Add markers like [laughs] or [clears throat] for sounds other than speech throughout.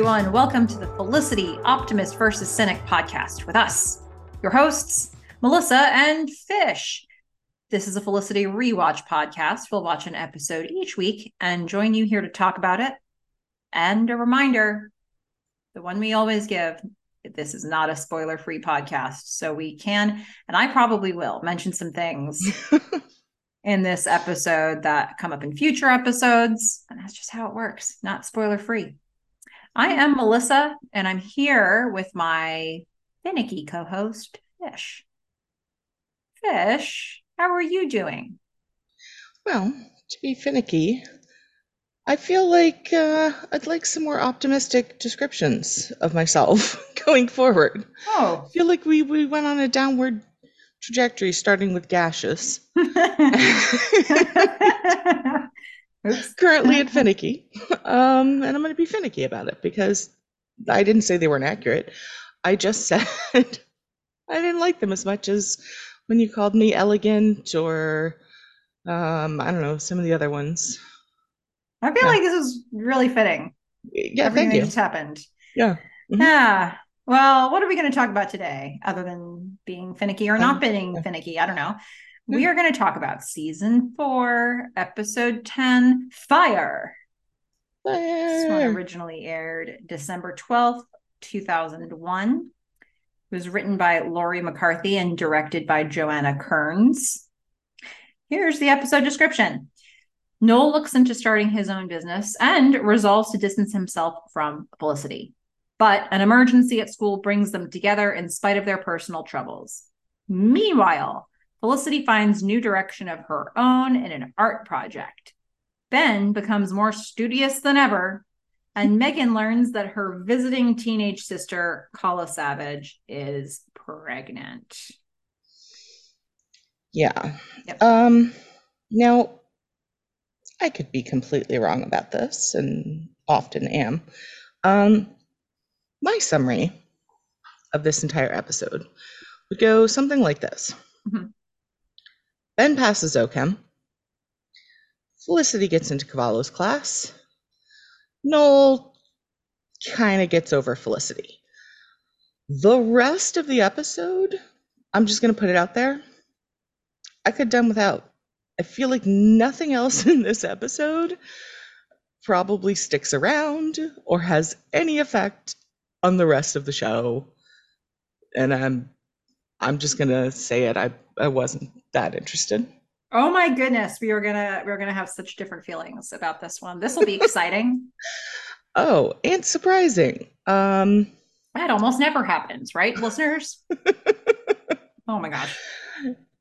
everyone. Welcome to the Felicity Optimist versus Cynic podcast with us, your hosts, Melissa and Fish. This is a Felicity rewatch podcast. We'll watch an episode each week and join you here to talk about it. And a reminder the one we always give this is not a spoiler free podcast. So we can, and I probably will, mention some things [laughs] in this episode that come up in future episodes. And that's just how it works, not spoiler free. I am Melissa, and I'm here with my finicky co host, Fish. Fish, how are you doing? Well, to be finicky, I feel like uh, I'd like some more optimistic descriptions of myself [laughs] going forward. Oh. I feel like we, we went on a downward trajectory starting with gaseous. [laughs] [laughs] Oops. Currently at finicky. Um, and I'm going to be finicky about it because I didn't say they weren't accurate. I just [laughs] said I didn't like them as much as when you called me elegant or um, I don't know, some of the other ones. I feel Yeah. like this is really fitting. Yeah, Everything thank you. just happened. Yeah. Mhm. Yeah. Well, what are we going to talk about today other than being finicky or not Um, being yeah. finicky? I don't know. We are mm-hmm. going to talk about season four, episode 10, Fire. This one originally aired December 12th, 2001. It was written by Laurie McCarthy and directed by Joanna Kerns. Here's the episode description. Noel looks into starting his own business and resolves to distance himself from Felicity. But an emergency at school brings them together in spite of their personal troubles. Meanwhile, Felicity finds new direction of her own in an art project. Ben becomes more studious than ever, and Meghan learns that her visiting teenage sister, Kala Savage, is pregnant. Yeah. Yep. Um, now, I could be completely wrong about this, and often am. Um, my summary of this entire episode would go something like this Mhm. Ben passes OCHEM. Felicity gets into Cavallo's class. Noel kind of gets over Felicity. The rest of the episode, I'm just going to put it out there. I could have done without. I feel like nothing else [laughs] in this episode probably sticks around or has any effect on the rest of the show. And I'm I'm just gonna say it. I, I wasn't that interested. Oh my goodness, we are gonna we're gonna have such different feelings about this one. This will be exciting. [laughs] Oh, and surprising. Um that almost never happens, right, listeners? [laughs] oh my gosh.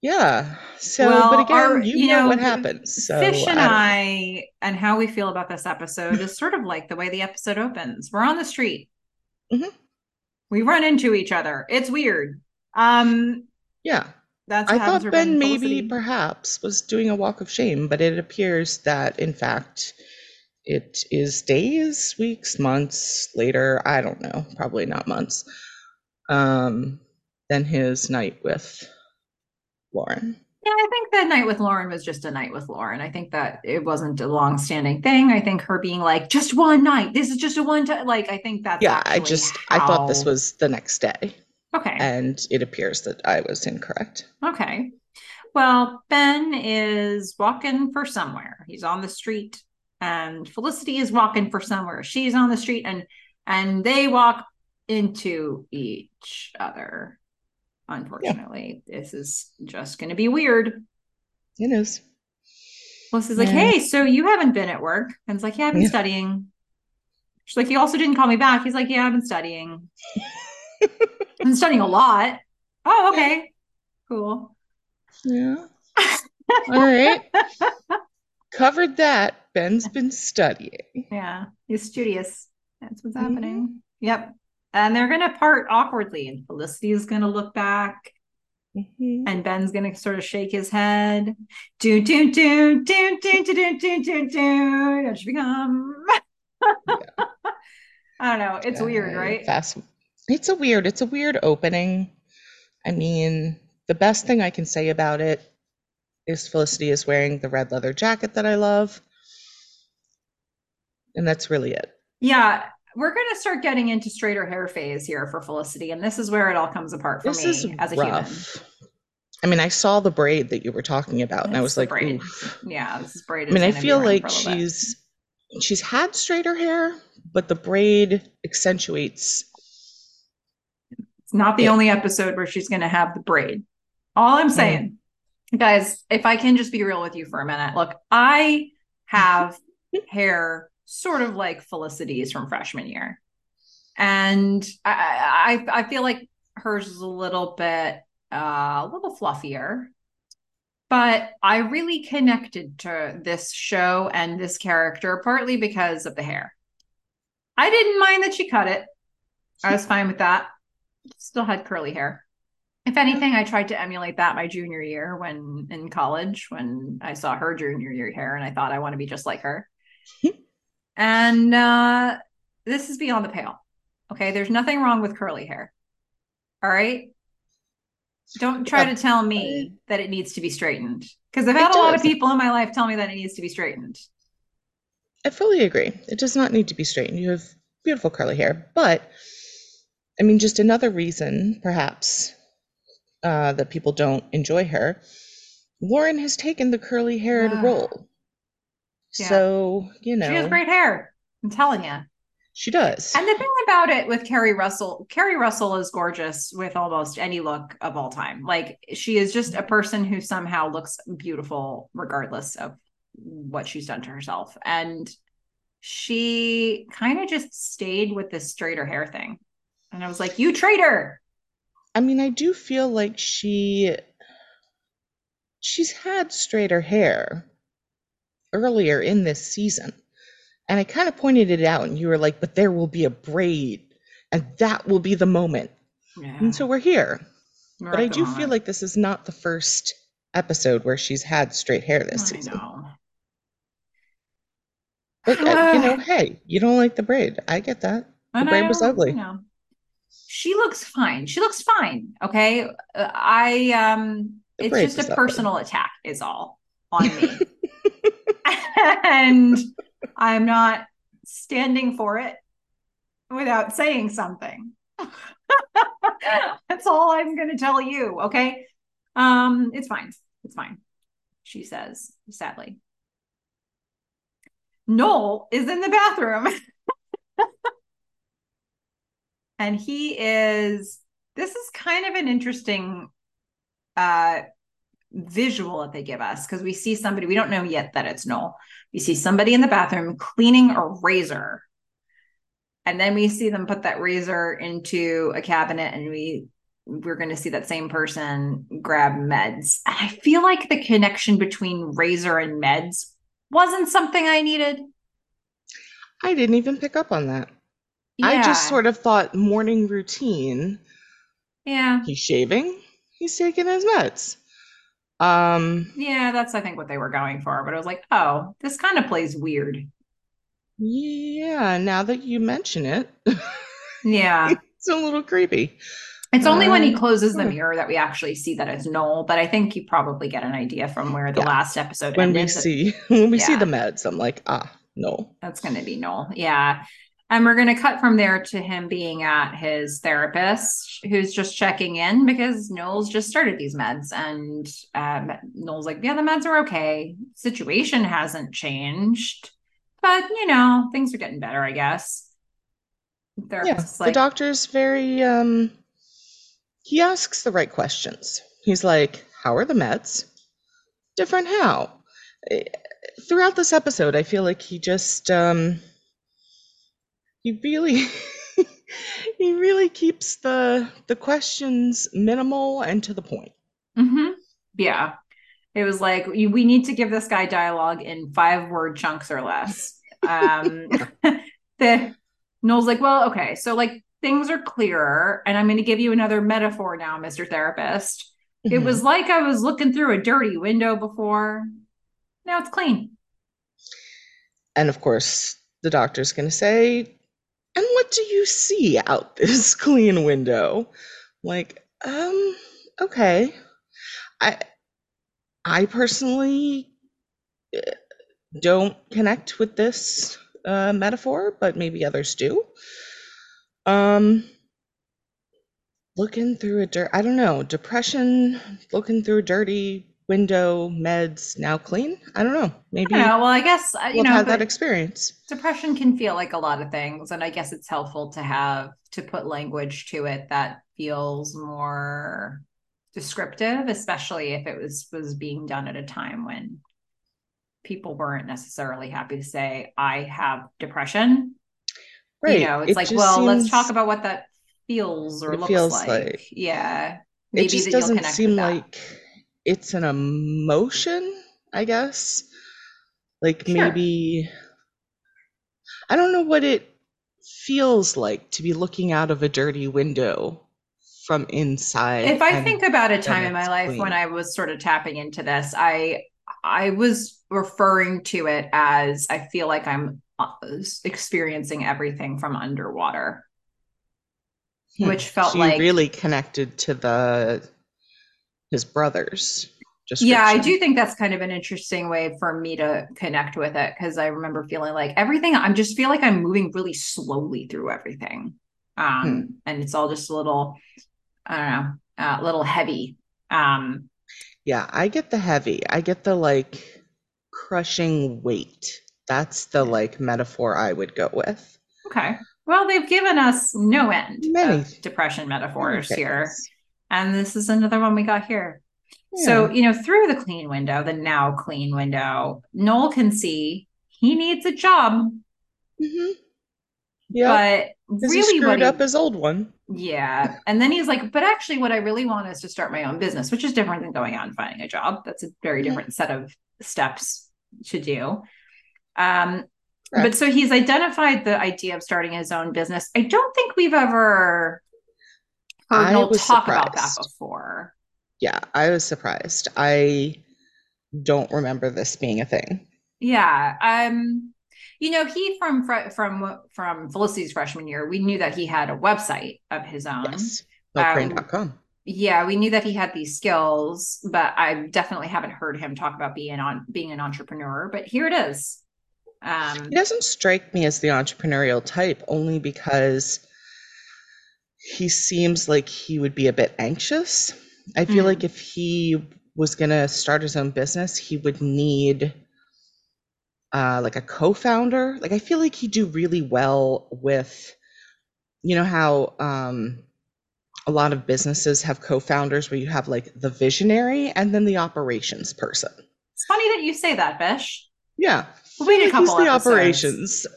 yeah. So Well, but again, our- you, you know, know, what happens. So Fish and I I, and how we feel about this episode is sort of like the way the episode opens. We're on the street. Mhm. We run into each other. It's weird. Um, yeah. that's I thought Ben and maybe perhaps was doing a walk of shame, but it appears that in fact it is days, weeks, months later, I don't know, probably not months, um, than his night with Lauren. Yeah, I think that night with Lauren was just a night with Lauren. I think that it wasn't a long-standing thing. I think her being like, just one night. This is just a one time. Like, I think that's yeah, I actually just I thought this was the next day, okay. and it appears that I was incorrect. Okay. Well, Ben is walking for somewhere. He's on the street, and Felicity is walking for somewhere. She's on the street, and and they walk into each other. Unfortunately, this is just going to be weird. It is. Felicity's like, Yeah. "Hey, so you haven't been at work?" And it's like, "Yeah, I've been Yeah. studying." She's like, "You also didn't call me back." He's like, "Yeah, I've been studying. [laughs] Been studying a lot." Oh, okay, cool. Yeah. All right. Covered that. Ben's been studying. Yeah, he's studious. That's what's Mhm. happening. Yep. And they're gonna part awkwardly, and Felicity is gonna look back, Mhm. and Ben's gonna sort of shake his head. Do do do do do do do do do do. Should become. [laughs] I don't know. It's weird, Uh, right? Fast. It's a weird. It's a weird opening. I mean, the best thing I can say about it is Felicity is wearing the red leather jacket that I love, and that's really it. Yeah, we're going to start getting into straighter hair phase here for Felicity, and this is where it all comes apart for This me is as a rough. I mean, I saw the braid that you were talking about, and I was like, braid. oof. Yeah, this is braid. I mean, I feel like little bit. she's she's had straighter hair, but the braid accentuates. It's not the Yeah. only episode where she's going to have the braid. All I'm saying, guys, if I can just be real with you for a minute, look, I have [laughs] hair sort of like Felicity's from freshman year, and I I, I feel like hers is a little bit uh, a little fluffier. But I really connected to this show and this character partly because of the hair. I didn't mind that she cut it. I was fine with that. Still had curly hair. If anything, I tried to emulate that my junior year when in college, when I saw her junior year hair, and I thought I want to be just like her. [laughs] and uh, this is beyond the pale. Okay, there's nothing wrong with curly hair. All right. Don't try to tell me that it needs to be straightened because I've It had a lot of people in my life tell me that it needs to be straightened. I fully agree. It does not need to be straightened. You have beautiful curly hair, but I mean, just another reason, perhaps, uh, that people don't enjoy her. Lauren has taken the curly-haired Ah. role, Yeah. so you know She has great hair. I'm telling you. she does. And the thing about it with Keri Russell, Keri Russell is gorgeous with almost any look of all time. Like she is just a person who somehow looks beautiful regardless of what she's done to herself. And she kind of just stayed with this straighter hair thing. And I was like, you traitor. I mean, I do feel like she she's had straighter hair earlier in this season. And I kind of pointed it out and you were like, "But there will be a braid and that will be the moment." Yeah. And so we're here. We're But I do feel like this is not the first episode where she's had straight hair this I season. know. But uh, you know, hey, you don't like the braid. I get that. The braid was ugly. you know. She looks fine. She looks fine. Okay. Uh, I um The it's just a personal attack is all on me. [laughs] and I'm not standing for it without saying something. [laughs] That's all I'm going to tell you, okay? Um it's fine. It's fine. She says, sadly. Noel is in the bathroom. [laughs] and he is this is kind of an interesting uh visual that they give us because we see somebody we don't know yet that it's Noel. We see somebody in the bathroom cleaning a razor. And then we see them put that razor into a cabinet and we we're going to see that same person grab meds. And I feel like the connection between razor and meds wasn't something I needed. I didn't even pick up on that. I just sort of thought morning routine. yeah. He's shaving. He's taking his meds. Um, Yeah, that's I think what they were going for. But I was like, oh, this kind of plays weird. yeah. Now that you mention it, [laughs] Yeah. it's a little creepy. It's only when he Uh, closes the mirror that we actually see that it's Noel, but I think you probably get an idea from where the Yeah. last episode When ended. we see [laughs] when we see the meds, I'm like, ah, no. That's going to be Noel. Yeah. And we're going to cut from there to him being at his therapist, who's just checking in because Noel's just started these meds. And um, Noel's like, yeah, the meds are okay. Situation hasn't changed, but you know, things are getting better, I guess. Yeah, Therapist's the doctor's very um he asks the right questions. He's like, "How are the meds?" Different how? Eh, Throughout this episode, I feel like he just um he really [laughs] he really keeps the the questions minimal and to the point. Mm-hmm. Yeah. It was like we need to give this guy dialogue in five word chunks or less. Um [laughs] the Noel's like, well, okay, so like things are clearer, and I'm gonna give you another metaphor now, Mr. Therapist. It Mhm. was like I was looking through a dirty window before. Now it's clean. And of course, the doctor's going to say, "And what do you see out [laughs] this clean window?" Like, um, okay. I I personally uh, don't connect with this uh, metaphor, but maybe others do. Um, looking through a dirt, I don't know, depression, looking through a dirty window, meds, now clean. I don't know. Maybe. I know. Well, I guess uh, you we'll know have that experience. depression can feel like a lot of things, and I guess it's helpful to have to put language to it that feels more descriptive, especially if it was was being done at a time when people weren't necessarily happy to say I have depression. Right. You know, it's It like, well, let's talk about what that feels or It looks feels like. like. Yeah. It Maybe just doesn't seem like it's an emotion, I guess. Like Sure. maybe I don't know what it feels like to be looking out of a dirty window from inside. if i think about a time in my life clean. when i was sort of tapping into this i i was referring to it as i feel like i'm uh, experiencing everything from underwater Hmm. which felt you like really connected to the his brothers. yeah i do think that's kind of an interesting way for me to connect with it because i remember feeling like everything i'm just feel like i'm moving really slowly through everything um Hmm. and it's all just a little i don't know a little heavy um Yeah, I get the heavy. I get the like crushing weight. That's the like metaphor I would go with. Okay. Well, they've given us no end Many- of depression metaphors Many here. And this is another one we got here. So, you know, through the clean window, the now clean window, Noel can see he needs a job, hmm Yeah, but because he really screwed he, up his old one. yeah. And then he's like, but actually what I really want is to start my own business, which is different than going out and finding a job. That's a very Mhm. different set of steps to do. Um, but so he's identified the idea of starting his own business. I don't think we've ever heard I Noel talk about that surprised. before. Yeah, I was surprised. I don't remember this being a thing. Yeah. Um, you know, he from from from Felicity's freshman year, we knew that he had a website of his own. Yes. Um, Yeah, we knew that he had these skills, but I definitely haven't heard him talk about being on being an entrepreneur. But here it is. Um, He doesn't strike me as the entrepreneurial type only because he seems like he would be a bit anxious. I feel Mm. like if he was going to start his own business, he would need uh, like a co-founder. Like I feel like he'd do really well with, you know how um, a lot of businesses have co-founders where you have like the visionary and then the operations person. it's funny that you say that, Bish. Yeah, wait a He's the episodes. operations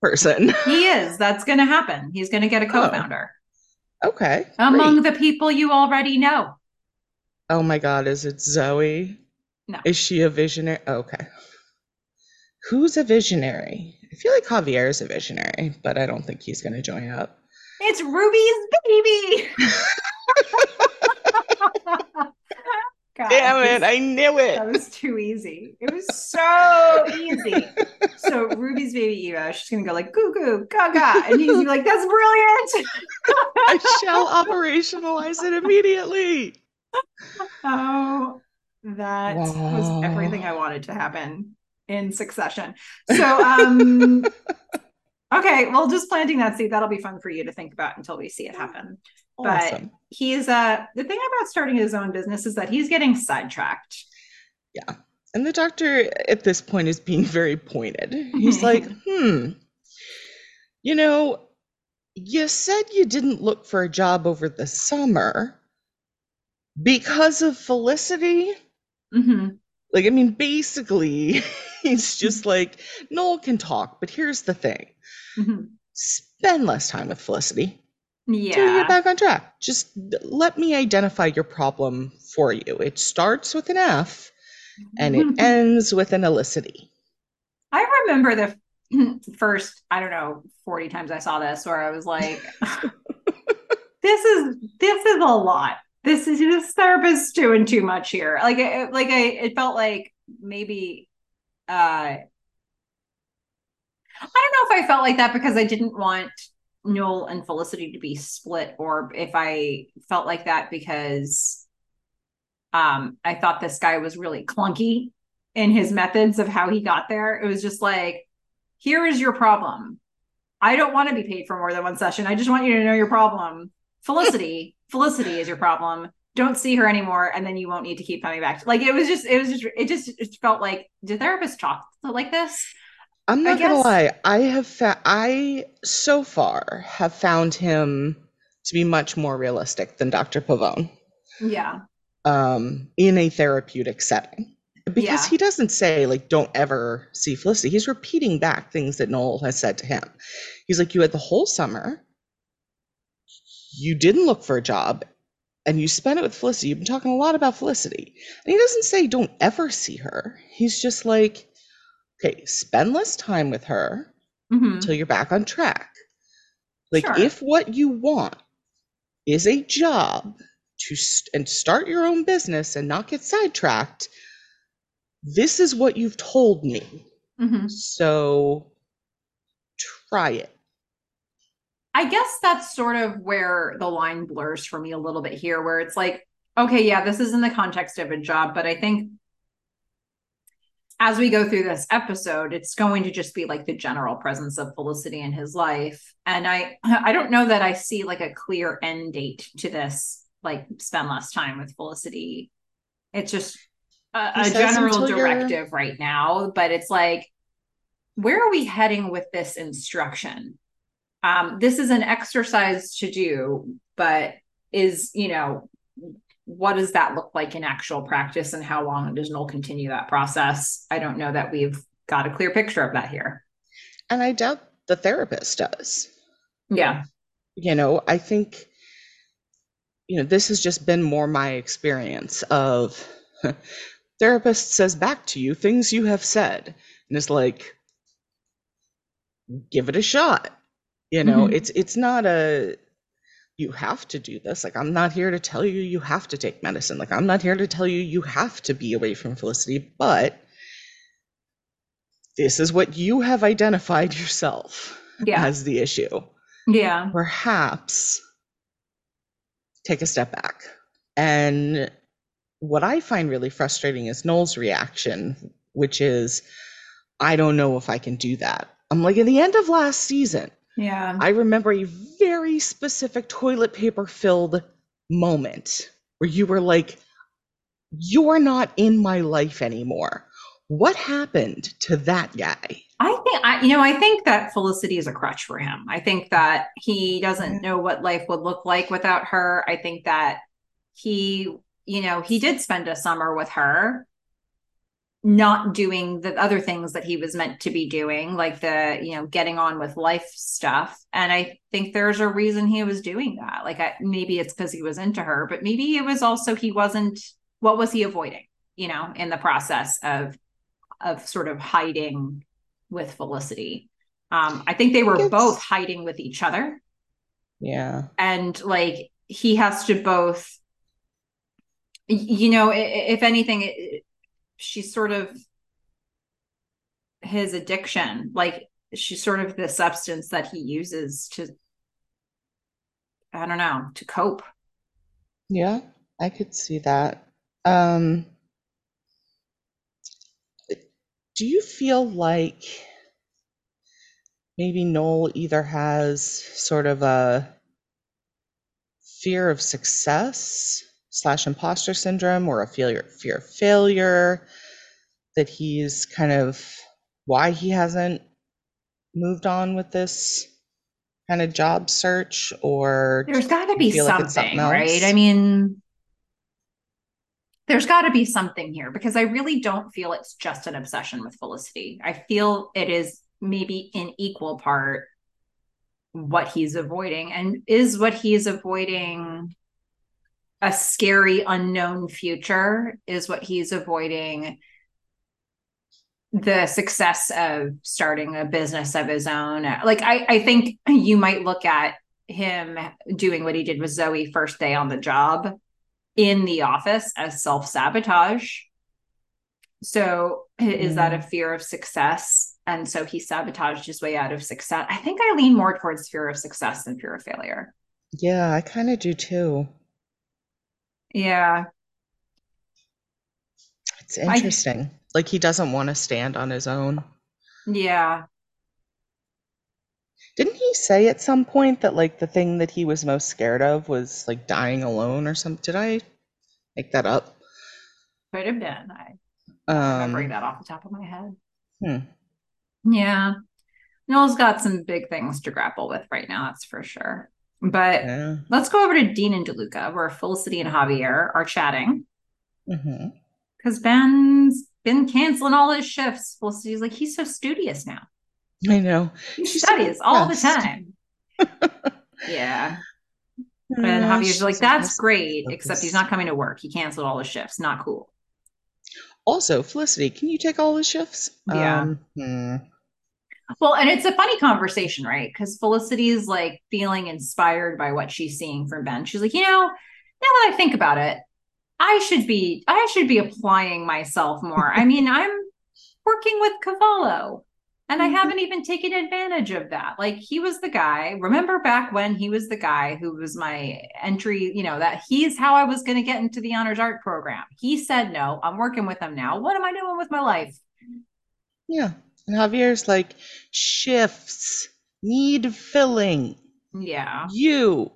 person. He is. That's going to happen. He's going to get a co-founder Okay. among great. the people you already know. Oh my God, is it Zoe? No. Is she a visionary? Okay. Who's a visionary? I feel like Javier is a visionary, but I don't think he's going to join up. It's Ruby's baby. [laughs] God, Damn it, I knew it. That was too easy. It was [laughs] so easy. So Ruby's baby Eva, she's gonna go like goo goo gaga, and he's gonna be like, "That's brilliant." [laughs] I shall operationalize it immediately. Oh, that was everything I wanted to happen in succession. So, um, [laughs] okay, well, just planting that seed that'll be fun for you to think about until we see it happen. But he's uh the thing about starting his own business is that he's getting sidetracked. Yeah. And the doctor at this point is being very pointed. He's [laughs] like, hmm, you know, you said you didn't look for a job over the summer because of Felicity. hmm Like, I mean, basically, [laughs] he's just like, Noel can talk, but here's the thing hmm spend less time with Felicity till you Yeah. get back on track. Just let me identify your problem for you. It starts with an F and it [laughs] ends with an elicity. I remember the [clears throat] first, I don't know, 40 times I saw this where I was like, [laughs] this is this is a lot. This is this therapist doing too much here. Like it, like I it felt like maybe uh I don't know if I felt like that because I didn't want Noel and Felicity to be split or if I felt like that because um I thought this guy was really clunky in his methods of how he got there. It was just like here is your problem. I don't want to be paid for more than one session. I just want you to know your problem. Felicity, [laughs] Felicity is your problem. Don't see her anymore, and then you won't need to keep coming back. Like it was just, it was just, it just it felt like, did therapists talk like this? I'm not gonna lie. I have fa- I so far have found him to be much more realistic than Dr. Pavone Yeah, um, in a therapeutic setting. Because Yeah. he doesn't say like don't ever see Felicity. He's repeating back things that Noel has said to him. He's like, you had the whole summer, you didn't look for a job, and you spent it with Felicity. You've been talking a lot about Felicity. And he doesn't say don't ever see her. He's just like, okay, spend less time with her hmm until you're back on track. Like Sure. if what you want is a job to st- and start your own business and not get sidetracked, this is what you've told me. hmm So try it. I guess that's sort of where the line blurs for me a little bit here, where it's like, okay, yeah, this is in the context of a job, but I think as we go through this episode, it's going to just be like the general presence of Felicity in his life. And I I don't know that I see like a clear end date to this, like spend less time with Felicity. It's just a, a general until you're- directive right now, but it's like, where are we heading with this instruction? um, this is an exercise to do, but is, you know, what does that look like in actual practice and how long does Noel continue that process? I don't know that we've got a clear picture of that here. And I doubt the therapist does. Yeah. You know, I think you know, this has just been more my experience of [laughs] therapist says back to you things you have said and it's like give it a shot you know Mhm. it's it's not a you have to do this like i'm not here to tell you you have to take medicine like i'm not here to tell you you have to be away from felicity but this is what you have identified yourself Yeah. as the issue Yeah. perhaps take a step back. And what I find really frustrating is Noel's reaction, which is, I don't know if I can do that. I'm like, at the end of last season, Yeah. I remember a very specific toilet paper filled moment where you were like, You're not in my life anymore. What happened to that guy? I think I, you know, I think that Felicity is a crutch for him. I think that he doesn't mm-hmm. know what life would look like without her. I think that he, you know, he did spend a summer with her, not doing the other things that he was meant to be doing, like the, you know, getting on with life stuff. And I think there's a reason he was doing that. Like, I, maybe it's because he was into her, but maybe it was also he wasn't. What was he avoiding? You know, in the process of of sort of hiding with Felicity. Um, I think they were It's- both hiding with each other, Yeah. and like he has to both. You know, if anything, it- she's sort of his addiction. Like she's sort of the substance that he uses to. I don't know to cope. Yeah, I could see that. Um, do you feel like maybe Noel either has sort of a fear of success slash imposter syndrome or a failure fear of failure that he's kind of why he hasn't moved on with this kind of job search or There's got to be feel like something, something right? I mean, there's got to be something here because I really don't feel it's just an obsession with Felicity. I feel it is maybe in equal part what he's avoiding. And is what he's avoiding a scary, unknown future? Is what he's avoiding the success of starting a business of his own? Like, I, I think you might look at him doing what he did with Zoe first day on the job in the office as self sabotage. So, is that a mm. fear of success? And so he sabotaged his way out of success. I think I lean more towards fear of success than fear of failure. yeah, I kind of do too. Yeah. It's I- interesting. Like he doesn't want to stand on his own. Yeah. Didn't he say at some point that like the thing that he was most scared of was like dying alone or something? Did I make that up? Could have been. I um, remembering that off the top of my head. Hmm. Yeah. Noel's got some big things to grapple with right now, that's for sure. But yeah. let's go over to Dean and DeLuca, where Felicity and Javier are chatting. Because mm-hmm. Ben's been canceling all his shifts. Felicity's like, he's so studious now. I know. He She's studies so all the time. [laughs] yeah. And Javier's like, that's great, except he's not coming to work. He canceled all his shifts. Not cool. Also, Felicity, can you take all his shifts? Yeah. Um, hmm. Well, and it's a funny conversation, right? Because Felicity is like feeling inspired by what she's seeing from Ben. She's like, you know, now that I think about it, I should be I should be applying myself more. I mean, [laughs] I'm working with Cavallo. And I mm-hmm. haven't even taken advantage of that. Like he was the guy. Remember back when he was the guy who was my entry, you know, that he's how I was going to get into the honors art program. He said no. I'm working with him now. What am I doing with my life? Yeah. And Javier's like, shifts need filling. Yeah. You.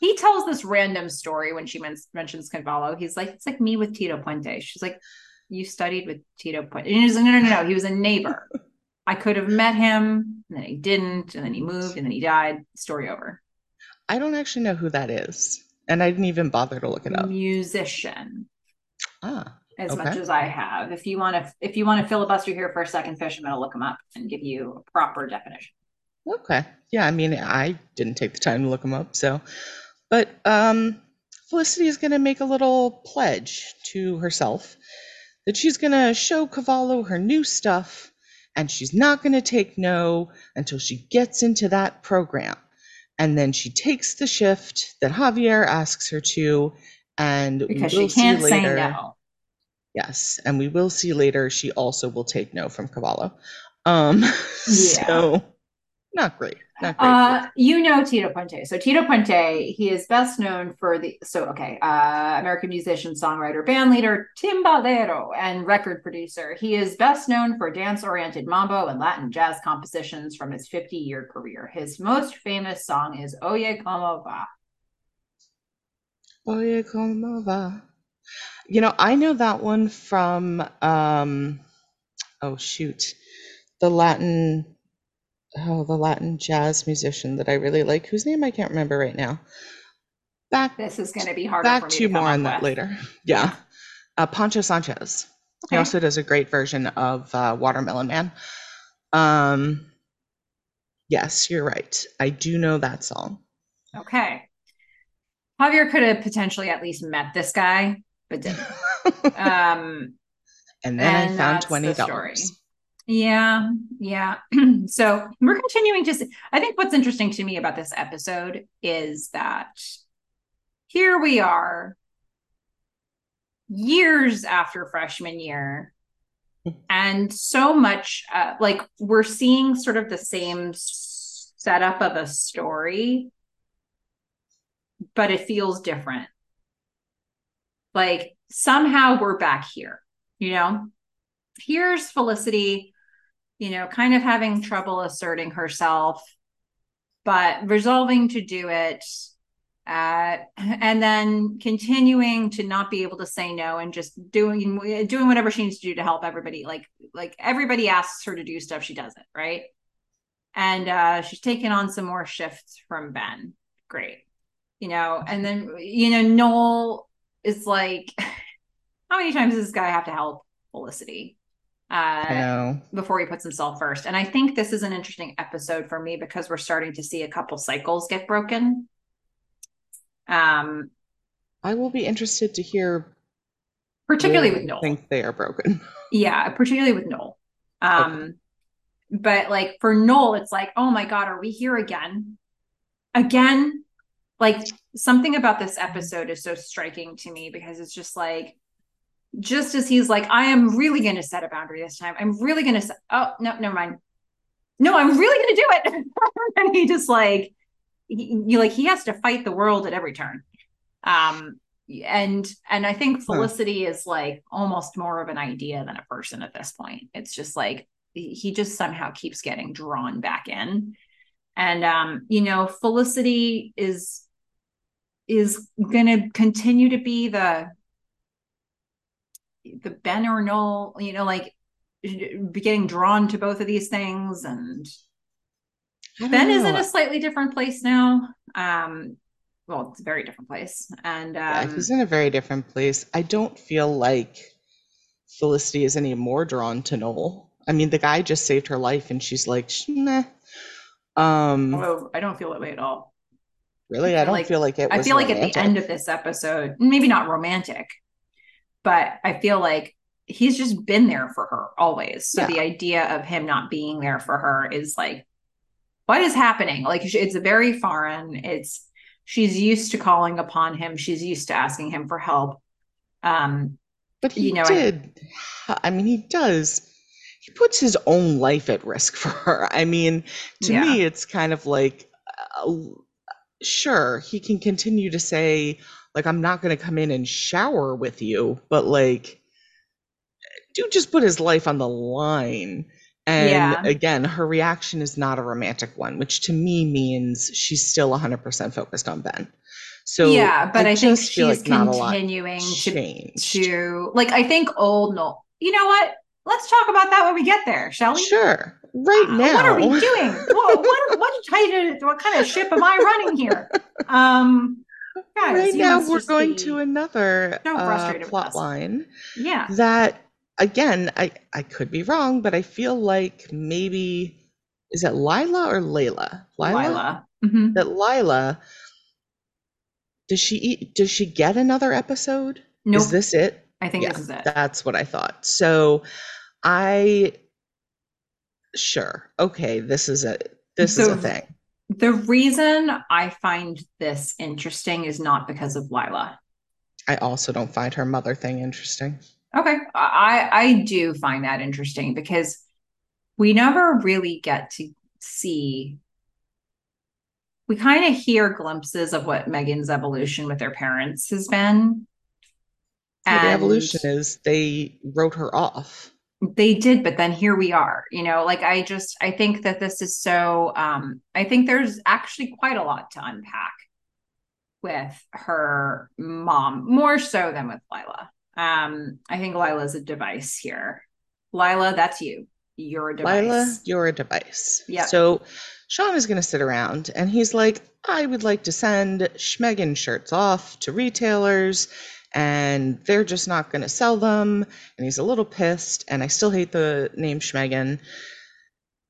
He tells this random story when she men- mentions Cavallo. He's like, it's like me with Tito Puente. She's like, you studied with Tito Puente. And he's like, no, no, no, no. He was a neighbor. I could have met him, and then he didn't, and then he moved, and then he died. Story over. I don't actually know who that is. And I didn't even bother to look it up. Musician. Ah as okay. much as I have. If you want to, if you want to filibuster here for a second fish, I'm going to look them up and give you a proper definition. Okay. Yeah. I mean, I didn't take the time to look them up. So, but um, Felicity is going to make a little pledge to herself that she's going to show Cavallo her new stuff and she's not going to take no until she gets into that program. And then she takes the shift that Javier asks her to, and because we'll she can't say no. Yes, and we will see later she also will take no from Cavallo. Um, [laughs] yeah. so not great. Not great. Uh, you know Tito Puente. So Tito Puente, he is best known for the so okay, uh, American musician, songwriter, band leader, timbalero, and record producer. He is best known for dance-oriented mambo and Latin jazz compositions from his 50-year career. His most famous song is Oye Como Va. Oye Como Va. You know, I know that one from um oh shoot. The Latin oh, the Latin jazz musician that I really like, whose name I can't remember right now. Back This is going to be hard. back to more on that later. [laughs] Yeah. Uh, Poncho Sanchez. He also does a great version of uh, Watermelon Man. Um, yes, you're right. I do know that song. Okay. Javier could have potentially at least met this guy but didn't. [laughs] um, and then and I found twenty dollars. Yeah, yeah. [clears throat] so we're continuing to. See, I think what's interesting to me about this episode is that here we are, years after freshman year, [laughs] and so much uh, like we're seeing sort of the same setup of a story, but it feels different like somehow we're back here, you know? Here's Felicity, you know, kind of having trouble asserting herself, but resolving to do it. Uh, and then continuing to not be able to say no and just doing doing whatever she needs to do to help everybody like like everybody asks her to do stuff she doesn't right and uh she's taken on some more shifts from ben great you know and then you know noel is like, [laughs] how many times does this guy have to help Felicity? Uh, before he puts himself first. And I think this is an interesting episode for me because we're starting to see a couple cycles get broken. Um, I will be interested to hear, particularly with Noel. Think they are broken. [laughs] Yeah, particularly with Noel. Um, okay. but like for Noel, it's like, oh my god, are we here again? Again? like something about this episode is so striking to me because it's just like just as he's like i am really going to set a boundary this time. I'm really going to set oh no never mind. No i'm really going to do it. [laughs] And he just like you like he has to fight the world at every turn. Um and and i think felicity huh. is like almost more of an idea than a person at this point. It's just like he just somehow keeps getting drawn back in. And um, you know, Felicity is is going to continue to be the the Ben or Noel, you know, like getting drawn to both of these things and Ben know. is in a slightly different place now. Um, well, it's a very different place. And um, yeah, he's in a very different place. I don't feel like Felicity is any more drawn to Noel. I mean, the guy just saved her life, and she's like, nah. Um, oh, I don't feel that way at all. Really, I, don't like, feel like it. I feel romantic. like at the end of this episode, maybe not romantic, but I feel like he's just been there for her always. So yeah. the idea of him not being there for her is like, what is happening? Like it's very foreign. It's she's used to calling upon him. She's used to asking him for help. Um, but he you know, did. I, I mean, he does. He puts his own life at risk [laughs] for her. I mean, to yeah. me, it's kind of like, uh, sure, he can continue to say, like, I'm not going to come in and shower with you, but like, do just put his life on the line. And yeah. again, her reaction is not a romantic one, which to me means she's still 100% focused on Ben. So yeah, but I, I think she's like continuing to, to like I think old no. You know what? Let's talk about that when we get there, shall we? Sure. Right now. What are we doing? [laughs] what, what, what, kind of, what kind of ship am I running here? Um, guys, right now we're going to another so uh, plot line. Yeah. That again, I I could be wrong, but I feel like maybe is it Lila or Layla? Lila. Lila. Mm-hmm. That Lila does she eat, does she get another episode? No. Nope. Is this it? I think this is it. That's what I thought. So I sure. Okay, this is a this so, is a thing. The reason I find this interesting is not because of Lila. I also don't find her mother thing interesting. Okay. I I do find that interesting because we never really get to see we kind of hear glimpses of what Meghan's evolution with their parents has been. and the evolution is they wrote her off. They did, but then here we are. You know, like I just I think that this is so um I think there's actually quite a lot to unpack with her mom, more so than with Lila. Um, I think Lila's a device here. Lila, that's you. You're a device. Lila, you're a device. Yeah. So Sean is going to sit around and he's like, I would like to send Schmegan shirts off to retailers and they're just not going to sell them. And he's a little pissed. And I still hate the name Schmegan.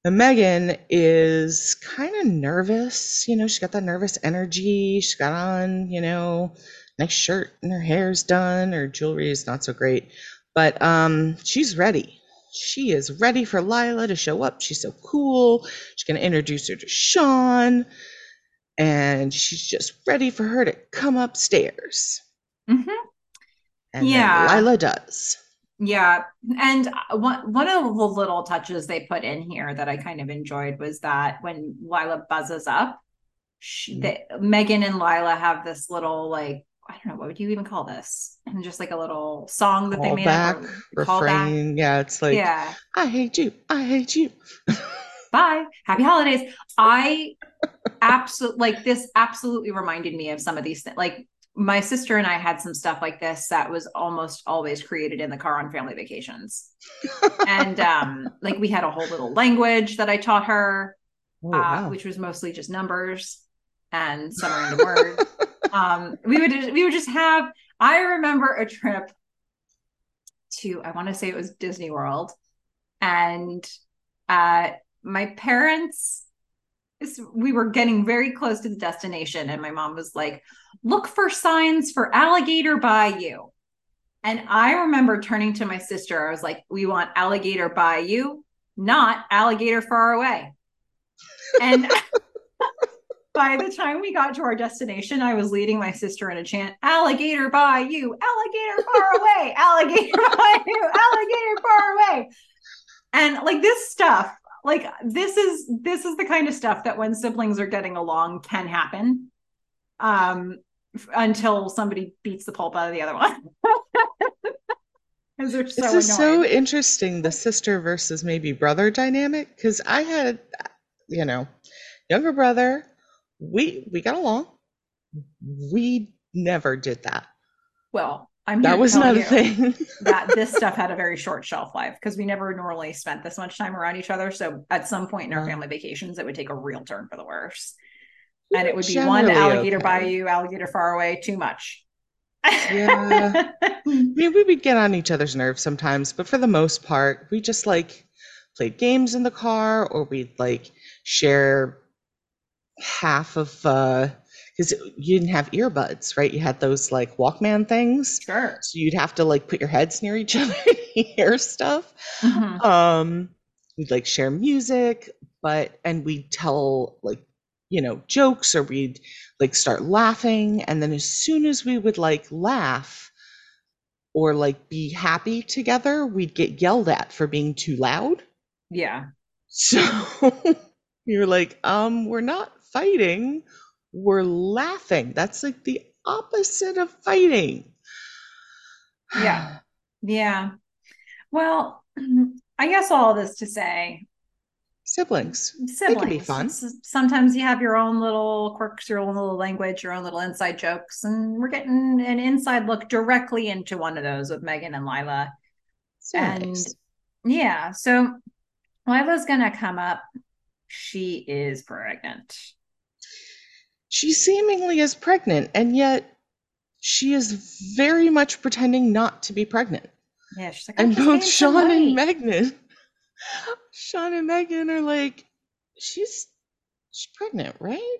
Meghan is kind of nervous. You know, she's got that nervous energy. She's got on, you know, nice shirt and her hair's done. Her jewelry is not so great. But um, she's ready she is ready for Lila to show up. She's so cool. She's going to introduce her to Sean. And she's just ready for her to come upstairs. Mm-hmm. And yeah. Lila does. Yeah. And one, one of the little touches they put in here that I kind of enjoyed was that when Lila buzzes up, she, mm-hmm. they, Meghan and Lila have this little like I don't know what would you even call this, and just like a little song that call they made back, up, refrain. Yeah, it's like yeah. I hate you. I hate you. [laughs] Bye. Happy holidays. I [laughs] absolutely like this. Absolutely reminded me of some of these things. Like my sister and I had some stuff like this that was almost always created in the car on family vacations, [laughs] and um, like we had a whole little language that I taught her, oh, uh, wow. which was mostly just numbers and some random word [laughs] um, we would we would just have. I remember a trip to I want to say it was Disney World, and uh, my parents. We were getting very close to the destination, and my mom was like, "Look for signs for Alligator Bayou." And I remember turning to my sister. I was like, "We want Alligator Bayou, not Alligator Far Away." And [laughs] by the time we got to our destination, I was leading my sister in a chant, alligator by you, alligator far away, alligator [laughs] by you, alligator far away. And like this stuff, like this is this is the kind of stuff that when siblings are getting along can happen. Um until somebody beats the pulp out of the other one. [laughs] so This is so interesting, the sister versus maybe brother dynamic, because I had, you know, younger brother. We we got along. We never did that. Well, I'm That was tell not a thing. [laughs] that this stuff had a very short shelf life because we never normally spent this much time around each other. So at some point in our family vacations, it would take a real turn for the worse. And it would be one alligator okay. bayou, alligator far away, too much. Yeah. [laughs] I mean, we would get on each other's nerves sometimes, but for the most part, we just like played games in the car or we'd like share half of uh because you didn't have earbuds, right? You had those like Walkman things. sure. So you'd have to like put your heads near each [laughs] other to hear stuff. Mhm. Um, we'd like share music, but and we'd tell like you know jokes or we'd like start laughing, and then as soon as we would like laugh or like be happy together, we'd get yelled at for being too loud. Yeah. So [laughs] you're like, um, we're not fighting, we're laughing. That's like the opposite of fighting. Yeah. Yeah. Well, I guess all this to say Siblings. siblings. can be fun. Sometimes you have your own little quirks, your own little language, your own little inside jokes, and we're getting an inside look directly into one of those with Meghan and Lila. So and nice. yeah, so Lila's gonna come up. She is pregnant. She seemingly is pregnant, and yet she is very much pretending not to be pregnant. Yeah, she's like, "I'm And both Sean and. Meghan, [laughs] Sean and Meghan are like, she's she's pregnant, right?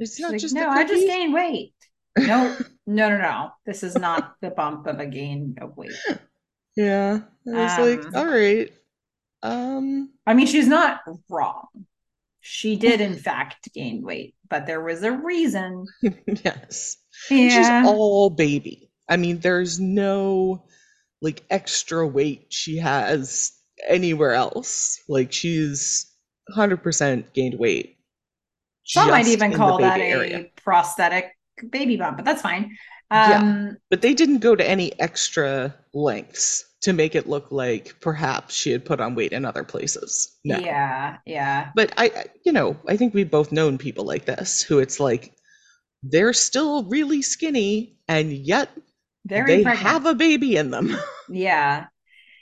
It's She's not like, just no, I just gained weight. [laughs] No, no, no, no. This is not the bump of a gain of weight. [laughs] Yeah, I was Um, like, all right, um, I mean, she's not wrong. She did, in fact, gain weight, but there was a reason. [laughs] yes. Yeah. She's all baby. I mean, there's no like extra weight she has anywhere else. Like she's 100% gained weight. Some might even call that baby a prosthetic baby bump, but that's fine. Yeah. Um, But they didn't go to any extra lengths to make it look like perhaps she had put on weight in other places. No. yeah, yeah. But I, I- you know, I think we've both known people like this who it's like they're still really skinny and yet Very they pregnant. have a baby in them. [laughs] Yeah.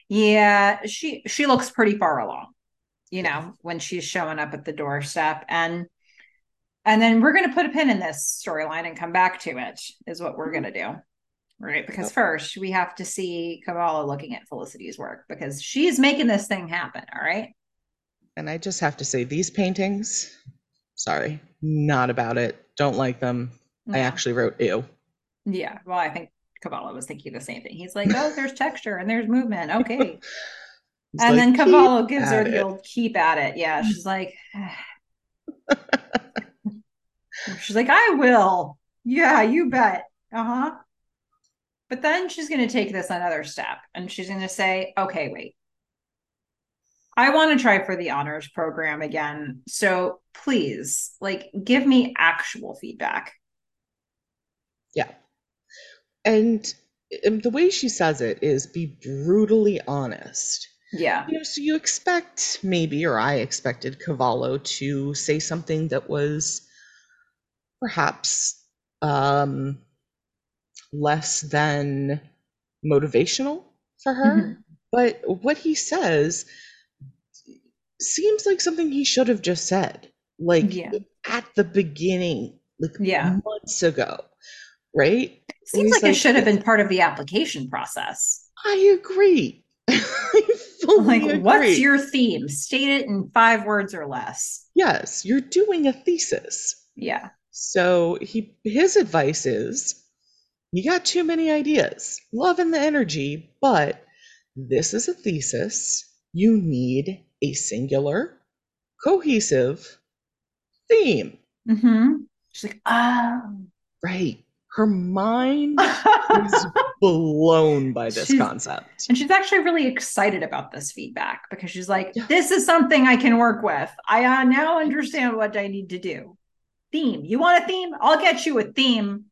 Yeah, she she looks pretty far along, you know, when she's showing up at the doorstep and and then we're going to put a pin in this storyline and come back to it is what we're mm-hmm. going to do. Right? Because first we have to see Cavallo looking at Felicity's work because she's making this thing happen, all right? And I just have to say, these paintings, sorry, not about it. Don't like them. I actually wrote ew. Yeah, well, I think Cavallo was thinking the same thing. He's like, "Oh, there's [laughs] texture and there's movement. Okay." And like, then "Keep Cavallo gives her the it." old keep at it. Yeah, [laughs] she's like, [laughs] she's like, I will. Yeah, you bet. Uh huh. But then she's going to take this another step and she's going to say, okay, wait. I want to try for the honors program again. So please, like, give me actual feedback. Yeah. And um, the way she says it is be brutally honest. Yeah. You know, so you expect maybe, or I expected Cavallo to say something that was perhaps um, less than motivational for her. Mhm. But what he says seems like something he should have just said, like Yeah. at the beginning, like Yeah. months ago, right? Seems he's like, it should have been part of the application process. I agree. [laughs] I Like, what's your theme? State it in five words or less. Yes, you're doing a thesis. Yeah. So he his advice is you got too many ideas. love Loving the energy, but this is a thesis. You need a singular, cohesive theme. Mm-hmm. She's like, oh. Right. Her mind [laughs] is blown by this She's- concept. and she's actually really excited about this feedback because she's like, this is something I can work with. I uh, now understand what I need to do. Theme. You want a theme? I'll get you a theme.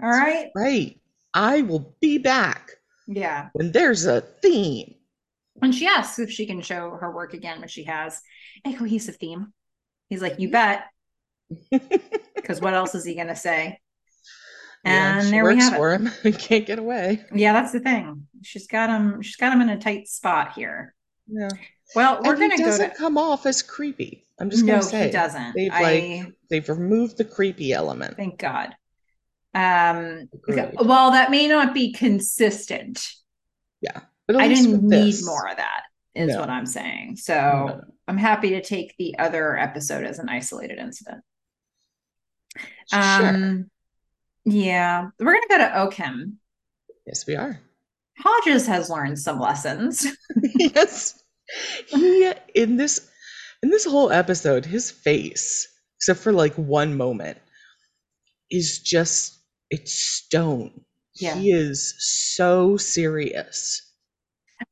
All right. Right. I will be back. Yeah. when there's a theme. And she asks if she can show her work again, which she has oh, a cohesive theme. He's like, You bet. [laughs] Because what else is he going to say? Yeah, And there we have it. for him. [laughs] He can't get away. Yeah, that's the thing. She's got him. She's got him in a tight spot here. Yeah. Well, we're gonna go doesn't come off as creepy. I'm just No, gonna say he doesn't. They've I like they've removed the creepy element. thank God. Um. Agreed. Well, that may not be consistent. But I didn't need more of that. Is No. what I'm saying. So No. I'm happy to take the other episode as an isolated incident. Sure. Um. Yeah, we're gonna go to O Chem. Yes, we are. Hodges has learned some lessons. [laughs] yes. [laughs] He in this in this whole episode, his face, except for like one moment, is just it's stone. Yeah. He is so serious.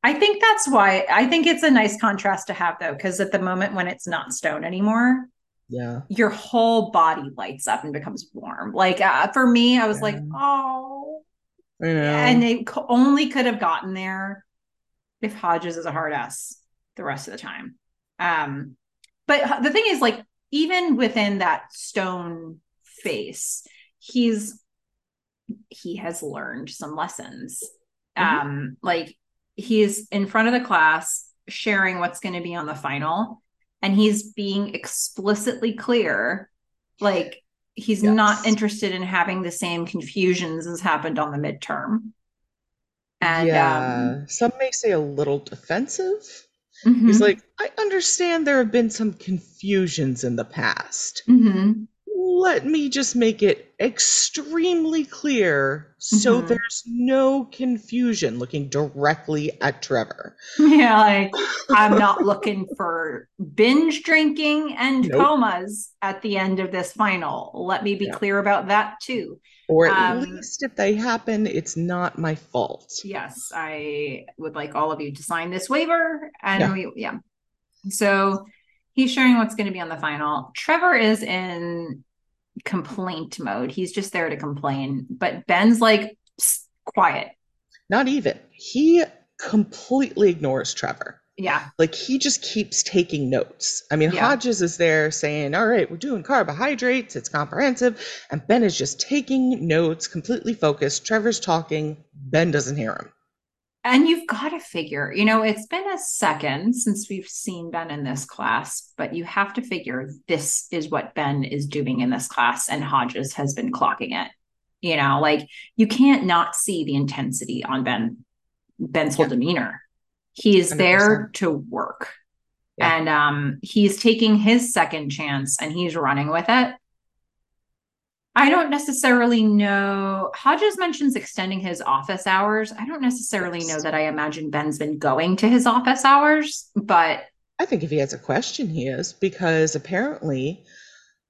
I think that's why I think it's a nice contrast to have though, because at the moment when it's not stone anymore, Yeah. your whole body lights up and becomes warm. Like uh, for me, I was like, oh, I know. and it only could have gotten there if Hodges is a hard ass the rest of the time. Um, but the thing is, like, even within that stone face, he's he has learned some lessons. Mhm. Um, like he's in front of the class sharing what's going to be on the final, and he's being explicitly clear, like he's not interested in having the same confusions as happened on the midterm. And yeah. Some may say a little defensive. Um, He's like, I understand there have been some confusions in the past. mhm. Let me just make it extremely clear so Mhm. there's no confusion looking directly at Trevor. [laughs] yeah, like I'm not looking for binge drinking and Nope. comas at the end of this final. Let me be Yeah. clear about that too. Or at Um, least if they happen, it's not my fault. Yes, I would like all of you to sign this waiver. And Yeah. we, yeah. So he's sharing what's going to be on the final. Trevor is in complaint mode. He's just there to complain. But Ben's like, quiet. Not even. He completely ignores Trevor. Yeah. Like he just keeps taking notes. I mean, Yeah. Hodges is there saying, All right, we're doing carbohydrates, it's comprehensive. And Ben is just taking notes, completely focused. Trevor's talking, Ben doesn't hear him. And you've got to figure, you know, it's been a second since we've seen Ben in this class, but you have to figure this is what Ben is doing in this class, and Hodges has been clocking it. You know, like you can't not see the intensity on Ben, Ben's whole Yeah. demeanor. He is 100%. there to work. Yeah. And um, he's taking his second chance and he's running with it. I don't necessarily know. Hodges mentions extending his office hours. I don't necessarily Yes. know that I imagine Ben's been going to his office hours, but I think if he has a question, he is, because apparently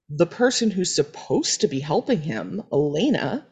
the person who's supposed to be helping him, Elena,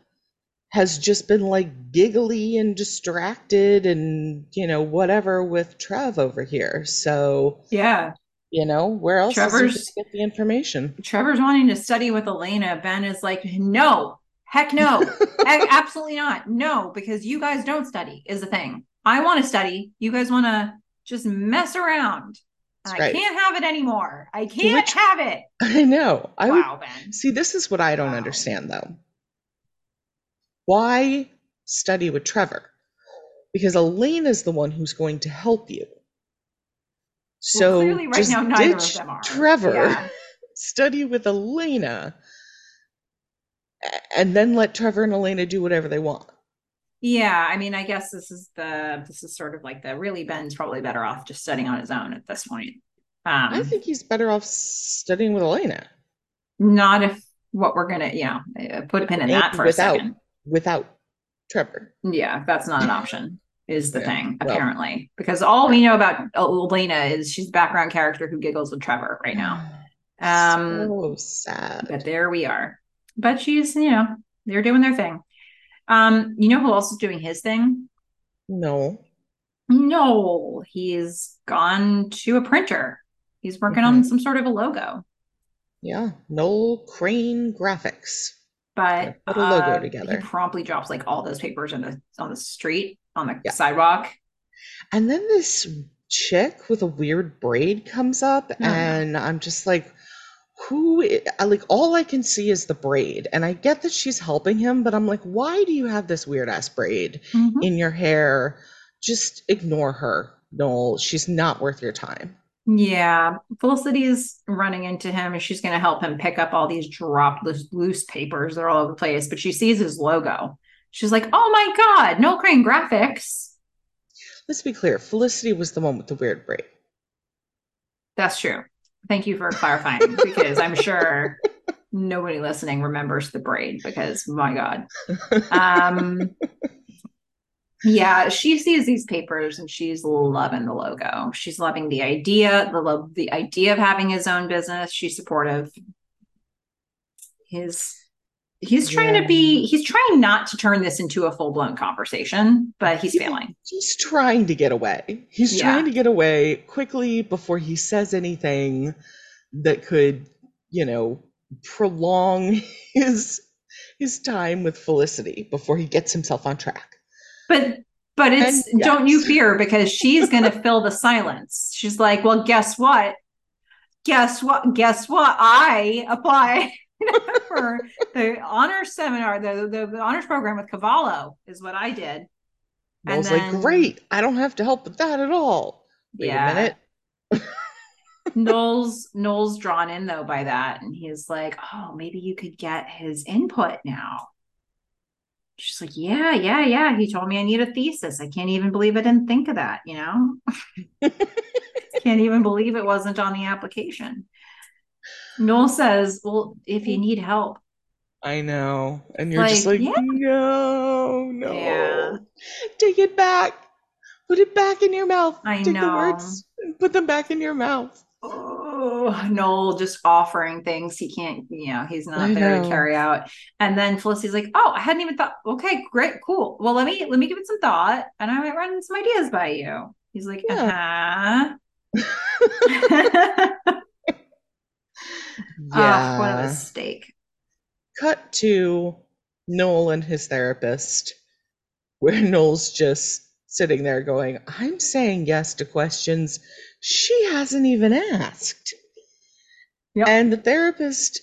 has just been like giggly and distracted and, you know, whatever with Trev over here. So, yeah, you know, where else Trevor's- get the information? Trevor's wanting to study with Elena. Ben is like, no, heck no, [laughs] heck, absolutely not. No, because you guys don't study, is the thing. I want to study. You guys want to just mess around. That's I right. can't have it anymore. I can't Which- have it. [laughs] I know. I would wow, Ben. see this is what I don't Wow. understand though. Why study with Trevor? Because Elaine is the one who's going to help you. So clearly right just now, ditch them are. Trevor, Yeah. [laughs] study with Elena, and then let Trevor and Elena do whatever they want. Yeah, I mean, I guess this is the this is sort of like the really Ben's probably better off just studying on his own at this point. Um, I think he's better off studying with Elena not if what we're gonna, you know, put a pin in that for without- a second. Without Trevor. Yeah, that's not an option. Is the Yeah, thing well- apparently because all we know about Elena is she's a background character who giggles with Trevor right now. [sighs] Um, so sad. but there we are. But she's, you know, they're doing their thing. Um, you know who else is doing his thing? No. No, he's gone to a printer. He's working on Mhm. some sort of a logo. Yeah. Noel Crane Graphics. But logo uh, together. He promptly drops like all those papers in the on the street on the Yeah. sidewalk. And then this chick with a weird braid comes up, Mhm. and I'm just like, who? i- I- Like, all I can see is the braid. And I get that she's helping him, but I'm like, why do you have this weird ass braid Mhm. in your hair? Just ignore her, Noel. She's not worth your time. Yeah, Felicity's running into him and she's going to help him pick up all these dropped loose, loose papers. They're all over the place, but she sees his logo. She's like, "Oh my God, no Crane Graphics." Let's be clear Felicity was the one with the weird braid. That's true. Thank you for clarifying because I'm sure nobody listening remembers the braid because my God. Um, yeah, she sees these papers and she's loving the logo. She's loving the idea, the love, the idea of having his own business. She's supportive. His he's trying Yeah. to be he's trying not to turn this into a full-blown conversation, but he's Yeah. failing. He's trying to get away. He's Yeah. trying to get away quickly before he says anything that could, you know, prolong [laughs] his his time with Felicity before he gets himself on track. But but it's And don't you fear because she's going to fill the silence. She's like, "Well, guess what? Guess what? Guess what? I apply [laughs] for the honors seminar, the, the the honors program with Cavallo is what I did." And I was then- like, great, I don't have to help with that at all. Wait yeah. a minute. [laughs] Noel's Noel's drawn in though by that, and he's like, "Oh, maybe you could get his input now." She's like, "Yeah, yeah, yeah." He told me I need a thesis. I can't even believe I didn't think of that. You know, [laughs] can't even believe it wasn't on the application. Noel says, "Well, if you need help, I know. And you're just Like, like, yeah. no, no. Yeah. Take it back. Put it back in your mouth. I Take the know. words put them back in your mouth. Oh, Noel just offering things he can't, you know, he's not I there know. to carry out. And then Felicity's like, "Oh, I hadn't even thought. Okay, great, cool. Well, let me let me give it some thought, and I might run some ideas by you." He's like, Yeah. "Uh-huh." [laughs] [laughs] Ah, what a mistake. Cut to Noel and his therapist, where Noel's just sitting there going, I'm saying yes to questions she hasn't even asked. Yep. And the therapist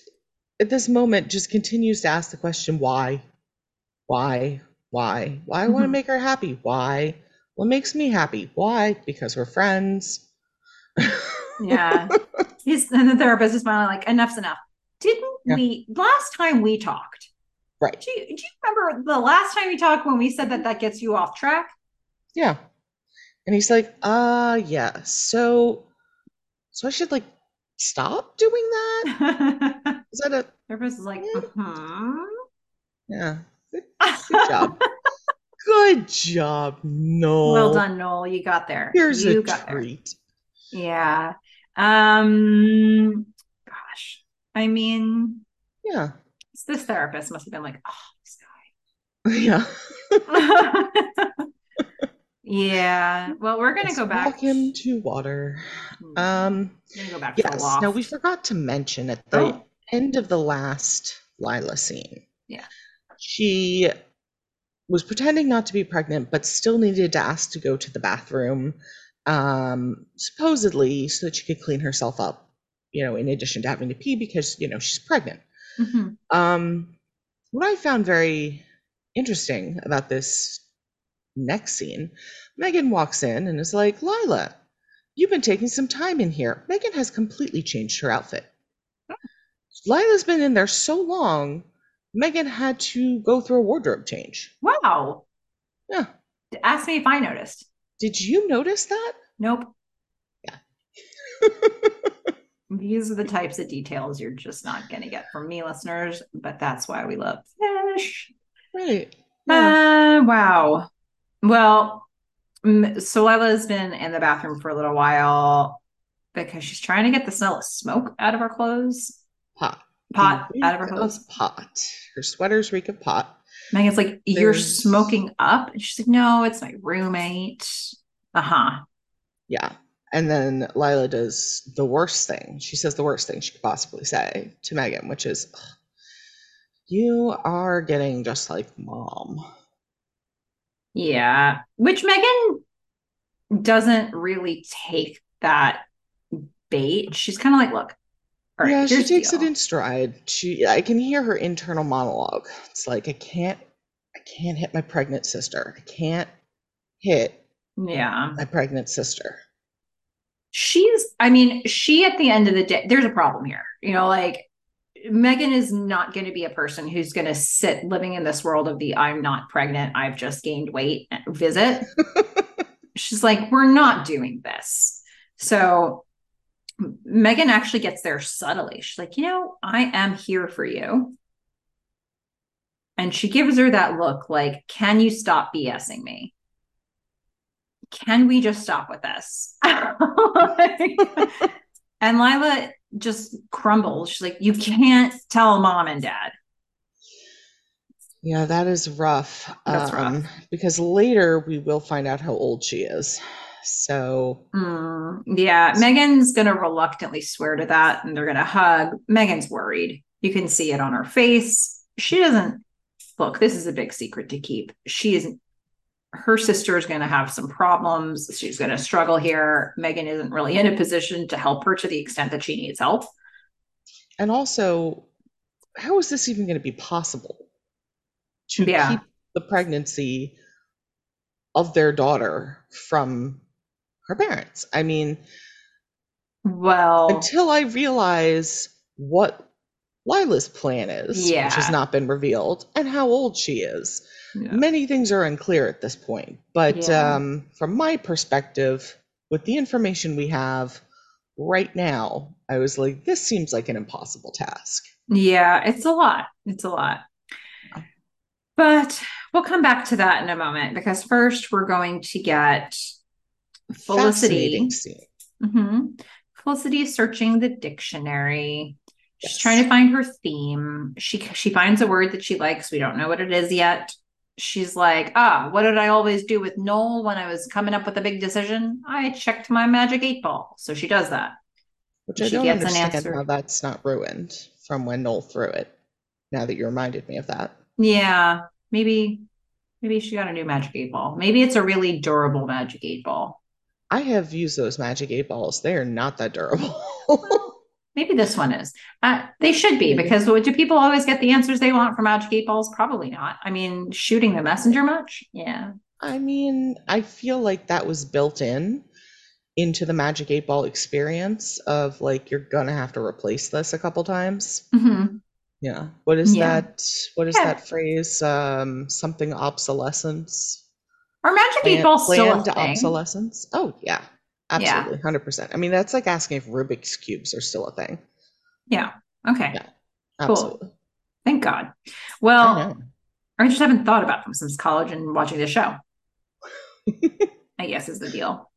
at this moment just continues to ask the question, why? Why? Why? Why I want to Mhm. make her happy? Why? What makes me happy? Why? Because we're friends. Yeah. He's and the therapist is finally like, "Enough's enough." Didn't Yeah. we last time we talked? Right. Do you, do you remember the last time we talked when we said that that gets you off track? Yeah. And he's like, uh yeah. So so I should like stop doing that? [laughs] Is that a Therapist is like, Yeah. hmm yeah. Good, good job. [laughs] Good job, Noel. well done, Noel. You got there. Here's you a got there. Yeah. Um. Gosh. I mean, Yeah. this therapist must have been like, oh, this guy. [laughs] yeah. Well, we're gonna Let's go back. Walk him to water. Hmm. Um go back yes. Now we forgot to mention at the Oh. end of the last Lila scene. Yeah. She was pretending not to be pregnant, but still needed to ask to go to the bathroom, um, supposedly so that she could clean herself up, you know, in addition to having to pee because, you know, she's pregnant. Mhm. Um, what I found very interesting about this next scene, Meghan walks in and is like, Lila, you've been taking some time in here. Meghan has completely changed her outfit. Lila's been in there so long, Meghan had to go through a wardrobe change. Wow. Yeah. Ask me if I noticed. Did you notice that? Nope. Yeah. [laughs] These are the types of details you're just not going to get from me, listeners, but that's why we love fish. right. Yeah. Uh, wow. Well, so Lila's been in the bathroom for a little while because she's trying to get the smell of smoke out of her clothes, pot. pot out of her clothes. pot. Her sweaters reek of pot. Meghan's like, You're There's- smoking up? And she's like, No, it's my roommate. Uh huh. Yeah. And then Lila does the worst thing. She says the worst thing she could possibly say to Meghan, which is, You are getting just like mom. Yeah, which Meghan doesn't really take that bait. She's kind of like, look, all right, yeah, she takes it in stride. She I can hear her internal monologue. It's like I can't I can't hit my pregnant sister. I can't hit Yeah. my pregnant sister. She's, I mean, she at the end of the day, there's a problem here. You know, like Meghan is not going to be a person who's going to sit living in this world of the I'm not pregnant, I've just gained weight eh, visit. [laughs] She's like, we're not doing this. So Meghan actually gets there subtly. She's like, you know, I am here for you. And she gives her that look like, can you stop BSing me? Can we just stop with this? [laughs] [laughs] and Lila just crumbles. She's like, you can't tell mom and dad. Yeah, that is rough. That's rough. Um, because later we will find out how old she is. So Mm, yeah, Meghan's going to reluctantly swear to that and they're going to hug. Meghan's worried. You can see it on her face. She doesn't look, this is a big secret to keep. She isn't, her sister is going to have some problems. She's going to struggle here. Meghan isn't really in a position to help her to the extent that she needs help. and also, how is this even going to be possible to Yeah. keep the pregnancy of their daughter from her parents? I mean, Well, until I realize what Lila's plan is, which has not been revealed, and how old she is. Yeah. Many things are unclear at this point. But Yeah. um, from my perspective, with the information we have right now, I was like, this seems like an impossible task. Yeah, it's a lot. It's a lot. But we'll come back to that in a moment because first we're going to get Felicity. Fascinating scene. hmm Felicity is searching the dictionary. She's Yes. trying to find her theme. She she finds a word that she likes. We don't know what it is yet. She's like, ah, what did I always do with Noel when I was coming up with a big decision? I checked my magic eight ball. So she does that. Which I She don't gets an understand answer. how that's not ruined from when Noel threw it. Now that you reminded me of that. Yeah, maybe maybe she got a new magic eight ball. Maybe it's a really durable magic eight ball. I have used those magic eight balls. They are not that durable. [laughs] Maybe this one is. Uh, they should be because do people always get the answers they want from magic eight balls? Probably not. I mean, shooting the messenger much? Yeah. I mean, I feel like that was built in into the Magic 8 Ball experience of like you're gonna have to replace this a couple times. hmm Yeah. What is Yeah. that? What is Yeah. that phrase? Um, something obsolescence. Are magic eight balls still a thing? obsolescence. Oh Yeah. Absolutely, hundred percent. I mean, that's like asking if Rubik's cubes are still a thing. Yeah. Okay. Yeah. Cool. Absolutely. Thank God. Well, know. I just haven't thought about them since college and watching the show. [laughs] I guess is the deal.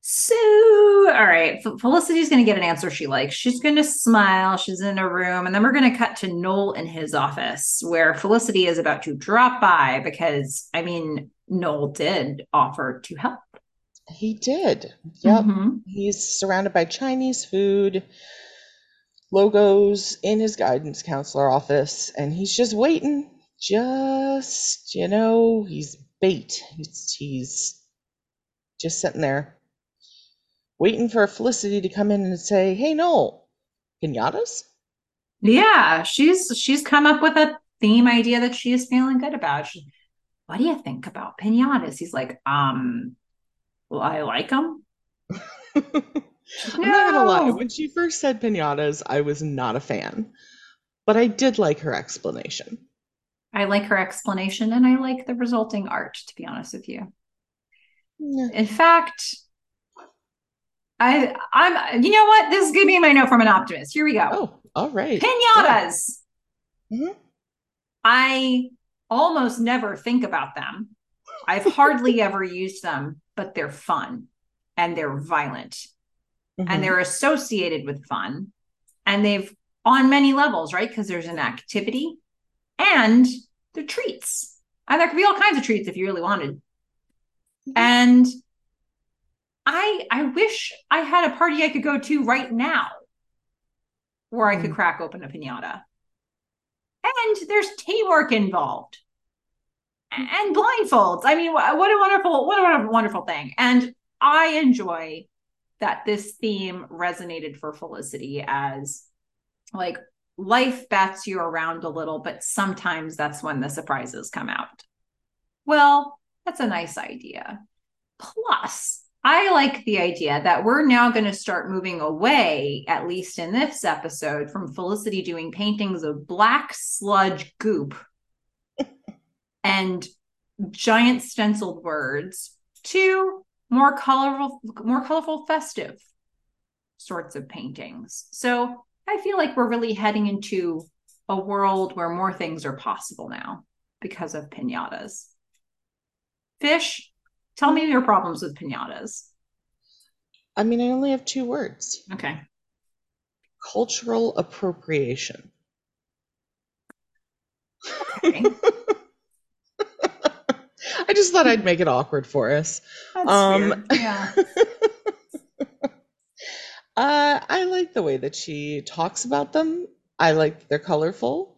So, all right, Felicity's going to get an answer she likes. She's going to smile. She's in a room, and then we're going to cut to Noel in his office where Felicity is about to drop by because, I mean, Noel did offer to help. He did. Yep. Mhm. He's surrounded by Chinese food, logos in his guidance counselor office, and he's just waiting. Just, you know, he's bait. He's, he's just sitting there waiting for Felicity to come in and say, Hey, Noel, pinatas? Yeah, she's she's come up with a theme idea that she is feeling good about. She, what do you think about pinatas? He's like, um, well, I like them. [laughs] I'm not gonna lie, when she first said pinatas, I was not a fan, but I did like her explanation. I like her explanation and I like the resulting art, to be honest with you. Yeah. In fact, I I'm you know what? This is gonna be my note from an optimist. Here we go. Oh, all right. Pinatas. Mhm. I almost never think about them. I've hardly ever used them, but they're fun and they're violent Mhm. and they're associated with fun and they've on many levels, right? Because there's an activity and they're treats. And there could be all kinds of treats if you really wanted. And I I wish I had a party I could go to right now where I could Mhm. crack open a pinata. and there's teamwork involved and blindfolds. I mean, what a wonderful, what a wonderful thing. And I enjoy that this theme resonated for Felicity as like life bats you around a little, but sometimes that's when the surprises come out. Well, that's a nice idea. Plus, I like the idea that we're now going to start moving away, at least in this episode, from Felicity doing paintings of black sludge goop and giant stenciled words to more colorful, more colorful, festive sorts of paintings. So I feel like we're really heading into a world where more things are possible now because of pinatas. Fish, tell me your problems with pinatas. I mean, I only have two words Okay. cultural appropriation. Okay. [laughs] I just thought I'd make it awkward for us. That's Um, weird. [laughs] Yeah. [laughs] Uh, I like the way that she talks about them. I like that they're colorful.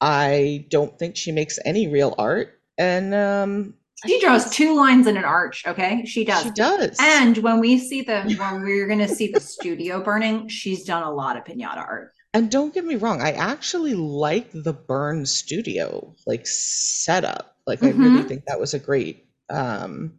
I don't think she makes any real art. And um, She draws two lines in an arch, okay? She does. she does. And when we see the when we're gonna see the studio burning, she's done a lot of pinata art. And don't get me wrong, I actually like the Burn Studio like setup. Like I really Mhm. think that was a great um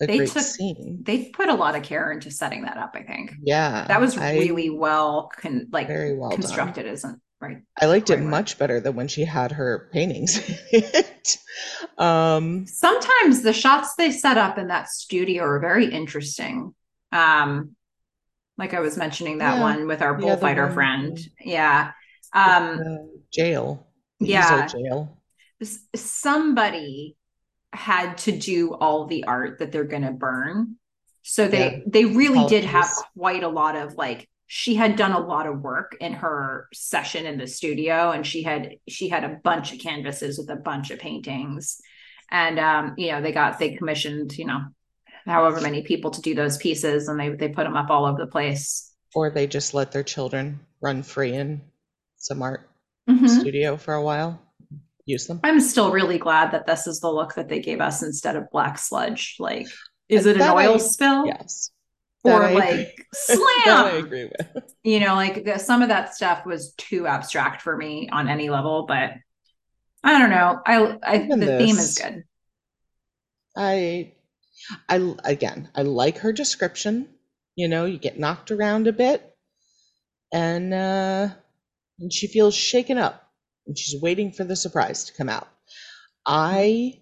a They great took- scene. They put a lot of care into setting that up, I think. Yeah. That was I- really well con- like very well done. constructed, isn't right? I liked it much better than when she had her paintings. [laughs] Um Sometimes the shots they set up in that studio are very interesting. Um like I was mentioning that Yeah. one with our bullfighter friend. Yeah. Um jail. yeah. Jail. somebody had to do all the art that they're going to burn so they Yeah. they really did have quite a lot of like she had done a lot of work in her session in the studio and she had she had a bunch of canvases with a bunch of paintings and um you know they got they commissioned you know however many people to do those pieces and they they put them up all over the place Or they just let their children run free in some art Mhm. studio for a while. Use them. i'm still really glad that this is the look that they gave us instead of black sludge like is it an That I- oil spill Yes. or That I like [laughs] that I agree with. you know like the, some of that stuff was too abstract for me on any level but i don't know i, I Even the theme is good I, I again, I like her description. You know, you get knocked around a bit, and uh, and she feels shaken up, and she's waiting for the surprise to come out. I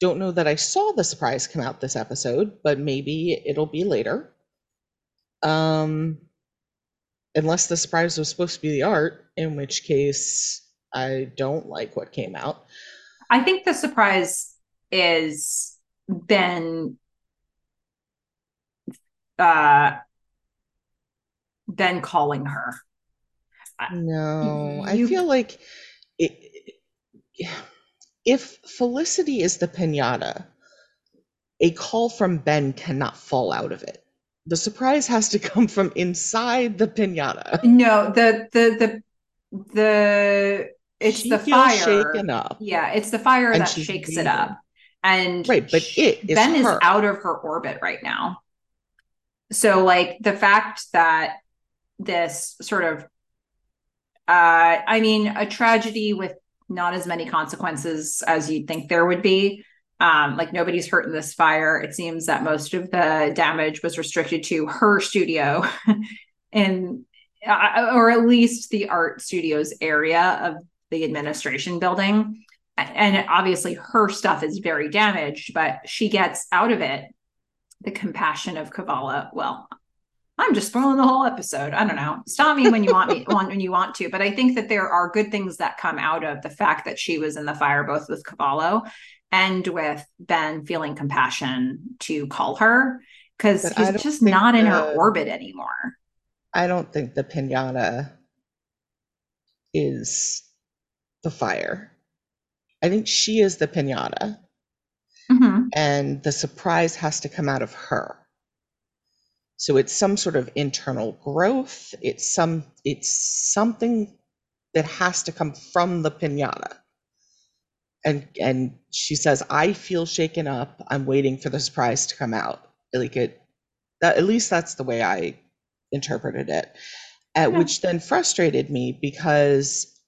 don't know that I saw the surprise come out this episode, but maybe it'll be later. Um, unless the surprise was supposed to be the art, in which case I don't like what came out. i think the surprise is ben uh ben calling her No, I feel like it, if Felicity is the pinata, a call from Ben cannot fall out of it. The surprise has to come from inside the pinata. no the the the the it's She the fire shaken up. yeah it's the fire And that shakes it up and Right, but it is ben is out of her orbit right now. So like the fact that this sort of uh i mean a tragedy with not as many consequences as you'd think there would be. Um like nobody's hurt in this fire. It seems that most of the damage was restricted to her studio [laughs] and uh, or at least the art studios area of the administration building and obviously her stuff is very damaged but she gets out of it the compassion of Cavallo. Well, I'm just spoiling the whole episode. I don't know. Stop me when you want me [laughs] want when you want to. But I think that there are good things that come out of the fact that she was in the fire, both with Cavallo and with Ben feeling compassion to call her because he's just not in her orbit anymore. I don't think the pinata is the fire. I think she is the pinata. Mhm. and the surprise has to come out of her so it's some sort of internal growth it's some it's something that has to come from the pinata. And and she says, I feel shaken up. I'm waiting for the surprise to come out. Like it that at least that's the way I interpreted it. At Yeah. which then frustrated me because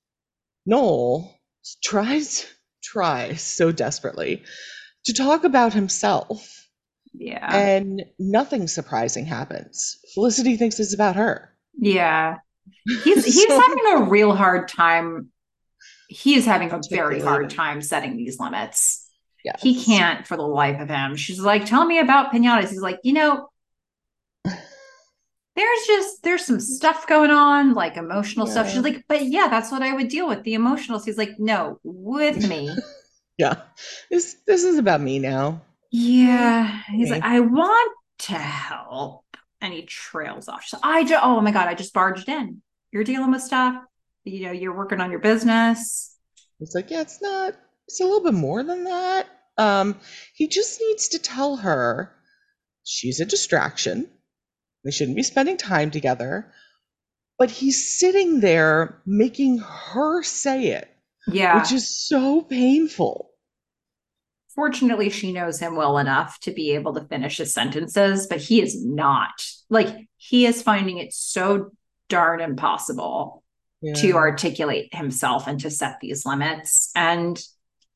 Noel tries tries so desperately to talk about himself Yeah. and nothing surprising happens. Felicity thinks it's about her. Yeah. [laughs] He's he's So- having a real hard time. He is having a very hard time setting these limits. Yes. He can't for the life of him. She's like, tell me about pinatas. He's like, you know, there's just there's some stuff going on, like emotional stuff. She's like, but yeah, that's what I would deal with, the emotionals. He's like, no, with me. [laughs] Yeah. This this is about me now. Yeah. He's like, I want to help. And he trails off. She's like, I just, oh my God, I just barged in. You're dealing with stuff. You know, you're working on your business. It's like, yeah, it's not it's a little bit more than that. Um, he just needs to tell her she's a distraction. They shouldn't be spending time together. But he's sitting there making her say it, Yeah. which is so painful. Fortunately, she knows him well enough to be able to finish his sentences, but he is not. Like, he is finding it so darn impossible to articulate himself and to set these limits. And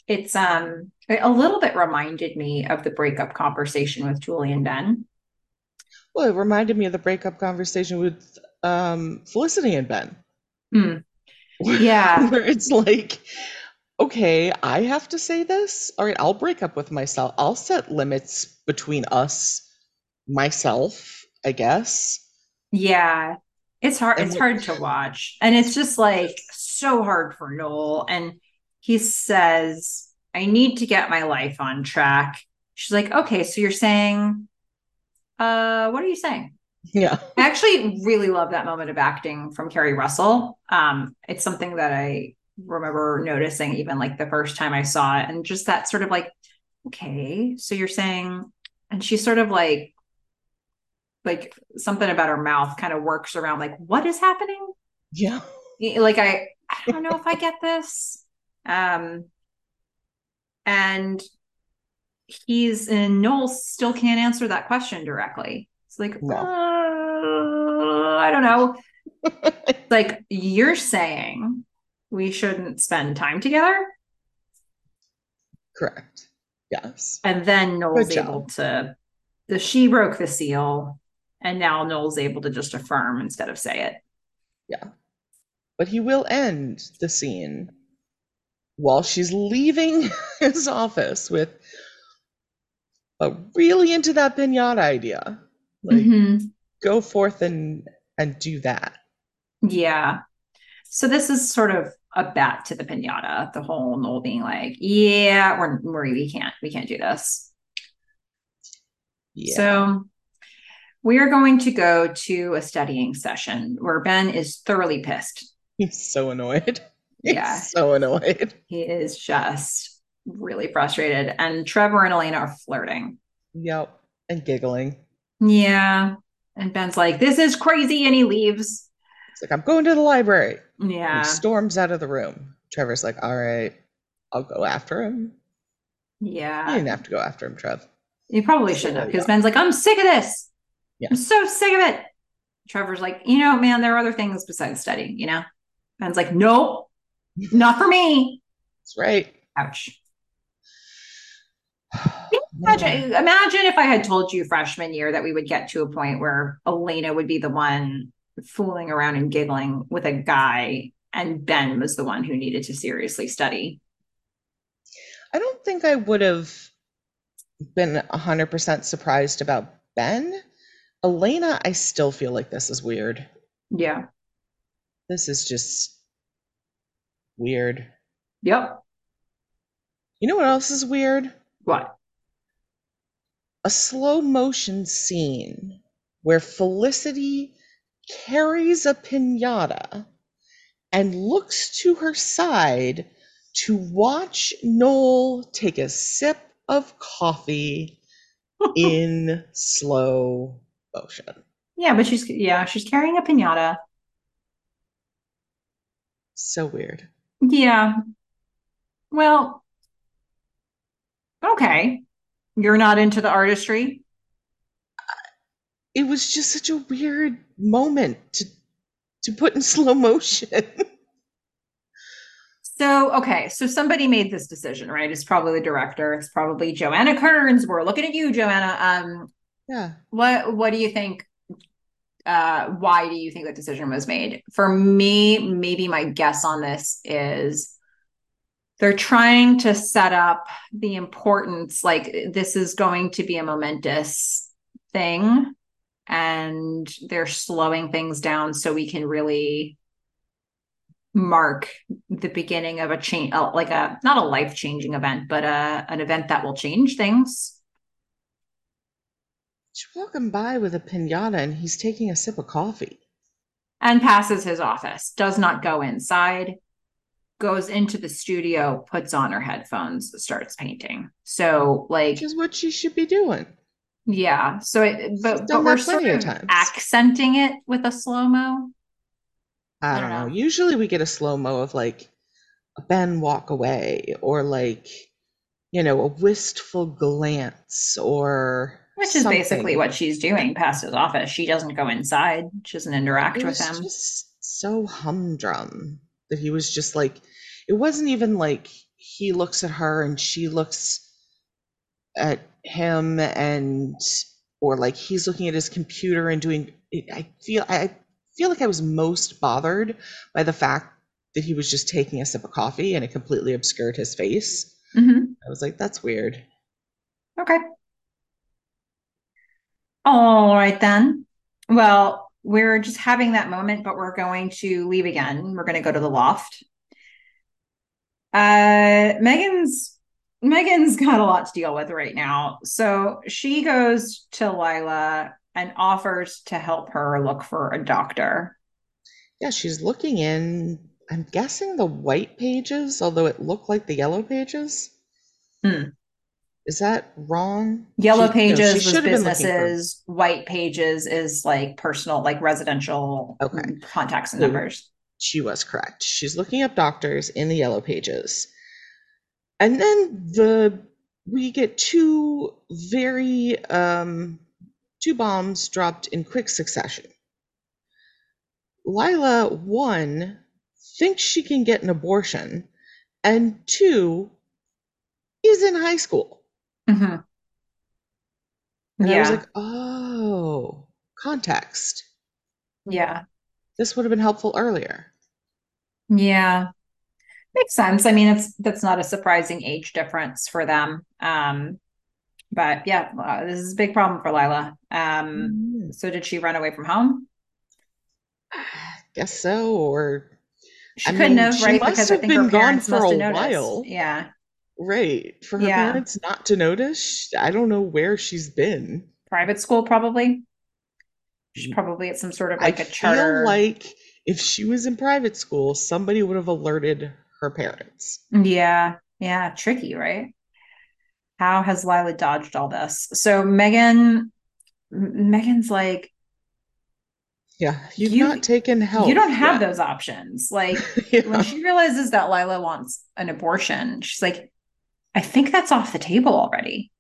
it's um a little bit reminded me of the breakup conversation with Julie and Ben. Well, it reminded me of the breakup conversation with um, Felicity and Ben. Hmm. Yeah. [laughs] Where it's like, okay, I have to say this. All right, I'll break up with myself. I'll set limits between us, myself, I guess. Yeah. It's hard And it's what- hard to watch. And it's just like so hard for Noel. And he says, I need to get my life on track. She's like, okay, so you're saying, uh, what are you saying? Yeah. I actually really love that moment of acting from Keri Russell. Um, it's something that I remember noticing even like the first time I saw it, and just that sort of like, okay, so you're saying, and she's sort of like, like something about her mouth kind of works around like, what is happening? Yeah. like I I don't know if I get this. Um and he's and Noel still can't answer that question directly. It's like No. uh, I don't know. It's [laughs] like you're saying we shouldn't spend time together Correct. Yes. and then Noel's able to the she broke the seal and now Noel's able to just affirm instead of say it. Yeah. But he will end the scene while she's leaving [laughs] his office with really into that pinata idea. Like, Mhm. go forth and and do that. Yeah. So this is sort of a bat to the pinata, the whole Noel being like, yeah, we're, we're we can't, we can't do this. Yeah. So we are going to go to a studying session where Ben is thoroughly pissed. He's so annoyed. [laughs] He's Yeah. so annoyed. He is just really frustrated. And Trevor and Elena are flirting. Yep. And giggling. Yeah. And Ben's like, this is crazy. And he leaves. It's like, I'm going to the library. And Yeah. He storms out of the room. Trevor's like, all right, I'll go after him. Yeah. You didn't have to go after him, Trev. You probably shouldn't have because. Ben's like, I'm sick of this. Yeah. I'm so sick of it. Trevor's like, you know, man, there are other things besides studying, you know? Ben's like, nope, not for me. That's right. Ouch. Imagine, imagine if I had told you freshman year that we would get to a point where Elena would be the one fooling around and giggling with a guy, and Ben was the one who needed to seriously study. I don't think I would have been 100% surprised about Ben. Elena, I still feel like this is weird. Yeah. This is just weird. Yep. You know what else is weird? What? A slow motion scene where Felicity carries a pinata and looks to her side to watch Noel take a sip of coffee [laughs] in slow motion. Yeah, but she's yeah, she's carrying a pinata. So weird. Yeah. Well, okay. You're not into the artistry? It was just such a weird moment to to put in [laughs] slow motion. So, okay, so somebody made this decision, right? It's probably the director. It's probably Joanna Kerns. We're looking at you, Joanna. Um, yeah. What What do you think? Uh, why do you think that decision was made? For me, maybe my guess on this is they're trying to set up the importance. Like this is going to be a momentous thing, and they're slowing things down so we can really mark the beginning of a change like a not a life changing event but a, an event that will change things she's walking by with a piñata and he's taking a sip of coffee and passes his office does not go inside goes into the studio puts on her headphones starts painting so like which is what she should be doing yeah so it but, but we're sort of accenting it with a slow mo I don't know. Usually we get a slow mo of like a Ben walk away or like, you know, a wistful glance or which is something. basically what she's doing past his office. She doesn't go inside. She doesn't interact with him. Just so humdrum that he was just like it wasn't even like he looks at her and she looks at him and or like he's looking at his computer and doing I feel I feel like I was most bothered by the fact that he was just taking a sip of coffee and it completely obscured his face. Mm-hmm. I was like, that's weird. Okay. All right, then. Well, we're just having that moment, but we're going to leave again. We're going to go to the loft. Uh, Meghan's Meghan's got a lot to deal with right now. So she goes to Lila and offers to help her look for a doctor. Yeah, she's looking in, I'm guessing the white pages, although it looked like the yellow pages. Hmm. Is that wrong? Yellow she, pages no, was businesses, for... white pages is like personal, like residential okay. contacts and so numbers. She was correct. She's looking up doctors in the yellow pages. And then the we get two very um two bombs dropped in quick succession. Lila, one, thinks she can get an abortion, and two, is in high school. Mm-hmm. And yeah. I was like, oh, context. Yeah. This would have been helpful earlier. Yeah. Makes sense. I mean, it's that's not a surprising age difference for them. Um, but yeah, uh, this is a big problem for Lila. Um, mm-hmm. So did she run away from home? I [sighs] guess so, or she I couldn't mean, have, right? Because I think her parents must have noticed. While. Yeah. Right. For her yeah. parents not to notice, I don't know where she's been. Private school, probably. She's mm. probably at some sort of like I a charter. I feel like if she was in private school, somebody would have alerted her parents. Yeah. Yeah. Tricky, right? how has Lila dodged all this? So Meghan, Meghan's like, yeah, you've you, not taken help. You don't have yet. those options. Like [laughs] yeah. when she realizes that Lila wants an abortion, she's like, I think that's off the table already.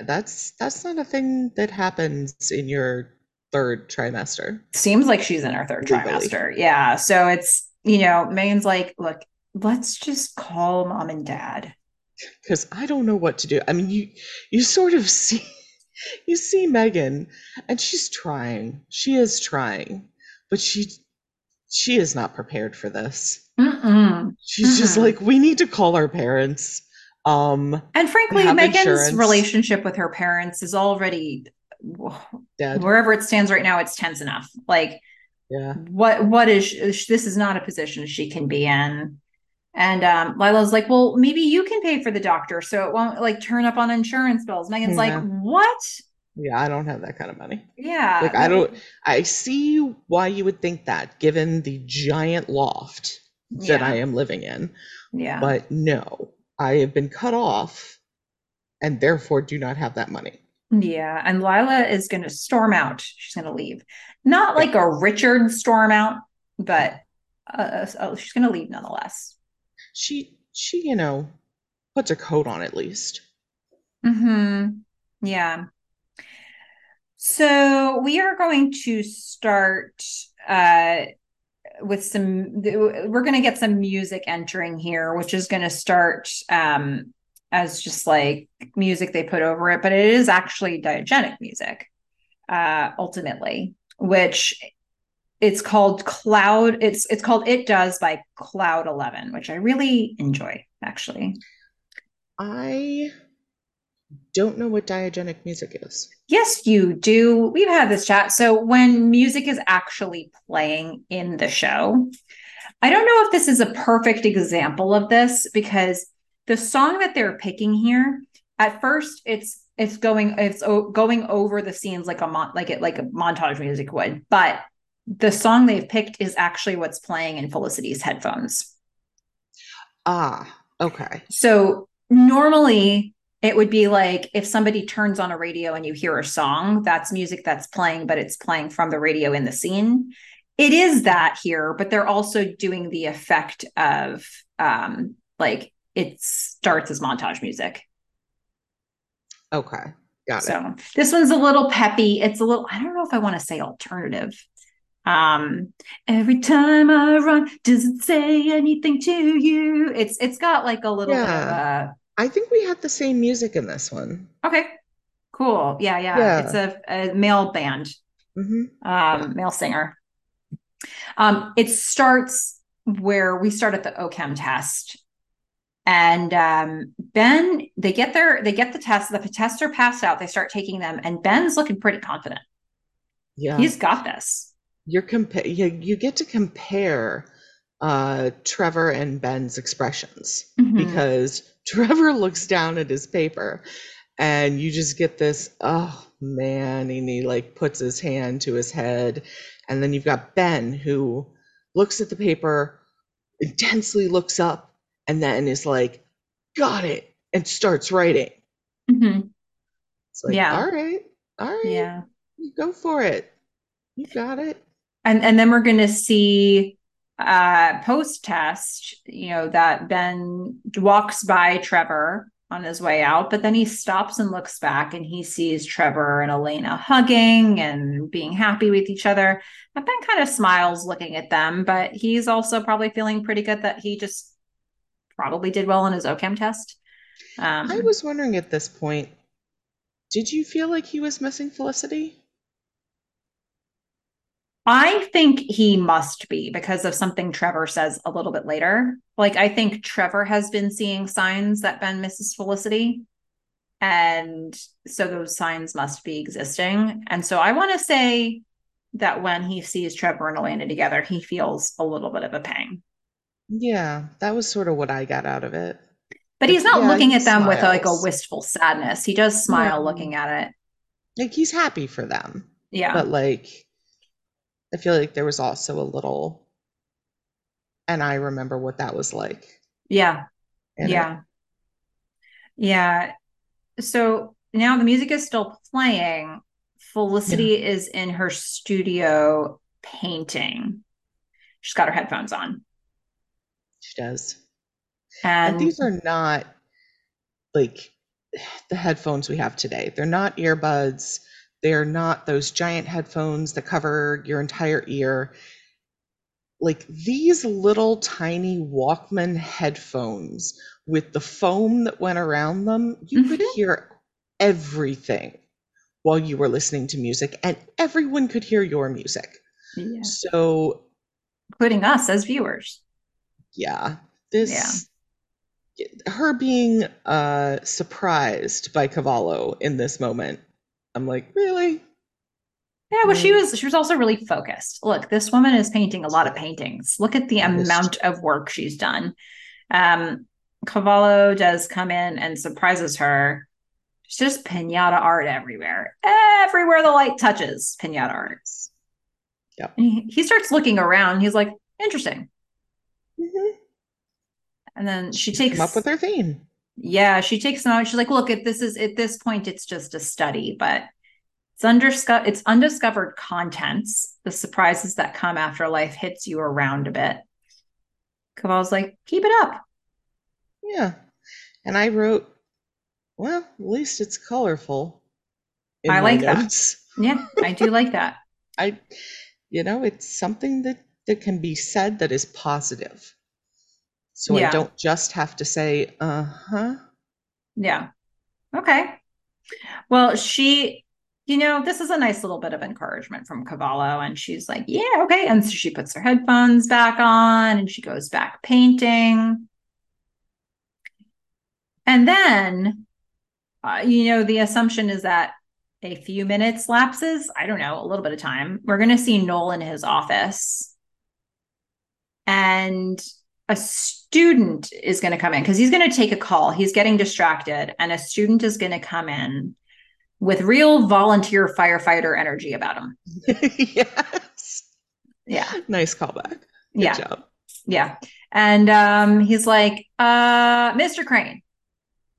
That's that's not a thing that happens in your third trimester. Seems like she's in her third Legally. trimester. Yeah. So it's, you know, Meghan's like, look, let's just call mom and dad because I don't know what to do. I mean, you you sort of [laughs] see you see Meghan, and she's trying. She is trying, but she she is not prepared for this. Mm-mm. She's Mm-mm. just like, we need to call our parents. Um, and frankly, Meghan's insurance. relationship with her parents is already Dead. wherever it stands right now. It's tense enough. Like, yeah, what what is this? Is not a position she can be in. And um, Lila's like, well, maybe you can pay for the doctor so it won't like turn up on insurance bills. Meghan's yeah. like, what? Yeah, I don't have that kind of money. Yeah. Like, I don't, I see why you would think that given the giant loft that yeah. I am living in. Yeah. But no, I have been cut off and therefore do not have that money. Yeah. And Lila is going to storm out. She's going to leave. Not like a Richard storm out, but uh, oh, she's going to leave nonetheless. She she you know puts a coat on at least. Hmm. Yeah. So we are going to start uh, with some. We're going to get some music entering here, which is going to start um, as just like music they put over it, but it is actually diegetic music uh, ultimately, which it's called Cloud. It's it's called It Does by Cloud Eleven, which I really enjoy actually. I don't know what diegetic music is. Yes, you do. We've had this chat. So when music is actually playing in the show, I don't know if this is a perfect example of this because the song that they're picking here, at first it's it's going it's going over the scenes like a mon- like it like a montage music would, but the song they've picked is actually what's playing in Felicity's headphones. Ah, okay. So normally it would be like if somebody turns on a radio and you hear a song, that's music that's playing, but it's playing from the radio in the scene. It is that here, but they're also doing the effect of um, like it starts as montage music. Okay. Got so it. this one's a little peppy. It's a little, I don't know if I want to say alternative. Um, every time I run, does it say anything to you? It's it's got like a little yeah. bit of a I think we had the same music in this one. Okay. Cool. Yeah, yeah. yeah. It's a, a male band. Mm-hmm. Um, yeah. male singer. Um, it starts where we start at the O Chem test. And um, Ben, they get their they get the test, the tests are passed out, they start taking them, and Ben's looking pretty confident. Yeah. He's got this. You're compa- you, you get to compare uh, Trevor and Ben's expressions mm-hmm. because [laughs] Trevor looks down at his paper and you just get this, oh man, and he like puts his hand to his head. And then you've got Ben who looks at the paper, intensely looks up, and then is like, got it, and starts writing. Mm-hmm. It's like, yeah. all right, all right. Yeah. Go for it. You got it. And and then we're gonna see uh, post test, you know, that Ben walks by Trevor on his way out, but then he stops and looks back and he sees Trevor and Elena hugging and being happy with each other. And Ben kind of smiles looking at them, but he's also probably feeling pretty good that he just probably did well on his O Chem test. Um, I was wondering at this point, did you feel like he was missing Felicity? I think he must be because of something Trevor says a little bit later. Like, I think Trevor has been seeing signs that Ben misses Felicity. And so those signs must be existing. And so I want to say that when he sees Trevor and Elena together, he feels a little bit of a pang. Yeah, that was sort of what I got out of it. But he's not yeah, looking he at them smiles. with like a wistful sadness. He does smile yeah. looking at it. Like he's happy for them. Yeah. But like I feel like there was also a little, and I remember what that was like. Yeah. Yeah. It. Yeah. So now the music is still playing. Felicity yeah. is in her studio painting. She's got her headphones on. She does. And, and these are not like [sighs] the headphones we have today. They're not earbuds. They're not those giant headphones that cover your entire ear. Like these little tiny Walkman headphones with the foam that went around them, you mm-hmm. could hear everything while you were listening to music, and everyone could hear your music. Yeah. So, including us as viewers. Yeah. This. Yeah. Her being uh, surprised by Cavallo in this moment I'm like, really? Yeah, well, she was she was also really focused. Look, this woman is painting a lot of paintings. Look at the amount of work she's done. Um, Cavallo does come in and surprises her. It's just pinata art everywhere. Everywhere the light touches, pinata art. Yeah. He, he, starts looking around. He's like, interesting. Mm-hmm. And then she takes come up with her theme yeah she takes them out she's like look at this is at this point it's just a study but it's undiscovered it's undiscovered contents the surprises that come after life hits you around a bit Cavallo's like, keep it up. Yeah. And I wrote, well, at least it's colorful. I like that. Yeah, I do like that. [laughs] I, you know, it's something that that can be said that is positive. So Yeah. I don't just have to say, uh huh. Yeah. Okay. Well, she, you know, this is a nice little bit of encouragement from Cavallo. And she's like, yeah, okay. And so she puts her headphones back on and she goes back painting. And then, uh, you know, the assumption is that a few minutes lapses. I don't know, a little bit of time. We're going to see Noel in his office. And a student is going to come in because he's going to take a call. He's getting distracted, and a student is going to come in with real volunteer firefighter energy about him. [laughs] yes. Yeah. Nice callback. Good yeah. job. Yeah. And um, he's like, uh, Mr. Crane.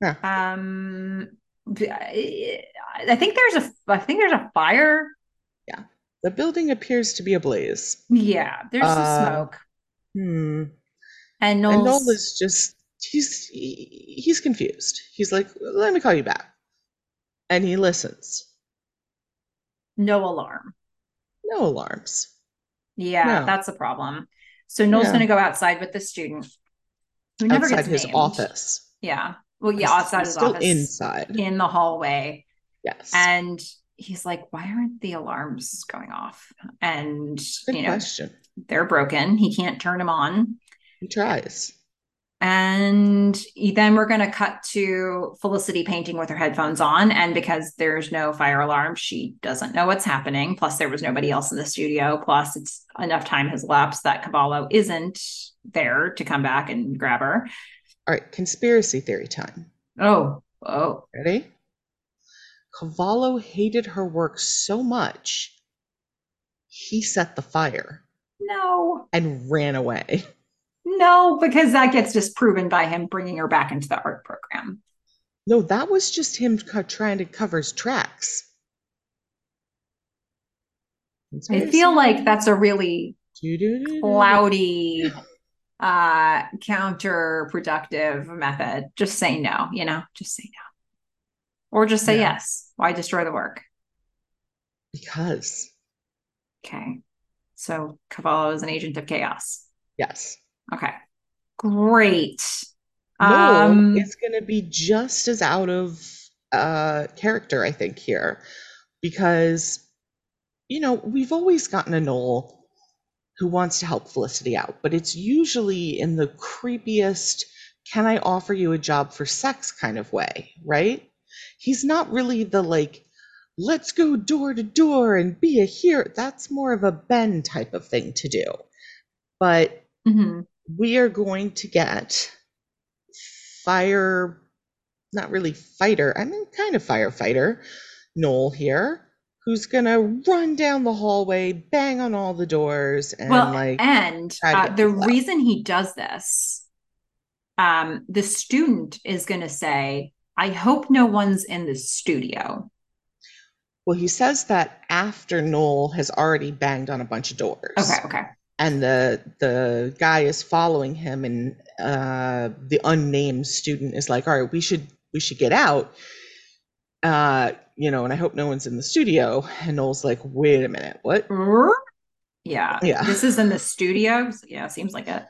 Yeah. Um, I think there's a I think there's a fire. Yeah. The building appears to be ablaze. Yeah, there's some Uh, smoke. Hmm. And And Noel is just he's he, he's confused. He's like, "Let me call you back," and he listens. no alarm. No alarms. Yeah, No. that's a problem. So Noel's Yeah. going to go outside with the student who never outside gets his named. office. Yeah. Well, yeah, outside he's his still office. inside. in the hallway. Yes. And he's like, why aren't the alarms going off? And, Good you know, question. They're broken. He can't turn them on. He tries. And then we're going to cut to Felicity painting with her headphones on. And because there's no fire alarm, she doesn't know what's happening. Plus, there was nobody else in the studio. Plus, it's enough time has elapsed that Cavallo isn't there to come back and grab her. All right, conspiracy theory time. Oh, oh, Ready? Cavallo hated her work so much, he set the fire no, and ran away. [laughs] no, because that gets disproven by him bringing her back into the art program. No, that was just him co- trying to cover his tracks. I feel like that's a really cloudy uh counterproductive method. Just say no you know? Just say no. Or just say Yeah. yes. Why destroy the work? Because, okay so cavallo is an agent of chaos yes. okay great Noel um is going to be just as out of uh, character, I think, here. Because, you know, we've always gotten a Noel who wants to help Felicity out, but it's usually in the creepiest, can I offer you a job for sex kind of way, right? He's not really the like, let's go door to door and be a hero. That's more of a Ben type of thing to do. But mhm. we are going to get fire not really fighter i mean kind of firefighter noel here who's gonna run down the hallway bang on all the doors and well like and uh, the reason he does this um the student is going to say i hope no one's in the studio well he says that after noel has already banged on a bunch of doors okay okay and the the guy is following him and uh the unnamed student is like all right we should we should get out uh you know and i hope no one's in the studio and noel's like wait a minute what Yeah. Yeah. This is in the studio. Yeah, seems like it.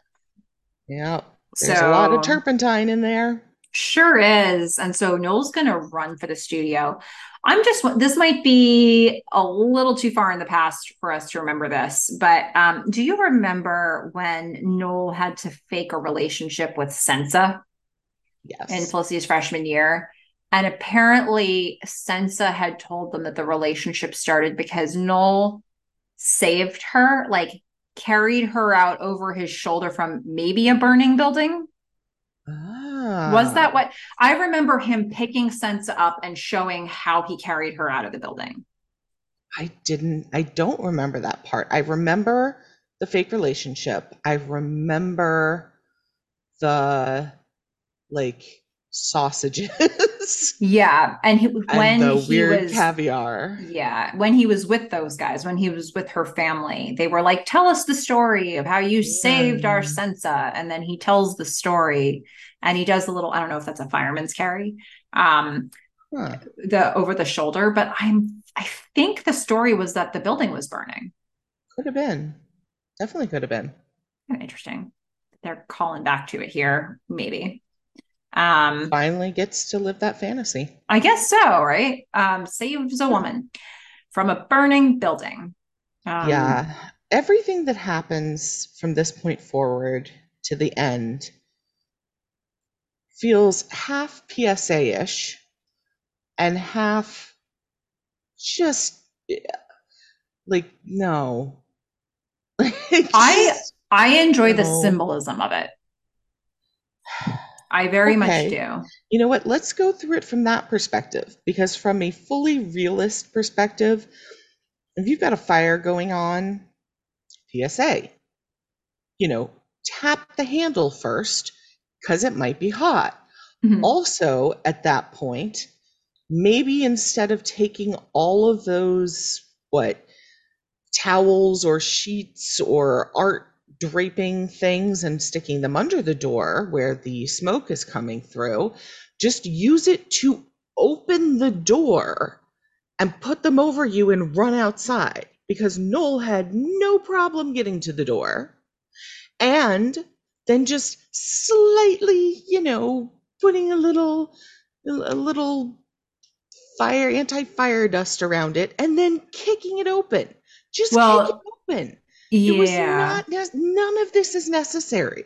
yeah there's a lot of turpentine in there Sure is. And so Noel's going to run for the studio. I'm just, this might be a little too far in the past for us to remember this, but um, do you remember when Noel had to fake a relationship with Sensa yes in Felicity's freshman year? And apparently, Sensa had told them that the relationship started because Noel saved her, like carried her out over his shoulder from maybe a burning building. ah. Was that what I remember him picking Sensa up and showing how he carried her out of the building? i didn't i don't remember that part. I remember the fake relationship. I remember the like sausages [laughs] Yeah, and he, and when the he weird was caviar. yeah, when he was with those guys, when he was with her family, they were like, "Tell us the story of how you saved our Yeah. sensa," and then he tells the story, and he does a little. I don't know if that's a fireman's carry, um, Huh. the over the shoulder, but I'm I think the story was that the building was burning. Could have been. Definitely could have been. Interesting. They're calling back to it here, maybe. Um, Finally gets to live that fantasy. I guess so, right? Um, saves a woman from a burning building. Um, Yeah. Everything that happens from this point forward to the end feels half PSA ish and half just like, no. Like, [laughs] I- I enjoy the symbolism of it. [sighs] I very much do. You know what? Let's go through it from that perspective because, from a fully realist perspective, if you've got a fire going on, PSA, you know, tap the handle first because it might be hot. Mhm. Also, at that point, maybe instead of taking all of those, what, towels or sheets or art draping things and sticking them under the door where the smoke is coming through, just use it to open the door and put them over you and run outside because Noel had no problem getting to the door. And then just slightly, you know, putting a little a little fire anti-fire dust around it and then kicking it open. Just Well, kick it open. It was Yeah. not none of this is necessary.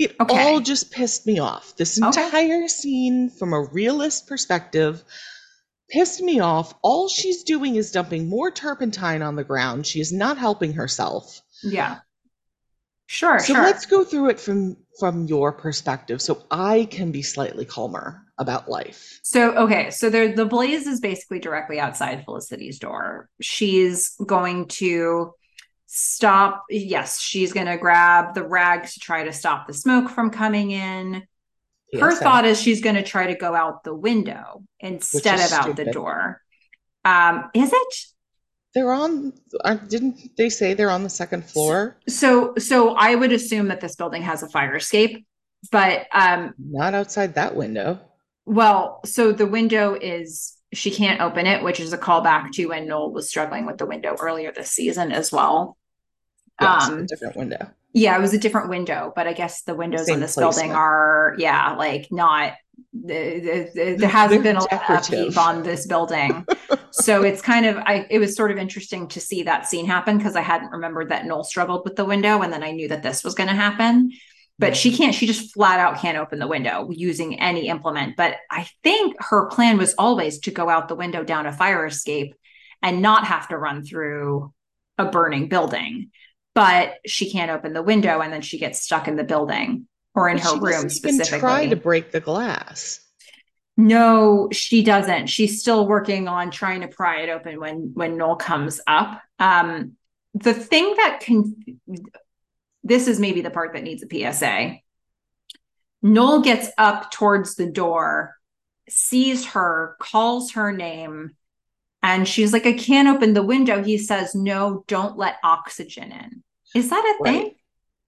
It Okay. all just pissed me off. This Okay. entire scene, from a realist perspective, pissed me off. All she's doing is dumping more turpentine on the ground. She is not helping herself. Yeah. Sure, So sure. let's go through it from from your perspective, so I can be slightly calmer about life. So okay, so there the blaze is basically directly outside Felicity's door. She's going to stop yes, she's going to grab the rags to try to stop the smoke from coming in. Her PSA. thought is she's going to try to go out the window instead of out the door. Um is it? They're on. Didn't they say they're on the second floor? So so I would assume that this building has a fire escape, but um Not outside that window. Well, so the window is she can't open it, which is a callback to when Noel was struggling with the window earlier this season as well. Yes, a Um, different window. yeah, it was a different window, but I guess the windows Same in this building are, yeah, like not. The, the, the- there hasn't They're been a lot of upkeep on this building, so it's kind of. I it was sort of interesting to see that scene happen because I hadn't remembered that Noel struggled with the window, and then I knew that this was going to happen. But she can't. She just flat out can't open the window using any implement. But I think her plan was always to go out the window down a fire escape and not have to run through a burning building but she can't open the window and then she gets stuck in the building or in But her she room specifically. try to break the glass. No, she doesn't. She's still working on trying to pry it open when when Noel comes up. Um the thing that can this is maybe the part that needs a PSA. Noel gets up towards the door, sees her, calls her name, and she's like, I can't open the window. He says, No, don't let oxygen in. Is that a thing?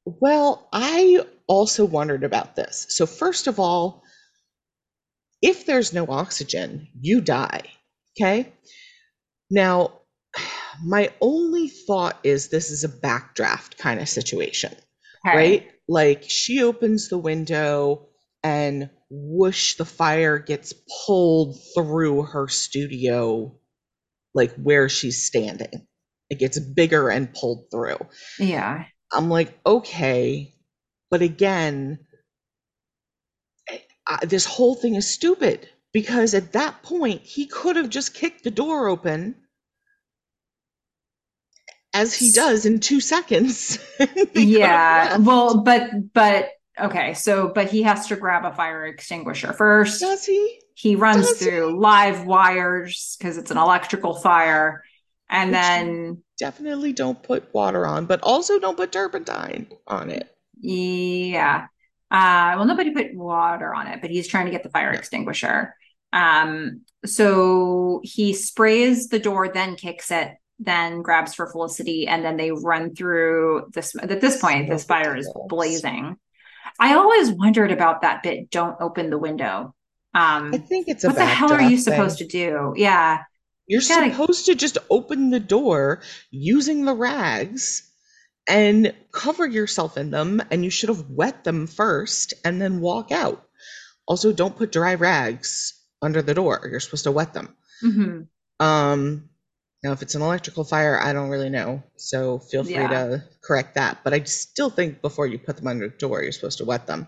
Well, I also wondered about this. So, first of all, if there's no oxygen, you die. Okay. Now, my only thought is this is a backdraft kind of situation, Okay. right? Like she opens the window and whoosh, the fire gets pulled through her studio, like where she's standing. It gets bigger and pulled through. Yeah. I'm like, okay, but again, I, this whole thing is stupid because at that point he could have just kicked the door open as he does in two seconds. [laughs] He yeah well but but okay so but he has to grab a fire extinguisher first does he? he runs does through live wires because it's an electrical fire and Which- then Definitely don't put water on, but also don't put turpentine on it. yeah Uh, well, nobody put water on it, but he's trying to get the fire extinguisher. Um, so he sprays the door, then kicks it, then grabs for Felicity, and then they run through this. At this point, this fire is blazing. I always wondered about that bit. Don't open the window. Um, I think it's what the hell are you supposed to do? Yeah, You're You gotta- supposed to just open the door using the rags and cover yourself in them, and you should have wet them first and then walk out. Also, don't put dry rags under the door. You're supposed to wet them. Mhm. Um, now, if it's an electrical fire, I don't really know. So feel free Yeah. to correct that. But I still think before you put them under the door, you're supposed to wet them.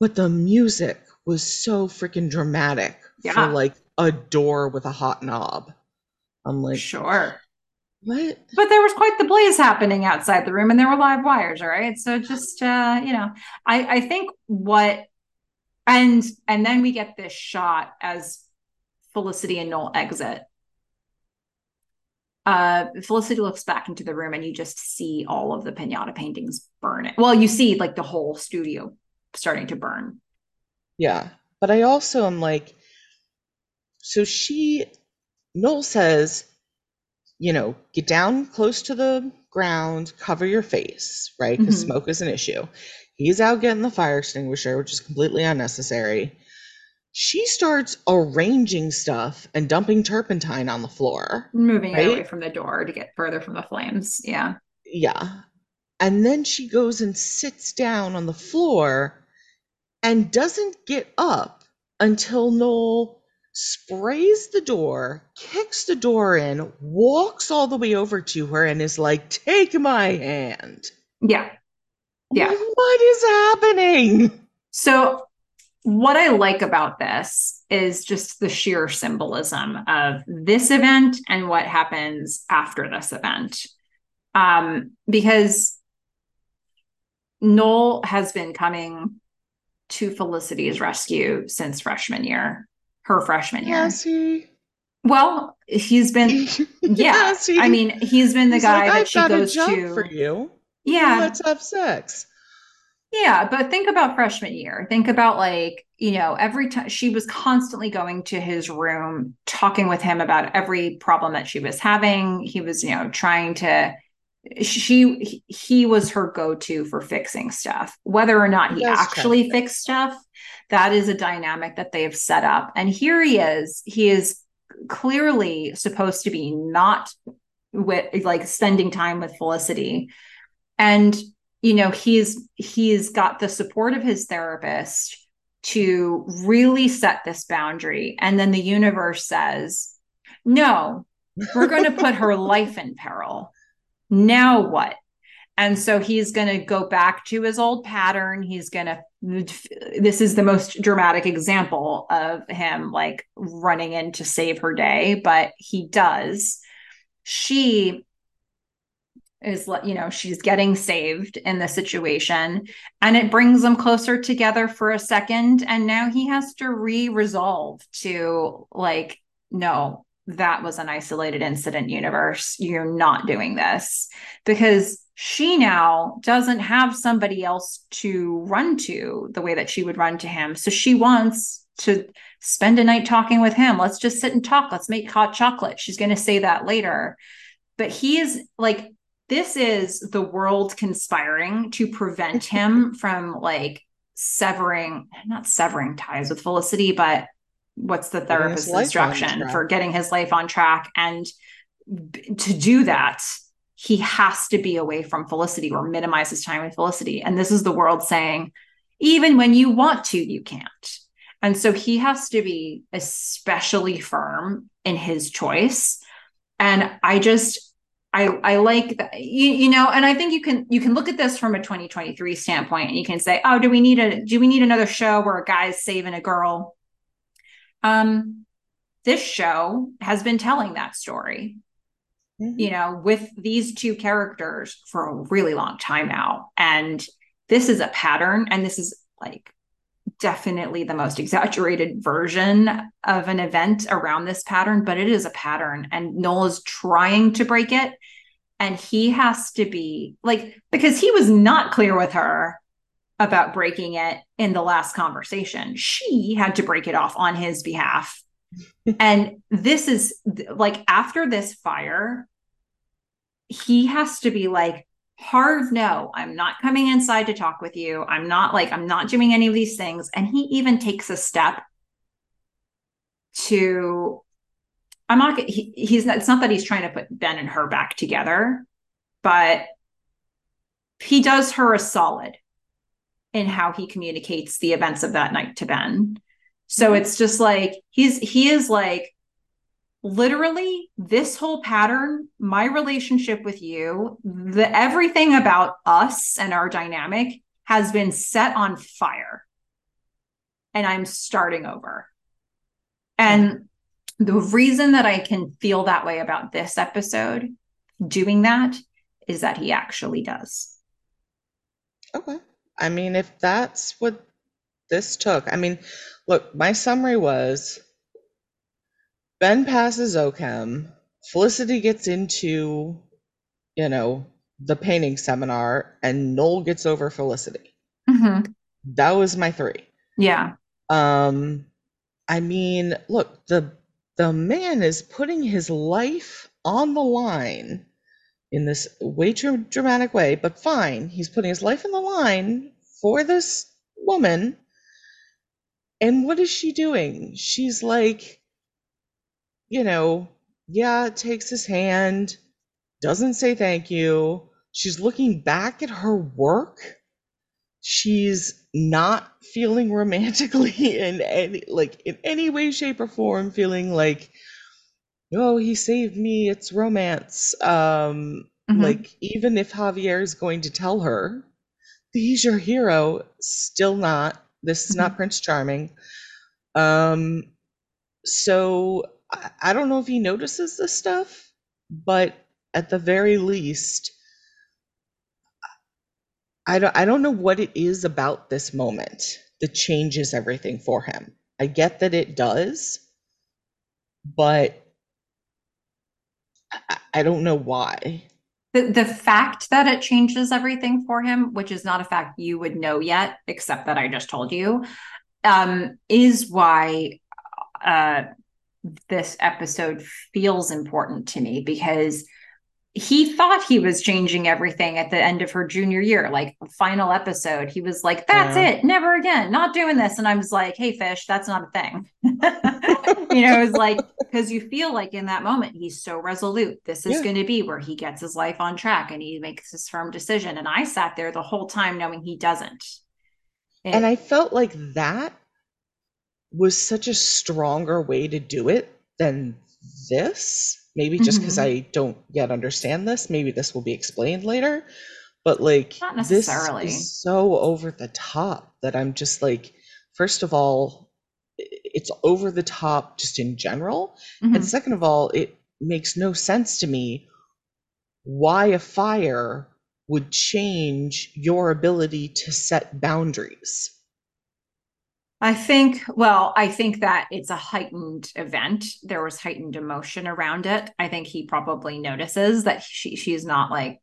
But the music was so freaking dramatic Yeah. for like a door with a hot knob. I'm like, sure. what? But there was quite the blaze happening outside the room, and there were live wires. All right, so just uh, you know, I I think what and and then we get this shot as Felicity and Noel exit. Uh, Felicity looks back into the room, and you just see all of the pinata paintings burn. It well, you see like the whole studio starting to burn. Yeah. But I also am like, so she, Noel says, you know, get down close to the ground, cover your face, right? Because Mhm. smoke is an issue. He's out getting the fire extinguisher, which is completely unnecessary. She starts arranging stuff and dumping turpentine on the floor. Moving Right? away from the door to get further from the flames. Yeah. Yeah. And then she goes and sits down on the floor and doesn't get up until Noel sprays the door, kicks the door in, walks all the way over to her, and is like, Take my hand. Yeah. Yeah. like, what is happening? So, what I like about this is just the sheer symbolism of this event and what happens after this event. Um, because Noel has been coming to Felicity's rescue since freshman year, her freshman year. Yes, he. Well, he's been, [laughs] yeah. He- I mean, he's been the he's guy like, that I've she goes to. for you. Yeah. Let's have sex. Yeah, but think about freshman year. Think about like, you know, every time she was constantly going to his room, talking with him about every problem that she was having. He was, you know, trying to she he- he was her go-to for fixing stuff. Whether or not he That's actually true. fixed stuff, that is a dynamic that they have set up. And here he is. He is clearly supposed to be not with like spending time with Felicity. And you know he's he's got the support of his therapist to really set this boundary and then the universe says no we're going to put her [laughs] life in peril now what and so he's going to go back to his old pattern. He's going to this is the most dramatic example of him like running in to save her day but he does. She is you know she's getting saved in the situation and it brings them closer together for a second and now he has to re-resolve to like no that was an isolated incident universe. You're not doing this. Because she now doesn't have somebody else to run to the way that she would run to him. So she wants to spend a night talking with him. Let's just sit and talk. Let's make hot chocolate. She's going to say that later. But he is like this is the world conspiring to prevent [laughs] him from like severing not severing ties with felicity but what's the therapist's instruction for getting his life on track and to do that he has to be away from felicity or minimize his time with felicity. And this is the world saying even when you want to you can't. And so he has to be especially firm in his choice. And i just I I like that you, you know, and I think you can you can look at this from a 2023 standpoint and you can say, oh, do we need a do we need another show where a guy's saving a girl? Um, this show has been telling that story, Mhm. you know, with these two characters for a really long time now. And this is a pattern, and this is like definitely the most exaggerated version of an event around this pattern, but it is a pattern, and Noel is trying to break it. And he has to be like, because he was not clear with her about breaking it in the last conversation. She had to break it off on his behalf. And this is like after this fire, he has to be like, hard no, I'm not coming inside to talk with you. I'm not like, I'm not doing any of these things. And he even takes a step to, I'm not, he, he's not, it's not that he's trying to put Ben and her back together, but he does her a solid in how he communicates the events of that night to Ben. So it's just like he's he is like literally this whole pattern, my relationship with you, the everything about us and our dynamic has been set on fire. And I'm starting over. And the reason that I can feel that way about this episode doing that is that he actually does. Okay. I mean, if that's what this took, I mean, look, my summary was Ben passes O Chem, Felicity gets into, you know, the painting seminar, and Noel gets over Felicity. Mm-hmm. That was my three. Yeah. Um, I mean, look, the the man is putting his life on the line in this way too dramatic way, but fine. He's putting his life on the line for this woman. And what is she doing? She's like, you know, yeah, takes his hand, doesn't say thank you. She's looking back at her work. She's not feeling romantically [laughs] in any like in any way, shape, or form, feeling like oh, he saved me, it's romance. Um, mm-hmm. Like, even if Javier is going to tell her, he's your hero, still not. This is mm-hmm. not Prince Charming. Um, so I, I don't know if he notices this stuff, but at the very least, I don't, I don't know what it is about this moment that changes everything for him. I get that it does, but I don't know why. The, fact that it changes everything for him, which is not a fact you would know yet, except that I just told you, um, is why uh, this episode feels important to me because he thought he was changing everything at the end of her junior year, like final episode. He was like, "That's yeah. it, never again, not doing this." And I was like, "Hey, fish, that's not a thing." [laughs] you know, it was like because you feel like in that moment he's so resolute. This is yeah. going to be where he gets his life on track and he makes his firm decision. And I sat there the whole time knowing he doesn't. It, and I felt like that was such a stronger way to do it than this maybe just because mm-hmm. i don't yet understand this maybe this will be explained later but like Not necessarily. this is so over the top that i'm just like first of all it's over the top just in general mm-hmm. and second of all it makes no sense to me why a fire would change your ability to set boundaries I think, well, I think that it's a heightened event. There was heightened emotion around it. I think he probably notices that she she's not like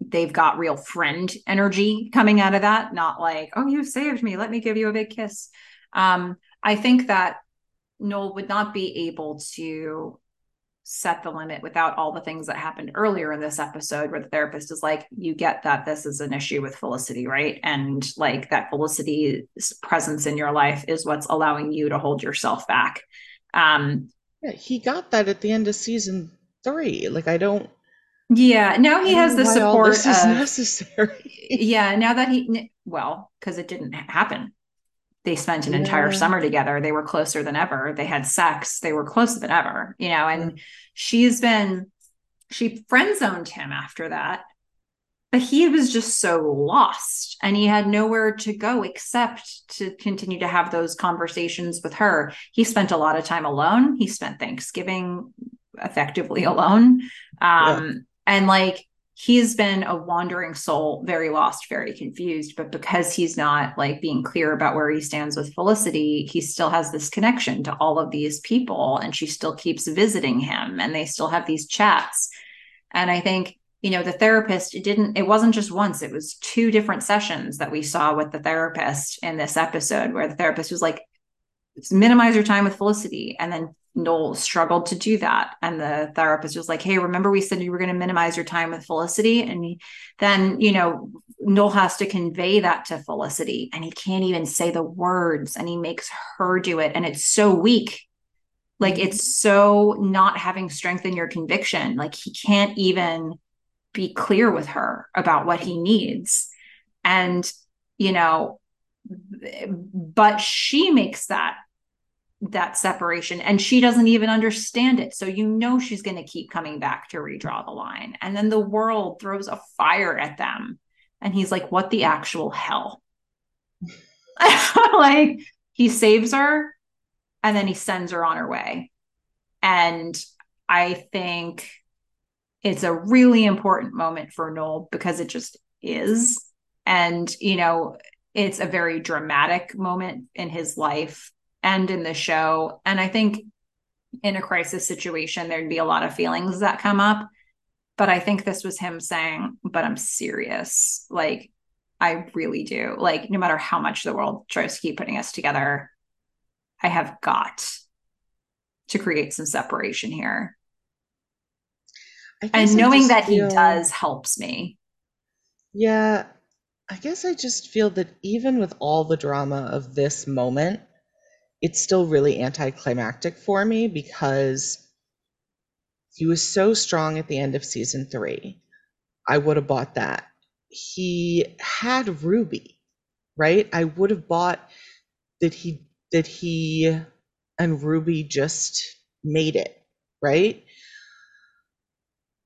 they've got real friend energy coming out of that, not like, oh, you saved me. Let me give you a big kiss. Um, I think that Noel would not be able to set the limit without all the things that happened earlier in this episode where the therapist is like you get that this is an issue with felicity right? And like that felicity's presence in your life is what's allowing you to hold yourself back. Um yeah, he got that at the end of season three. Like i don't yeah now he has the support this of, is [laughs] necessary. Yeah now that he well because it didn't happen they spent an yeah. entire summer together. They were closer than ever. They had sex. They were closer than ever, you know, and she's been, she friend zoned him after that. But he was just so lost and he had nowhere to go except to continue to have those conversations with her. He spent a lot of time alone. He spent Thanksgiving effectively alone. Um, yeah. And like, he's been a wandering soul, very lost, very confused. But because he's not like being clear about where he stands with Felicity, he still has this connection to all of these people and she still keeps visiting him and they still have these chats. And I think you know the therapist it didn't it wasn't just once it was two different sessions that we saw with the therapist in this episode where the therapist was like minimize your time with felicity and then noel struggled to do that. And the therapist was like hey remember we said you were going to minimize your time with felicity? And he, then you know noel has to convey that to felicity and he can't even say the words and he makes her do it. And it's so weak. Like mm-hmm. it's so not having strength in your conviction. Like he can't even be clear with her about what he needs. And you know but she makes that that separation and she doesn't even understand it. So you know she's going to keep coming back to redraw the line and then the world throws a fire at them and he's like what the actual hell? [laughs] Like he saves her and then he sends her on her way. And i think it's a really important moment for Noel because it just is. And, you know, it's a very dramatic moment in his life and in the show. And I think in a crisis situation, there'd be a lot of feelings that come up. But I think this was him saying, but I'm serious. Like, I really do. Like, no matter how much the world tries to keep putting us together, I have got to create some separation here and knowing that feel, he does helps me. Yeah, I guess I just feel that even with all the drama of this moment, it's still really anticlimactic for me because he was so strong at the end of season three. I would have bought that. He had Ruby, right? I would have bought that he that he and Ruby just made it, right?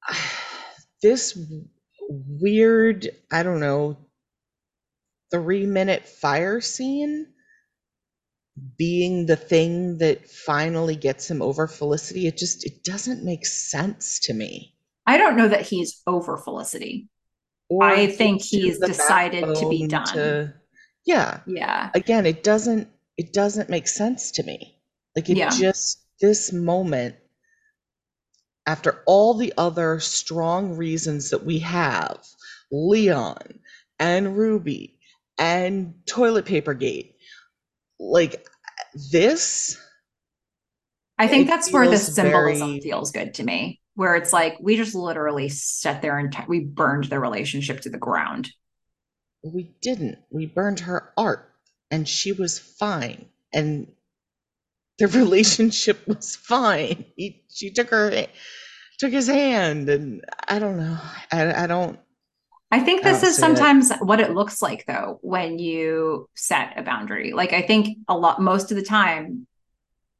[sighs] this weird, I don't know, three minute fire scene being the thing that finally gets him over Felicity, it just it doesn't make sense to me. I don't know that he's over Felicity. Or I think he's decided to be done. To, yeah. Yeah. Again, it doesn't it doesn't make sense to me. Like it yeah. just this moment after all the other strong reasons that we have Leon and Ruby and toilet paper gate like this I think that's where the symbolism very... feels good to me where it's like we just literally set there and we burned their relationship to the ground we didn't we burned her art and she was fine and the [laughs] relationship was fine. He, she took her, took his hand, and I don't know. I, I don't. I think this I is sometimes it. what it looks like though when you set a boundary. Like I think a lot, most of the time,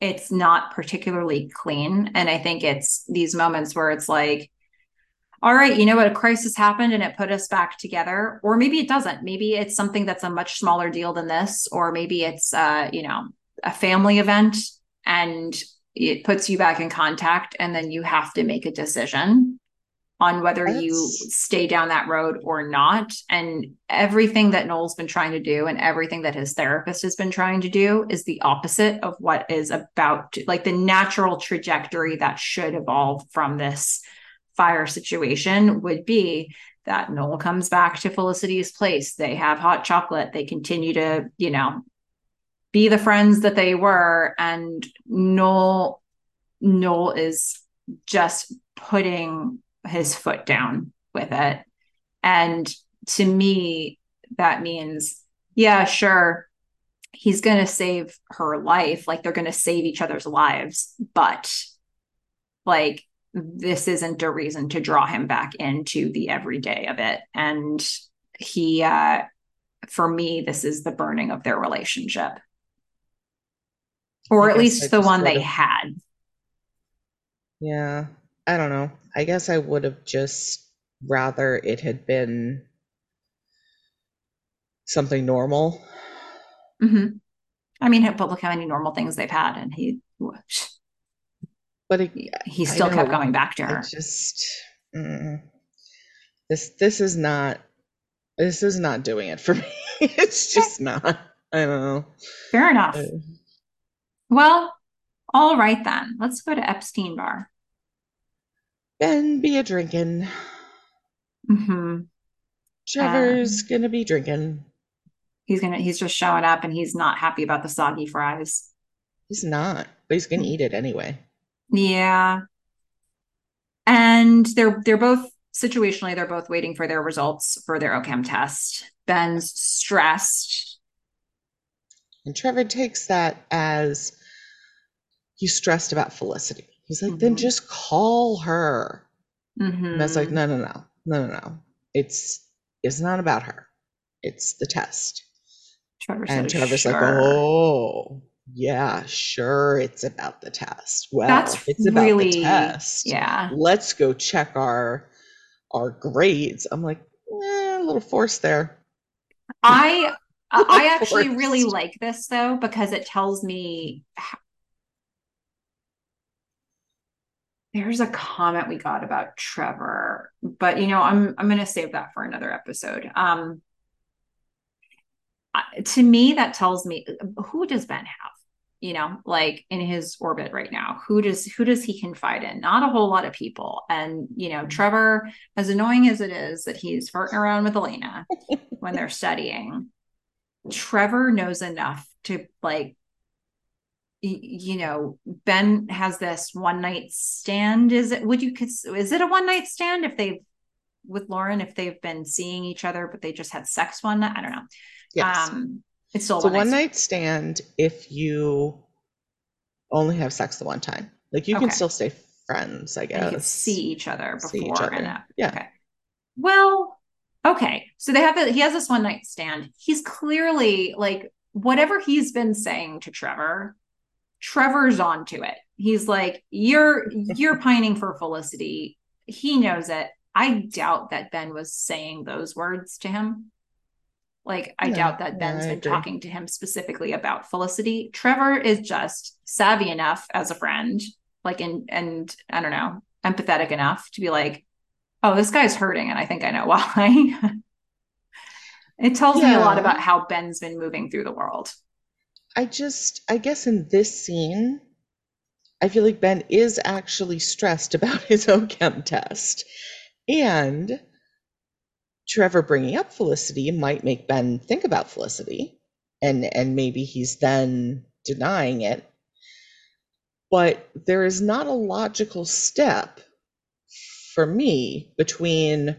it's not particularly clean, and I think it's these moments where it's like, all right, you know what, a crisis happened and it put us back together, or maybe it doesn't. Maybe it's something that's a much smaller deal than this, or maybe it's uh, you know a family event and it puts you back in contact and then you have to make a decision on whether That's... you stay down that road or not and everything that Noel's been trying to do and everything that his therapist has been trying to do is the opposite of what is about to, like the natural trajectory that should evolve from this fire situation would be that Noel comes back to Felicity's place. They have hot chocolate. They continue to, you know, be the friends that they were and Noel Noel is just putting his foot down with it. And to me that means yeah sure he's going to save her life. Like they're going to save each other's lives but like this isn't a reason to draw him back into the everyday of it. And he uh for me this is the burning of their relationship. Or at least the one they had. Yeah, I don't know. I guess I would have just rather it had been something normal. Mm-hmm. I mean, but look how many normal things they've had, and he, but it, he still kept going back to her. just mm, this this is not this is not doing it for [laughs] me. it's just not. I don't know. Fair enough. Uh, well, all right then. Let's go to Epstein Bar. Ben be a drinking. Mm-hmm. Trevor's gonna be drinking. he's gonna he's just showing up and he's not happy about the soggy fries. He's not, but he's gonna eat it anyway. Yeah. And they're they're both situationally they're both waiting for their results for their OChem test. Ben's stressed. And Trevor takes that as he's stressed about Felicity. He's like, then Mhm. just call her. Mhm. And I was like, no, no, no, no, no, no. It's it's not about her. It's the test. Trevor And says, Trevor's like, oh, yeah, sure, it's about the test. Well, That's it's about really the test. yeah. Let's go check our our grades. I'm like, eh, a little forced there. I [laughs] I actually really like this though because it tells me there's a comment we got about Trevor, but you know, I'm I'm going to save that for another episode. Um to me that tells me who does Ben have? You know, like in his orbit right now. Who does who does he confide in? Not a whole lot of people. And you know, Trevor, as annoying as it is that he's farting around with Elena [laughs] when they're studying, Trevor knows enough to like you know ben has this one night stand is it would you is it a one night stand if they've with lauren if they've been seeing each other but they just had sex one night i don't know Yes. um it's still a one night night stand if you only have sex the one time. Like you can still stay friends, I stand. and you guess. can see each other before each and other. up Yeah. okay well okay so they have the, he has this one night stand he's clearly like whatever he's been saying to trevor trevor's onto it. He's like you're you're [laughs] pining for felicity. He knows it. I doubt that ben was saying those words to him. Like i Yeah, doubt that yeah, ben's I been talking to him specifically about felicity. Trevor is just savvy enough as a friend like and and i don't know empathetic enough to be like oh this guy's hurting and i think i know [laughs] why. It tells me a lot about how ben's been moving through the world I just, I guess in this scene, I feel like Ben is actually stressed [laughs] about his OChem test. And Trevor bringing up Felicity might make Ben think about Felicity. And, and maybe he's then denying it. But there is not a logical step for me between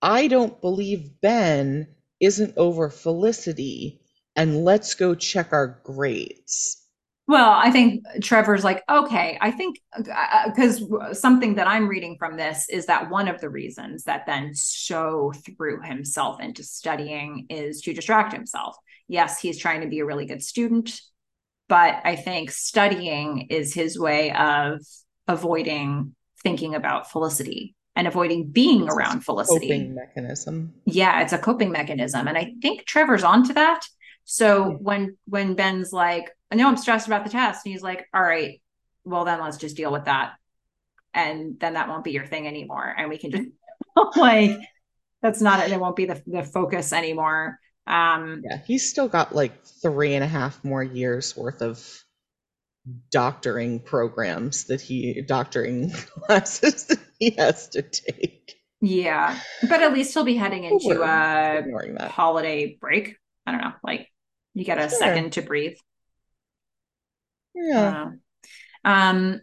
I don't believe Ben isn't over Felicity and let's go check our grades. Well, I think Trevor's like, okay, I think uh, because something that I'm reading from this is that one of the reasons that then so threw himself into studying is to distract himself. Yes, he's trying to be a really good student, but I think studying is his way of avoiding thinking about Felicity and avoiding being It's a around Felicity. Coping mechanism. yeah it's a coping mechanism and i think trevor's onto that so Hmm. when when ben's like i know i'm stressed about the test and he's like all right well then let's just deal with that. And then that won't be your thing anymore. And we can just [laughs] like that's not it. It won't be the, the focus anymore. Um Yeah, he's still got like three and a half more years worth of doctoring programs that he doctoring [laughs] classes that he has to take. yeah but at least he'll be heading into a holiday break. I don't know like you get a Sure. second to breathe Yeah. Uh, um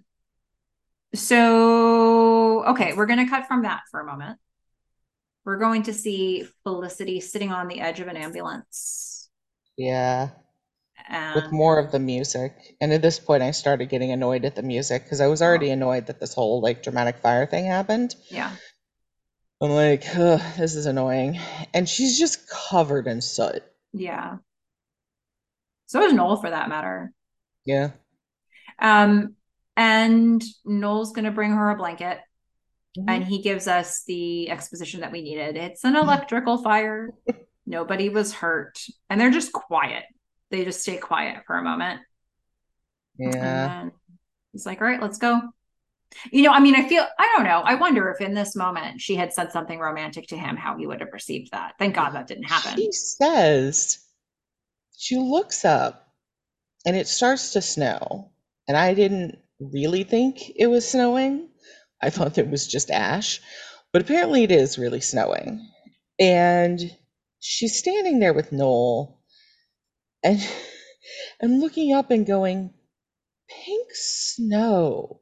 so okay we're going to cut from that for a moment we're going to see felicity sitting on the edge of an ambulance Yeah. With more of the music. And at this point I started getting annoyed at the music because I was already annoyed that this whole like dramatic fire thing happened. yeah I'm like, Ugh, this is annoying. And she's just covered in soot. yeah so is noel for that matter Yeah. um and noel's going to bring her a blanket Mhm. and he gives us the exposition that we needed it's an electrical [laughs] fire nobody was hurt and they're just quiet they just stay quiet for a moment Yeah. And he's like, all right, let's go. You know, I mean, I feel, I don't know. I wonder if in this moment she had said something romantic to him, how he would have received that. Thank God that didn't happen. She says, she looks up and it starts to snow. And I didn't really think it was snowing. I thought it was just ash. But apparently it is really snowing. And she's standing there with Noel and [laughs] and looking up and going, Pink snow.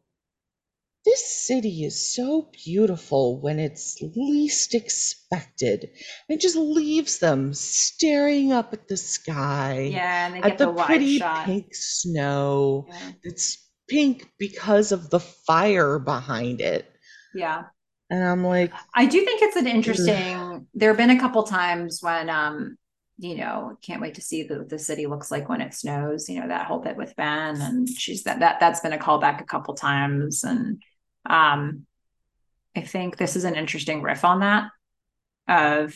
This city is so beautiful when it's least expected. It just leaves them staring up at the sky, Yeah, and they at get the, the wide pretty shot. pink snow. Yeah. It's pink because of the fire behind it. yeah. And I'm like, I do think it's an interesting. There have been a couple times when, um, you know, can't wait to see the the city looks like when it snows. You know that whole bit with Ben, and she's that that that's been a callback a couple times, and um, I think this is an interesting riff on that of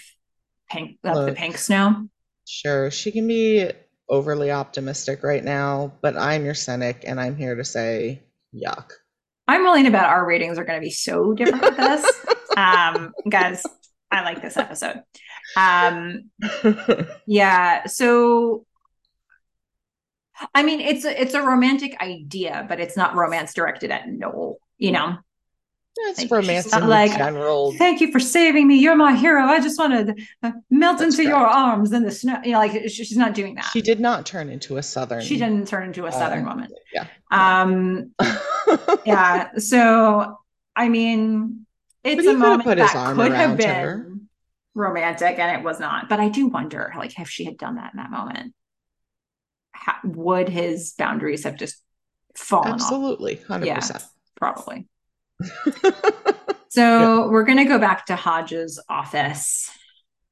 pink of the pink snow. sure, she can be overly optimistic right now, but I'm your cynic and I'm here to say, yuck. I'm willing to bet our ratings are going to be so different with this, [laughs] um, guys. I like this episode. Um, [laughs] Yeah. So I mean it's a it's a romantic idea, but it's not romance directed at Noel, you know. It's Like, romance in like, general. Thank you for saving me. You're my hero. I just want to uh, melt That's into your arms in the snow. You know, like she- she's not doing that. She did not turn into a southern. She didn't turn into a southern uh, woman. Yeah. Um [laughs] yeah. So I mean it's a moment that could have been her. romantic and it was not. But I do wonder, like, if she had done that in that moment, how, would his boundaries have just fallen off? Absolutely, hundred Yeah, percent. Probably. [laughs] So we're gonna go back to Hodge's office,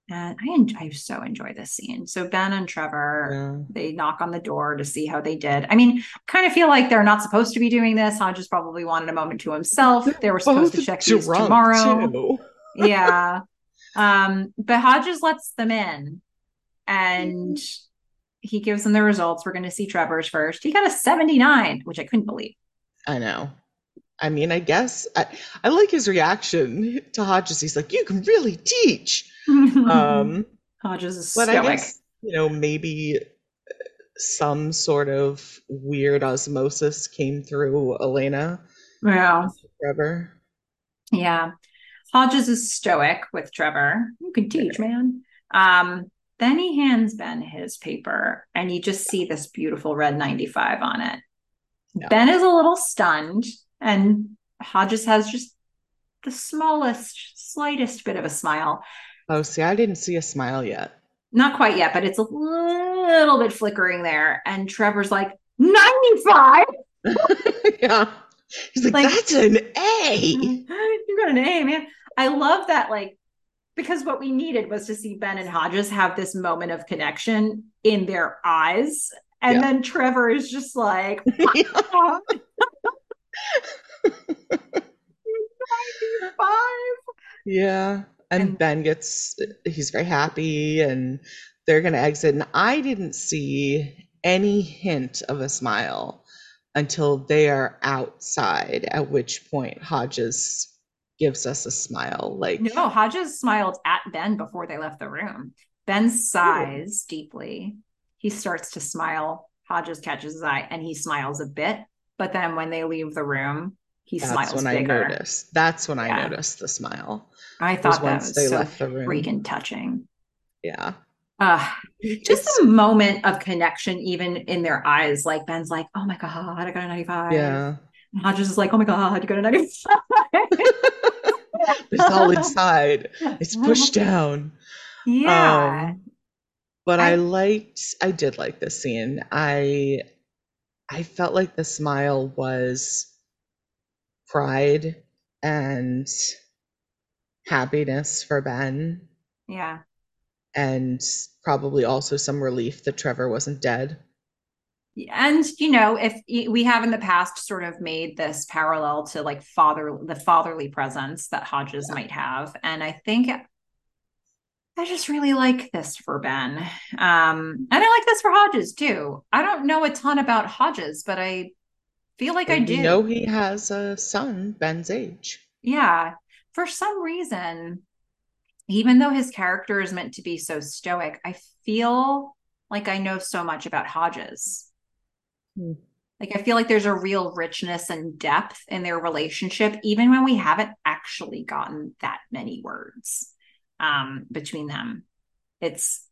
and I en- I so enjoy this scene. So Ben and Trevor they knock on the door to see how they did. I mean, kind of feel like they're not supposed to be doing this. Hodges probably wanted a moment to himself. They were supposed to check these tomorrow. too. yeah. [laughs] Um, but Hodges lets them in and he gives them the results. We're going to see Trevor's first. He got a 79, which I couldn't believe. I know. I mean, I guess I, I like his reaction to Hodges. He's like, "You can really teach." [laughs] Um, Hodges is but I stoic. guess you know maybe uh, some sort of weird osmosis came through Elena yeah. Trevor. Yeah. Hodges is stoic with Trevor. You can teach, man. Um, then he hands Ben his paper and you just see this beautiful red 95 on it. Yeah. Ben is a little stunned and Hodges has just the smallest, slightest bit of a smile. Oh, see, I didn't see a smile yet. Not quite yet, but it's a little bit flickering there. And Trevor's like, 95? [laughs] yeah, he's like, Like- "That's an A." [laughs] you got an A, man. I love that, like, because what we needed was to see Ben and Hodges have this moment of connection in their eyes. And Yeah. then Trevor is just like, [laughs] Yeah. "Ah." [laughs] 95. Yeah. And And- Ben gets, he's very happy and they're going to exit. And I didn't see any hint of a smile until they are outside, at which point Hodges gives us a smile. Like, No, Hodges smiled at Ben before they left the room. Ben sighs deeply. He starts to smile. Hodges catches his eye and he smiles a bit. But then when they leave the room, he that's smiles when I noticed. That's when I Yeah. noticed the smile. I thought that was they so left the room. freaking touching. Yeah. Uh, [laughs] just It's- a moment of connection, even in their eyes. Like Ben's like, "Oh my god, I got a 95." yeah. And Hodges is like, "Oh my god, you got a 95." It's all inside. [laughs] It's pushed down. Yeah, Um, but I, I- liked I did like this scene. I I felt like the smile was pride and happiness for Ben yeah. and probably also some relief that Trevor wasn't dead. and you know if we have in the past sort of made this parallel to like father the fatherly presence that hodges might have and i think i just really like this for ben. Um and i like this for hodges too. I don't know a ton about hodges but i feel like i We do. know he has a son Ben's age. yeah. For some reason even though his character is meant to be so stoic i feel like i know so much about hodges. Hmm. Like I feel like there's a real richness and depth in their relationship, even when we haven't actually gotten that many words um, between them. It's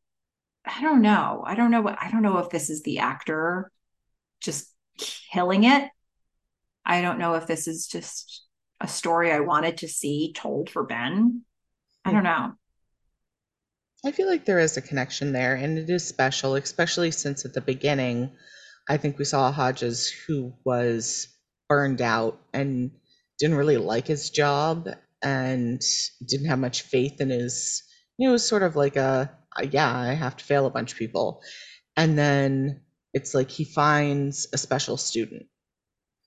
I don't know. I don't know what I don't know if this is the actor just killing it. I don't know if this is just a story I wanted to see told for Ben. I don't know. I feel like there is a connection there, and it is special, especially since at the beginning, I think we saw Hodges who was burned out and didn't really like his job and didn't have much faith in his, you know, it was sort of like a, a, yeah, I have to fail a bunch of people. And then it's like he finds a special student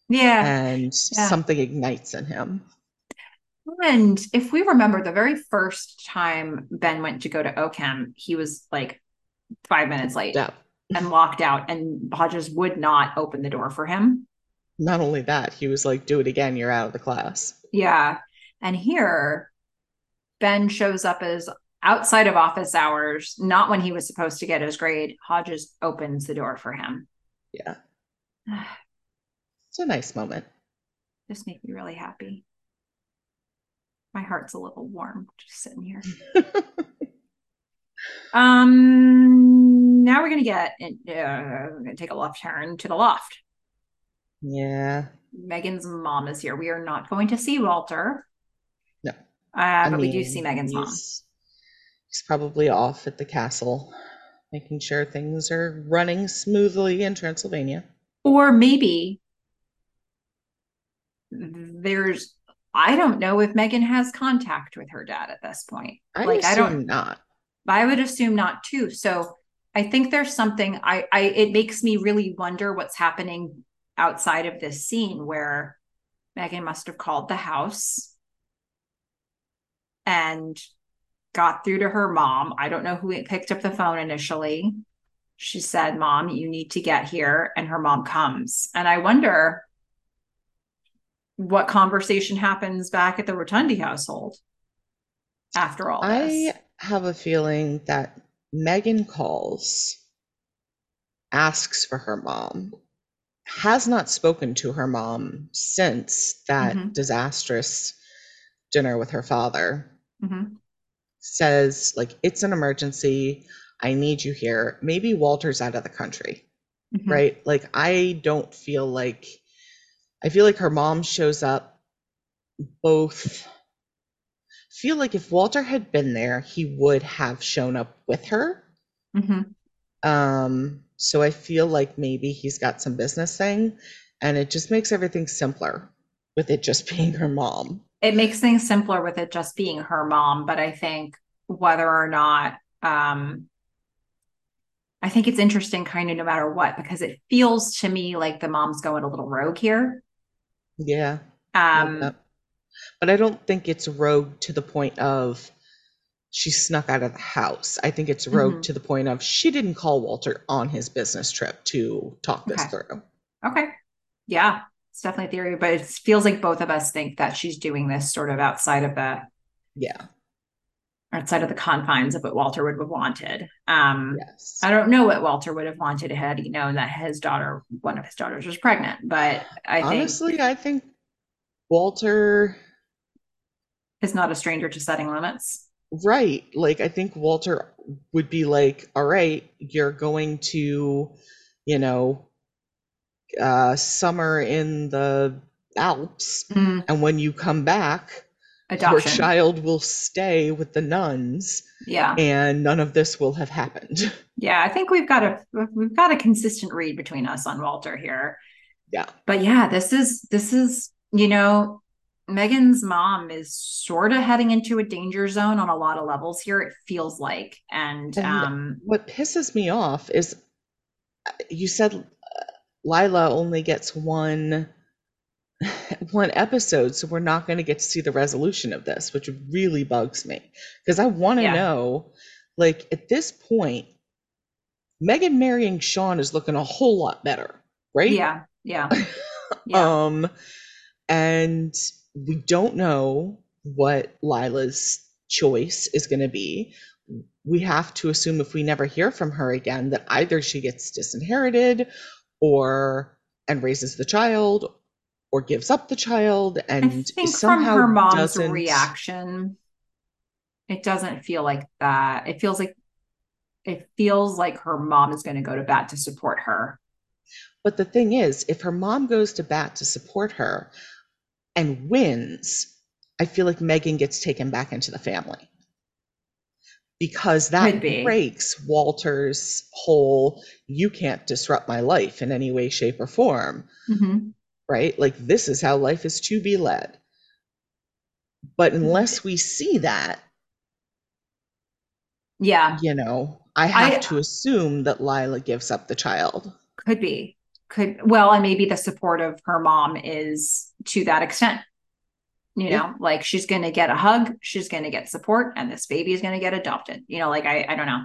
Yeah. and Yeah. something ignites in him. And if we remember the very first time Ben went to go to O Chem, he was like five minutes late Yeah. and locked out, and Hodges would not open the door for him. Not only that, he was like, do it again, you're out of the class. Yeah. And here, Ben shows up as outside of office hours, not when he was supposed to get his grade. Hodges opens the door for him. Yeah. [sighs] It's a nice moment. This made me really happy. My heart's a little warm just sitting here. [laughs] Um, now we're gonna get uh, we're gonna take a left turn to the loft. Yeah. Meghan's mom is here. We are not going to see Walter. Uh, I but we do see Meghan's mom. he's, probably off at the castle, making sure things are running smoothly in Transylvania. Or maybe there's I don't know if Meghan has contact with her dad at this point. I like I assume don't not. I would assume not too. So I think there's something I I it makes me really wonder what's happening outside of this scene where Meghan must have called the house and got through to her mom. I don't know who picked up the phone initially. She said, "Mom, you need to get here." And her mom comes. And I wonder what conversation happens back at the Rotundi household after all this. I have a feeling that Meghan calls, asks for her mom, has not spoken to her mom since that Mhm. disastrous dinner with her father. Mhm. Says, like, it's an emergency. I need you here. Maybe Walter's out of the country. Mhm. right? Like I don't feel like I feel like her mom shows up both feel like if Walter had been there, he would have shown up with her. Mhm. Um so I feel like maybe he's got some business thing and it just makes everything simpler with it just [laughs] being her mom. It makes things simpler with it just being her mom but i think whether or not um i think it's interesting kind of no matter what because it feels to me like the mom's going a little rogue here Yeah. Like um. But I don't think it's rogue to the point of she snuck out of the house. I think it's rogue Mhm. to the point of she didn't call Walter on his business trip to talk this Okay. through. okay yeah it's definitely a theory but it feels like both of us think that she's doing this sort of outside of the Yeah. outside of the confines of what walter would have wanted um Yes. I don't know what Walter would have wanted had he known that his daughter, one of his daughters, was pregnant. But I think Honestly, I think Walter, is not a stranger to setting limits. right. Like, I think Walter would be like, all right, you're going to, you know, uh, summer in the Alps. And when you come back, your child will stay with the nuns Yeah. and none of this will have happened. [laughs] Yeah. I think we've got a we've got a consistent read between us on Walter here. Yeah. But yeah, this is this is, you know, Meghan's mom is sort of heading into a danger zone on a lot of levels here, it feels like. And And um What pisses me off is uh, you said Lila only gets one [laughs] one episode, so we're not going to get to see the resolution of this, which really bugs me because I want to Yeah. know, like at this point, Meghan marrying Sean is looking a whole lot better, right? yeah, yeah. [laughs] Yeah. Um, and we don't know what Lila's choice is going to be. We have to assume if we never hear from her again that either she gets disinherited or and raises the child or gives up the child I and somehow her mom's doesn't reaction, it doesn't feel like that. It feels like it feels like her mom is going to go to bat to support her. But the thing is, if her mom goes to bat to support her and wins, I feel like Meghan gets taken back into the family. Because that be. breaks Walter's whole you can't disrupt my life in any way, shape, or form, Mhm. right? Like, this is how life is to be led. But unless we see that, Yeah, you know, I have I- to assume that Lila gives up the child. could be. Could well, and maybe the support of her mom is to that extent. You Yeah. know, like she's going to get a hug, she's going to get support, and this baby is going to get adopted. You know, like I, I don't know.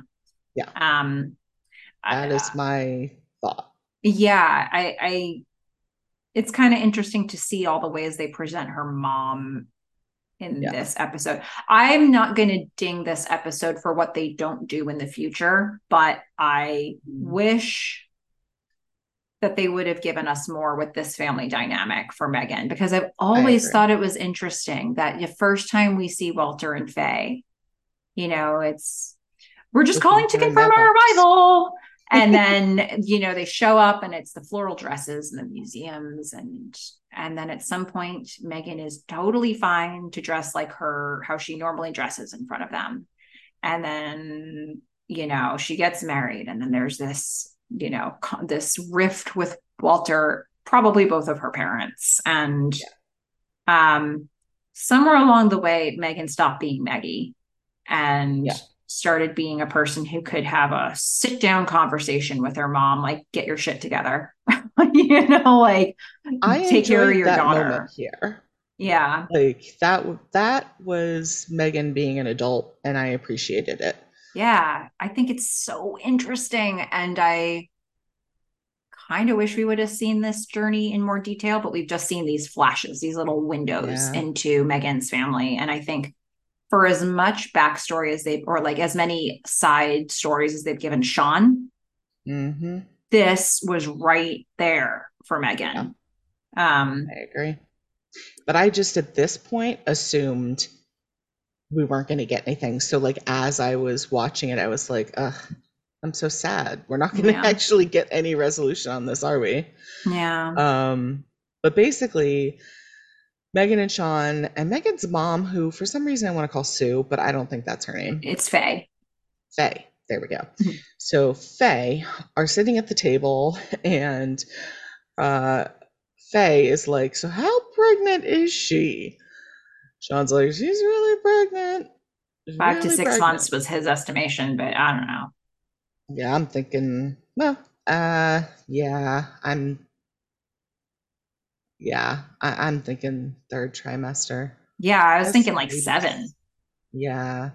Yeah. Um, I- That is my thought. yeah i i it's kind of interesting to see all the ways they present her mom in Yeah. this episode i'm not going to ding this episode for what they don't do in the future but i Mm. wish that they would have given us more with this family dynamic for meghan because i've always thought it was interesting that the first time we see walter and faye you know it's we're just Looking calling to confirm our arrival. [laughs] And then you know they show up and it's the floral dresses and the museums and and then at some point meghan is totally fine to dress like her how she normally dresses in front of them. And then you know she gets married and then there's this you know this rift with walter probably both of her parents and um somewhere along the way meghan stopped being maggie and Yeah. started being a person who could have a sit down conversation with her mom like get your shit together [laughs] you know like I take care of your daughter here. yeah Like that that was Meghan being an adult and I appreciated it. Yeah i think it's so interesting and i kind of wish we would have seen this journey in more detail but we've just seen these flashes these little windows Yeah. into meghan's family and i think for as much backstory as they've or like as many side stories as they've given sean hmm this was right there for meghan um I agree. But I just at this point assumed we weren't going to get anything. So like as I was watching it, I was like, ugh, I'm so sad. We're not going to Yeah. [laughs] actually get any resolution on this, are we? yeah Um, but basically, Meghan and Sean and Meghan's mom, who for some reason I want to call Sue, but I don't think that's her name. it's faye Faye. There we go. Mhm. So Faye are sitting at the table, and uh, Faye is like, "So how pregnant is she?" Sean's like, "She's really pregnant." She's five to six pregnant." months was his estimation but i don't know Yeah, I'm thinking. Well, uh, yeah, I'm. Yeah, I, I'm thinking third trimester. yeah i was That's thinking like seven Yeah.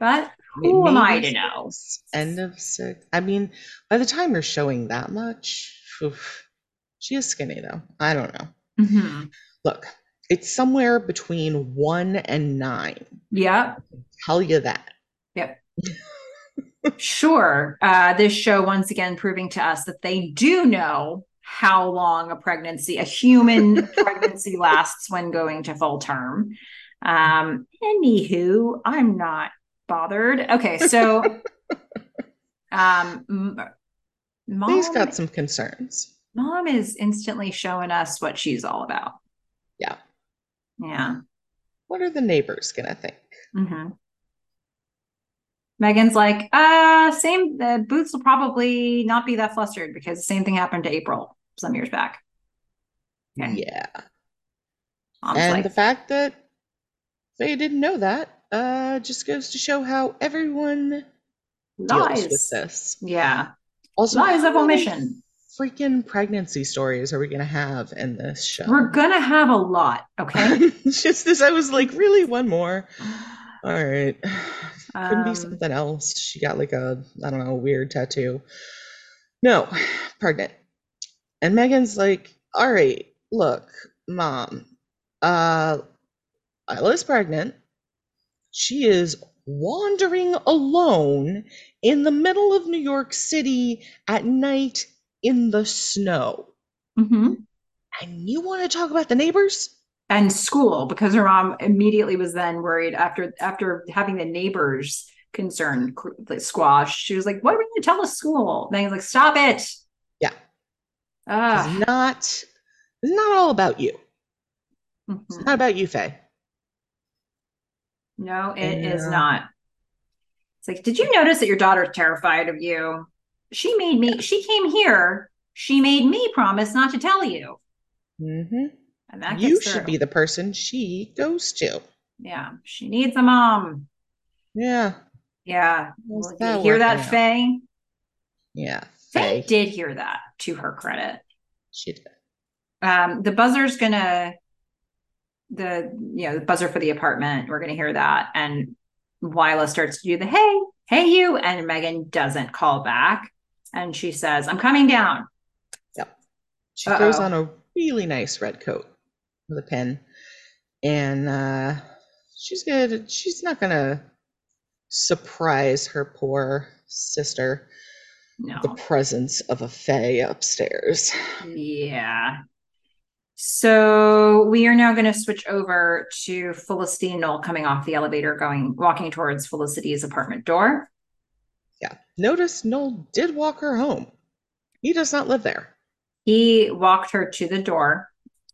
but who am i to know End of six. I mean, by the time you're showing that much, oof, she is skinny though. I don't know. Mhm. Look, it's somewhere between one and nine. Yeah. Tell you that. Yep. Sure. Uh, this show once again proving to us that they do know how long a pregnancy, a human [laughs] pregnancy lasts when going to full term. Um, anywho, I'm not bothered. Okay, so [laughs] um mom He's got some concerns. mom is instantly showing us what she's all about. Yeah. Yeah. What are the neighbors gonna think? hmm Megan's like, uh, same. The boots will probably not be that flustered because the same thing happened to April some years back. Okay. Yeah. Mom's and like, the fact that they didn't know that uh just goes to show how everyone deals with this. Yeah, Also, lies of omission. Freaking pregnancy stories are we gonna have in this show? We're gonna have a lot. Okay. [laughs] Just this, I was like, really, one more. All right. Couldn't Um, be something else. She got like a, I don't know, a weird tattoo. No, pregnant. And Meghan's like, all right, look, mom, uh, Lila's pregnant. She is wandering alone in the middle of New York City at night in the snow. hmm And you want to talk about the neighbors? And school, because her mom immediately was then worried after after having the neighbors concern like, squash. She was like, "What are we going to tell the school?" Meghan's like, "Stop it." Yeah. Ah. It's not it's not all about you. It's Mhm. not about you, Faye. No, it is Yeah. not. It's like, did you notice that your daughter's terrified of you? She made me, she came here. She made me promise not to tell you. Mm hmm And that You should through. be the person she goes to. Yeah, she needs a mom. Yeah. Yeah. Well, that you hear that, out? Faye? Yeah. Faye Faye. did hear that to her credit. She did. Um, the buzzer's gonna the you know, the buzzer for the apartment, we're gonna hear that. And Lila starts to do the hey, hey you, and Meghan doesn't call back. And she says, I'm coming down. Yep. She throws Uh-oh. on a really nice red coat with a pin. And uh she's good. She's not gonna surprise her poor sister No. the presence of a Faye upstairs. Yeah. So we are now going to switch over to Felicity Noel coming off the elevator, going walking towards Felicity's apartment door. Yeah. Notice Noel did walk her home. He does not live there. He walked her to the door.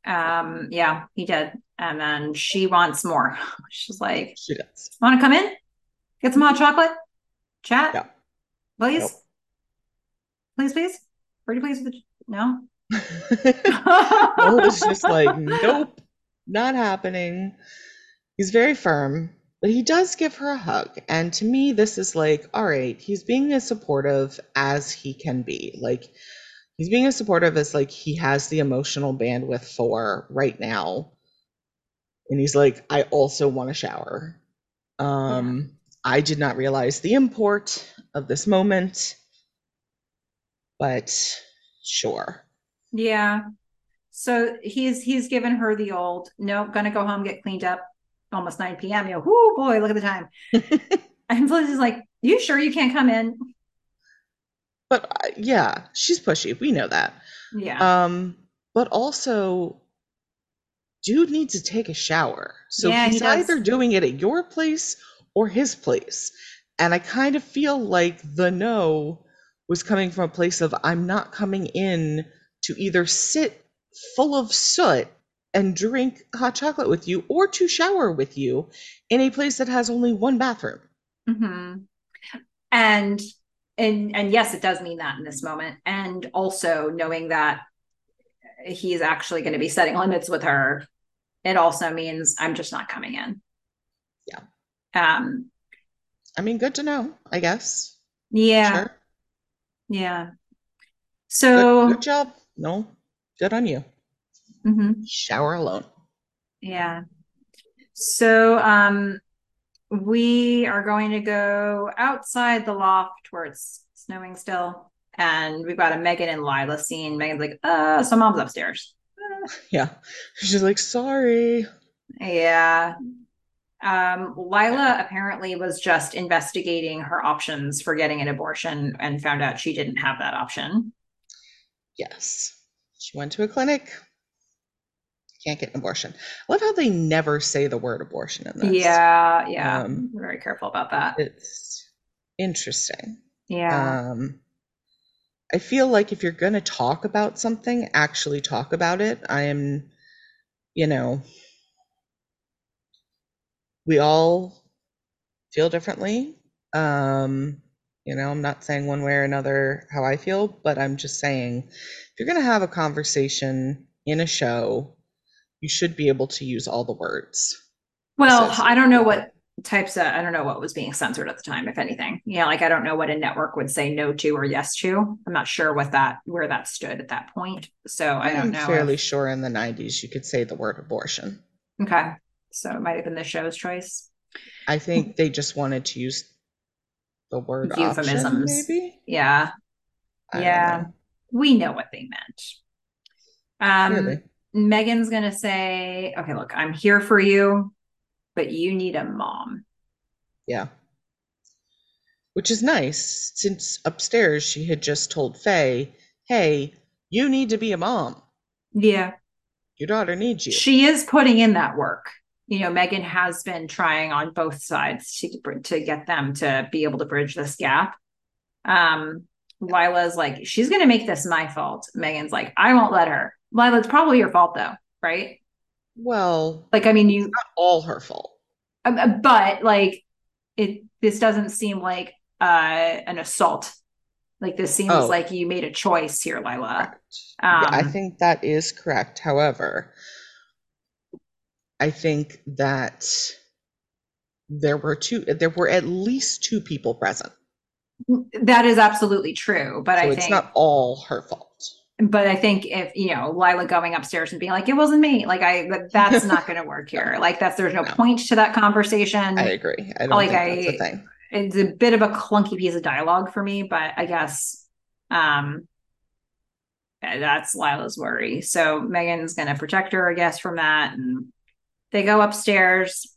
Um, yeah, he did. And then she wants more. [laughs] She's like, She does. Want to come in? Get some hot chocolate? Chat? No. Please? Nope. Please, please? Pretty please with the no? [laughs] Noel was just like, [laughs] nope, not happening. He's very firm, but he does give her a hug. And to me, this is like, all right, he's being as supportive as he can be. Like, he's being as supportive as like he has the emotional bandwidth for right now. And he's like, I also want a shower. Um, I did not realize the import of this moment, but sure. Yeah. So he's he's given her the old, no, gonna go home, get cleaned up. Almost 9 p.m. You know, whoo boy, look at the time. [laughs] and Felicity's like, You sure you can't come in? But uh, yeah, she's pushy. We know that. Yeah. Um, but also, dude needs to take a shower. So Yeah, he's does. either doing it at your place or his place. And I kind of feel like the no was coming from a place of I'm not coming in to either sit full of soot and drink hot chocolate with you or to shower with you in a place that has only one bathroom. hmm And and and yes, it does mean that in this moment. And also knowing that he's actually going to be setting limits with her, it also means I'm just not coming in. Yeah. Um, I mean, good to know, I guess. yeah, Sure. yeah. Good, So, good job. No, good on you. Mhm. Shower alone. Yeah. So um we are going to go outside the loft where it's snowing still. And we've got a Meghan and Lila scene. Meghan's like, uh, so mom's upstairs. Uh, [laughs] Yeah. She's like, sorry. yeah. Um, Lila apparently was just investigating her options for getting an abortion and found out she didn't have that option. Yes. She went to a clinic. Can't get an abortion. I love how they never say the word abortion in this. Yeah, yeah. Um, very careful about that. It's interesting. Yeah. Um, I feel like if you're going to talk about something, actually talk about it. I am, you know, we all feel differently. Um, you know, I'm not saying one way or another how I feel, but I'm just saying if you're going to have a conversation in a show, you should be able to use all the words. Well, I don't know what types of, I don't know what was being censored at the time, if anything. Yeah, like I don't know what a network would say no to or yes to. I'm not sure what that, where that stood at that point. So I don't I'm know. fairly if- sure in the 90s you could say the word abortion. Okay. So it might have been the show's choice. I think they just wanted to use the word option, Euphemisms. maybe. Yeah. I Yeah. know. We know what they meant. Um, Clearly. Meghan's going to say, okay, look, I'm here for you, but you need a mom. Yeah. Which is nice since upstairs she had just told Faye, hey, you need to be a mom. Yeah. Your daughter needs you. She is putting in that work. You know, Meghan has been trying on both sides to to get them to be able to bridge this gap. Um, Lila's like, she's gonna make this my fault. Meghan's like, I won't let her. Lila, it's probably your fault though, right? Well, Like, I mean, you not all her fault. Um, uh, but like it this doesn't seem like uh an assault like this seems Oh. like you made a choice here lila Correct. yeah, I Um, think that is correct. However, I think that there were two there were at least two people present. that is absolutely true but So i it's think it's not all her fault. But i think if you know lila going upstairs and being like it wasn't me like i [laughs] that's not going to work here like that's there's no No. point to that conversation I agree. I don't Like, think that's I- a thing. it's a bit of a clunky piece of dialogue for me, but I guess um that's Lila's worry. So Meghan's gonna protect her, I guess, from that. And they go upstairs.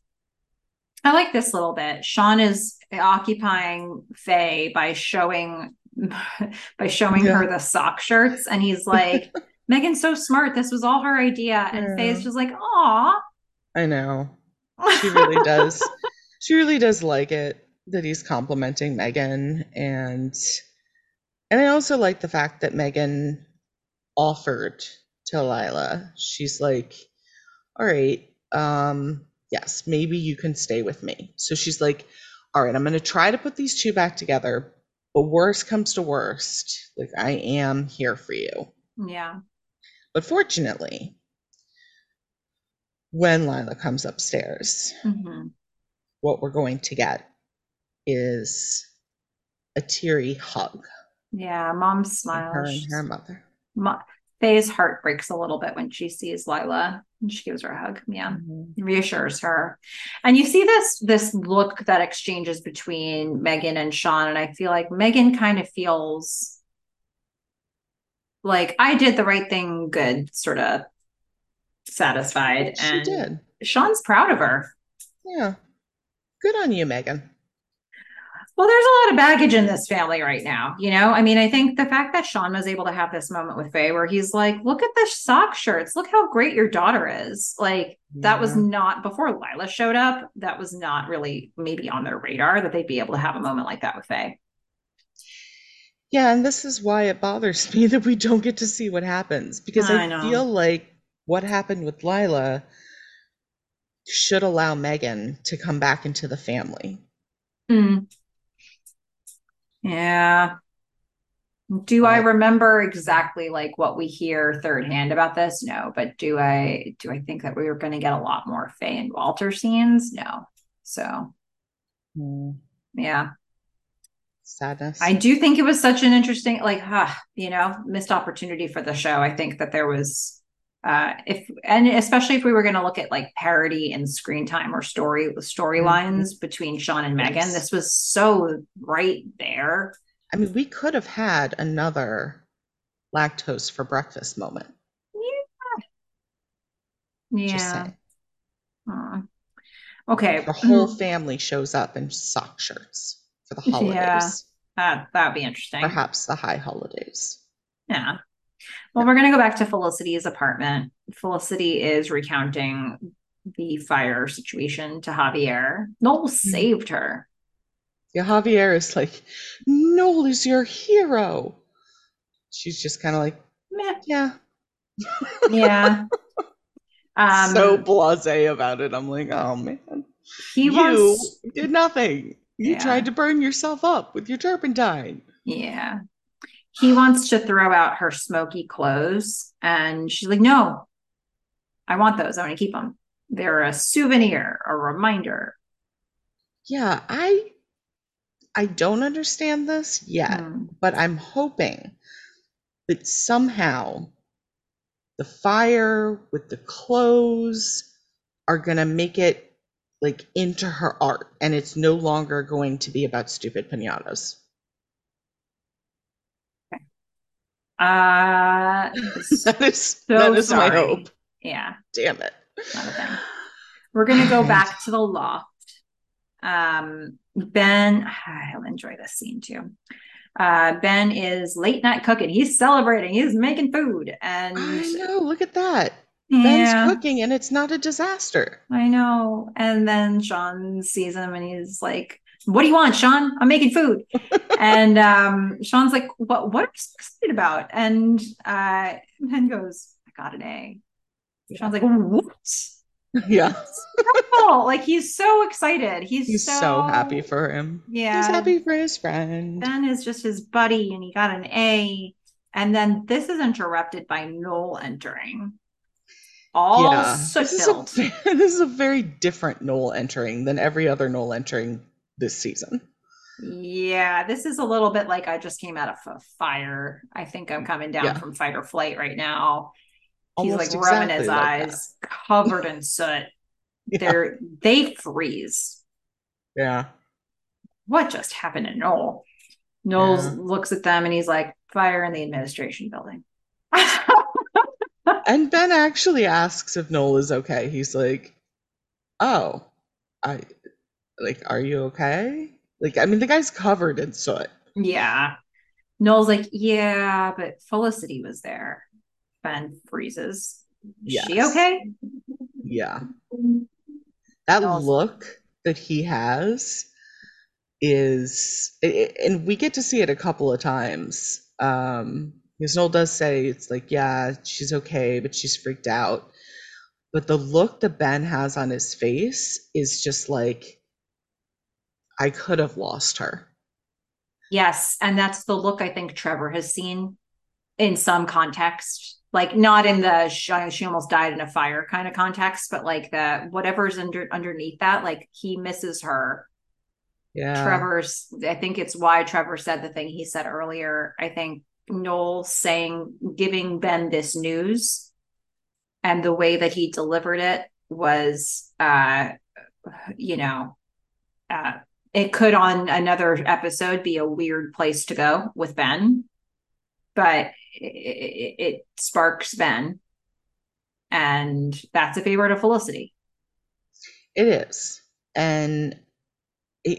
I like this little bit. Sean is occupying Faye by showing [laughs] by showing Yeah. her the sock shirts, and he's [laughs] like, Meghan's so smart. This was all her idea. And Yeah. Faye's just like, aw. I know. She really [laughs] does. She really does like it that he's complimenting Meghan and and I also like the fact that Meghan offered to Lila. She's like, "All right, um yes, maybe you can stay with me." So she's like, "All right, I'm going to try to put these two back together, but worst comes to worst, like I am here for you." yeah. But fortunately, when Lila comes upstairs, hmm what we're going to get is a teary hug Yeah. Mom from her and her mother. Faye's heart breaks a little bit when she sees Lila and she gives her a hug. Yeah. Mm-hmm. Reassures her. And you see this this look that exchanges between Meghan and Sean. And I feel like Meghan kind of feels like I did the right thing, good, sort of satisfied. She and did. Sean's proud of her. Yeah. Good on you, Meghan. Well, there's a lot of baggage in this family right now. You know, I mean, I think the fact that Sean was able to have this moment with Faye where he's like, look at the sock shirts. Look how great your daughter is. Like, that was not before Lila showed up. That was not really maybe on their radar that they'd be able to have a moment like that with Faye. Yeah, and this is why it bothers [laughs] me that we don't get to see what happens because I I, feel like what happened with Lila should allow Meghan to come back into the family. Mm. Yeah. Do I remember exactly like what we hear third hand about this? No, but do I do I think that we were going to get a lot more Faye and Walter scenes? No. So, Hmm, yeah. Sadness. I do think it was such an interesting, like, huh, you know, missed opportunity for the show. I think that there was, uh, if and especially if we were going to look at like parody and screen time or story storylines between Sean and Meghan, Yes. this was so right there. I mean, we could have had another lactose for breakfast moment. Yeah. saying. Okay. The whole Mm, family shows up in sock shirts for the holidays. Yeah. that that would be interesting. perhaps the high holidays. Yeah. Well, we're going to go back to Felicity's apartment. Felicity is recounting the fire situation to Javier. Noel saved her. Yeah, Javier is like, Noel is your hero. She's just kind of like, Meh. yeah, [laughs] Yeah. [laughs] Um, so blasé about it. I'm like, oh man, he you wants, did nothing. You Yeah. tried to burn yourself up with your turpentine. yeah, he wants to throw out her smoky clothes, and she's like, "No, I want those. I want to keep them. They're a souvenir, a reminder." Yeah, I I don't understand this yet, Hmm. but I'm hoping that somehow the fire with the clothes are gonna make it like into her art and it's no longer going to be about stupid pinatas. Uh, [laughs] That is So that is my hope. yeah. Damn it. not a thing. [sighs] We're gonna go back to the loft. Um, Ben, [sighs] I'll enjoy this scene too. Uh, Ben is late night cooking. He's celebrating. He's making food, and I know. Look at that. yeah, Ben's cooking, and it's not a disaster. I know. And then Sean sees him, and he's like, "What do you want, Sean? I'm making food." [laughs] and um, Sean's like, "What? What are you so excited about?" And uh, Ben goes, "I got an A." Sean's like, "What?" Yeah, [laughs] Oh, like he's so excited. He's, he's so, happy for him. yeah. He's happy for his friend. Ben is just his buddy, and he got an A. And then this is interrupted by Noel entering, all yeah, soot this is, a, [laughs] this is a very different Noel entering than every other Noel entering this season. Yeah, this is a little bit like I just came out of a fire. I think I'm coming down Yeah. from fight or flight right now. He's Almost like rubbing his like that. eyes, covered in soot. [laughs] Yeah. They're they freeze. Yeah. What just happened to Noel? Noel Yeah. looks at them and he's like, "Fire in the administration building." [laughs] And Ben actually asks if Noel is okay. He's like, "Oh, I like, are you okay?" Like, I mean, the guy's covered in soot. Yeah. Noel's like, yeah, but Felicity was there. Ben freezes. Is she okay? Yeah. That Noel's- look that he has is, and we get to see it a couple of times. Um, because Noel does say it's like, yeah, she's okay, but she's freaked out. But the look that Ben has on his face is just like, I could have lost her. Yes. And that's the look I think Trevor has seen in some context. Like not in the she, she almost died in a fire kind of context, but like the whatever's under underneath that, like he misses her. Yeah. Trevor's I think it's why Trevor said the thing he said earlier. I think Noel saying giving Ben this news and the way that he delivered it was uh you know uh it could on another episode be a weird place to go with Ben but it, it, sparks Ben and that's a favorite of Felicity It is. And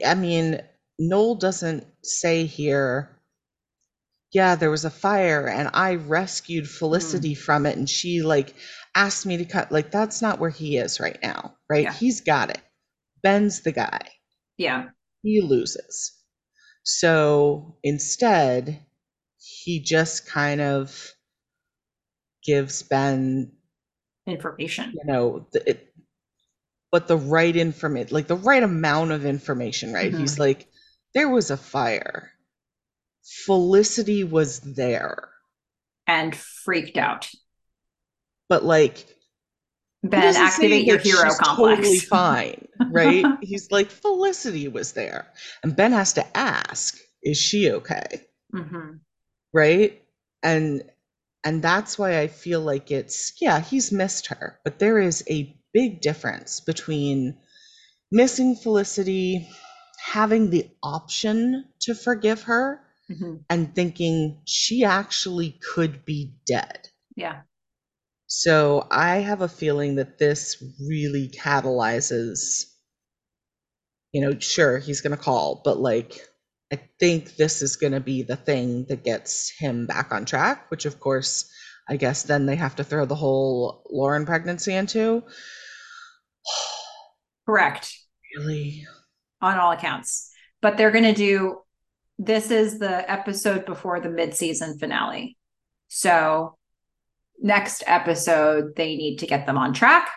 I- mean, Noel doesn't say here, yeah, there was a fire and I rescued Felicity hmm. from it and she like asked me to cut. Like, that's not where he is right now, right? Yeah. He's got it. Ben's the guy. yeah He loses. So instead, he just kind of gives Ben information. You know the, it, but the right information like the right amount of information right? Mm-hmm. He's like there was a fire. Felicity was there. And freaked out. But like Ben activate your hero she's complex. totally [laughs] fine right? [laughs] He's like felicity was there. And ben has to ask is she okay? Mhm. right? And and that's why i feel like it's yeah he's missed her. But there is a big difference between missing felicity having the option to forgive her Mhm. and thinking she actually could be dead. Yeah so i have a feeling that this really catalyzes you know sure he's going to call but like i think this is going to be the thing that gets him back on track which of course i guess then they have to throw the whole lauren pregnancy into [sighs] correct really on all accounts. But they're going to do this is the episode before the mid-season finale. So next episode they need to get them on track.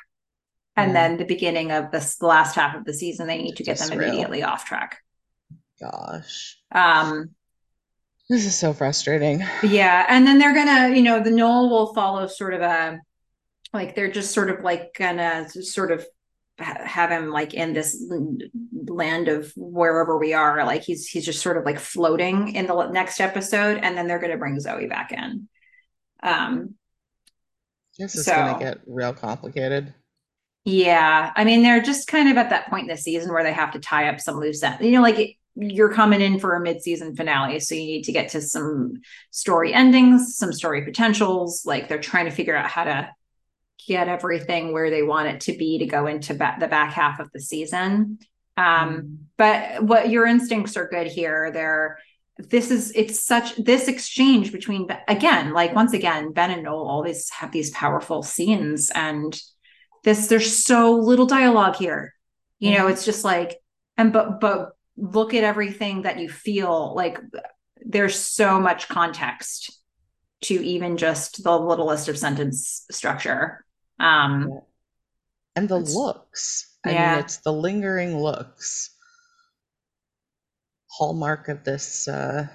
And then the beginning of this the last half of the season they need to get them immediately off track. gosh. Um this is so frustrating. Yeah, and then they're going to, you know, the Noel will follow sort of a like they're just sort of like gonna sort of have him like in this land of wherever we are. Like he's he's just sort of like floating in the next episode and then they're going to bring zoe back in. Um this is So- going to get real complicated. Yeah i mean they're just kind of at that point in the season where they have to tie up some loose ends. You know like you're coming in for a mid-season finale so you need to get to some story endings some story potentials like they're trying to figure out how to get everything where they want it to be to go into ba- the back half of the season. Um but what your instincts are good here. They're this is it's such this exchange between again like once again ben and noel always have these powerful scenes and this there's so little dialogue here. You know it's just like and but but look at everything that you feel like there's so much context to even just the littlest of sentence structure. Um and the looks. I Yeah. mean it's the lingering looks hallmark of this uh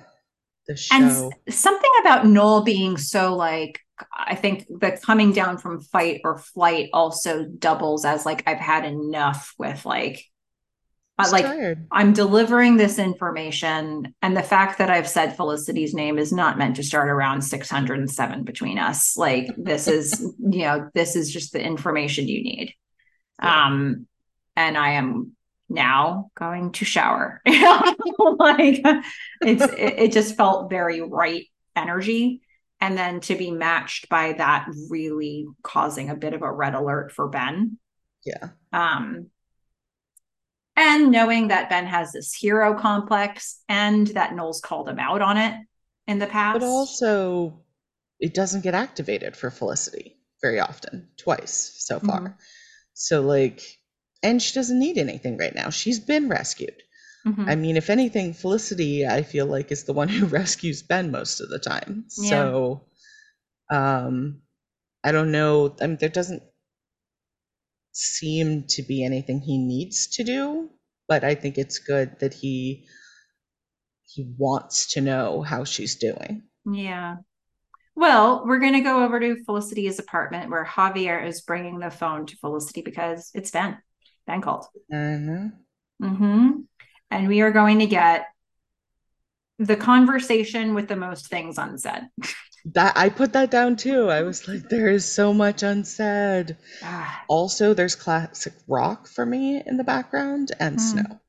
this show and something about Noel being so like I think the coming down from fight or flight also doubles as like I've had enough with like like tired. i'm delivering this information and the fact that I've said Felicity's name is not meant to start around 607 between us like this is [laughs] you know this is just the information you need Yeah. um and I am now going to shower. [laughs] Like it's it, it just felt very right energy. And then to be matched by that really causing a bit of a red alert for Ben. Yeah. Um and knowing that Ben has this hero complex and that Noel's called him out on it in the past. but also it doesn't get activated for felicity very often twice so far. Mhm. so like and she doesn't need anything right now she's been rescued Mhm. I mean, if anything, Felicity, I feel like, is the one who [laughs] rescues Ben most of the time. Yeah. So, um, I don't know. I mean, there doesn't seem to be anything he needs to do, but I think it's good that he he wants to know how she's doing. Yeah. Well, we're going to go over to Felicity's apartment where Javier is bringing the phone to Felicity because it's Ben. Ben called. Uh-huh. hmm And we are going to get the conversation with the most things unsaid. [laughs] That I put that down too. I was like, there is so much unsaid. Ah, Also, there's classic rock for me in the background and Hmm. snow.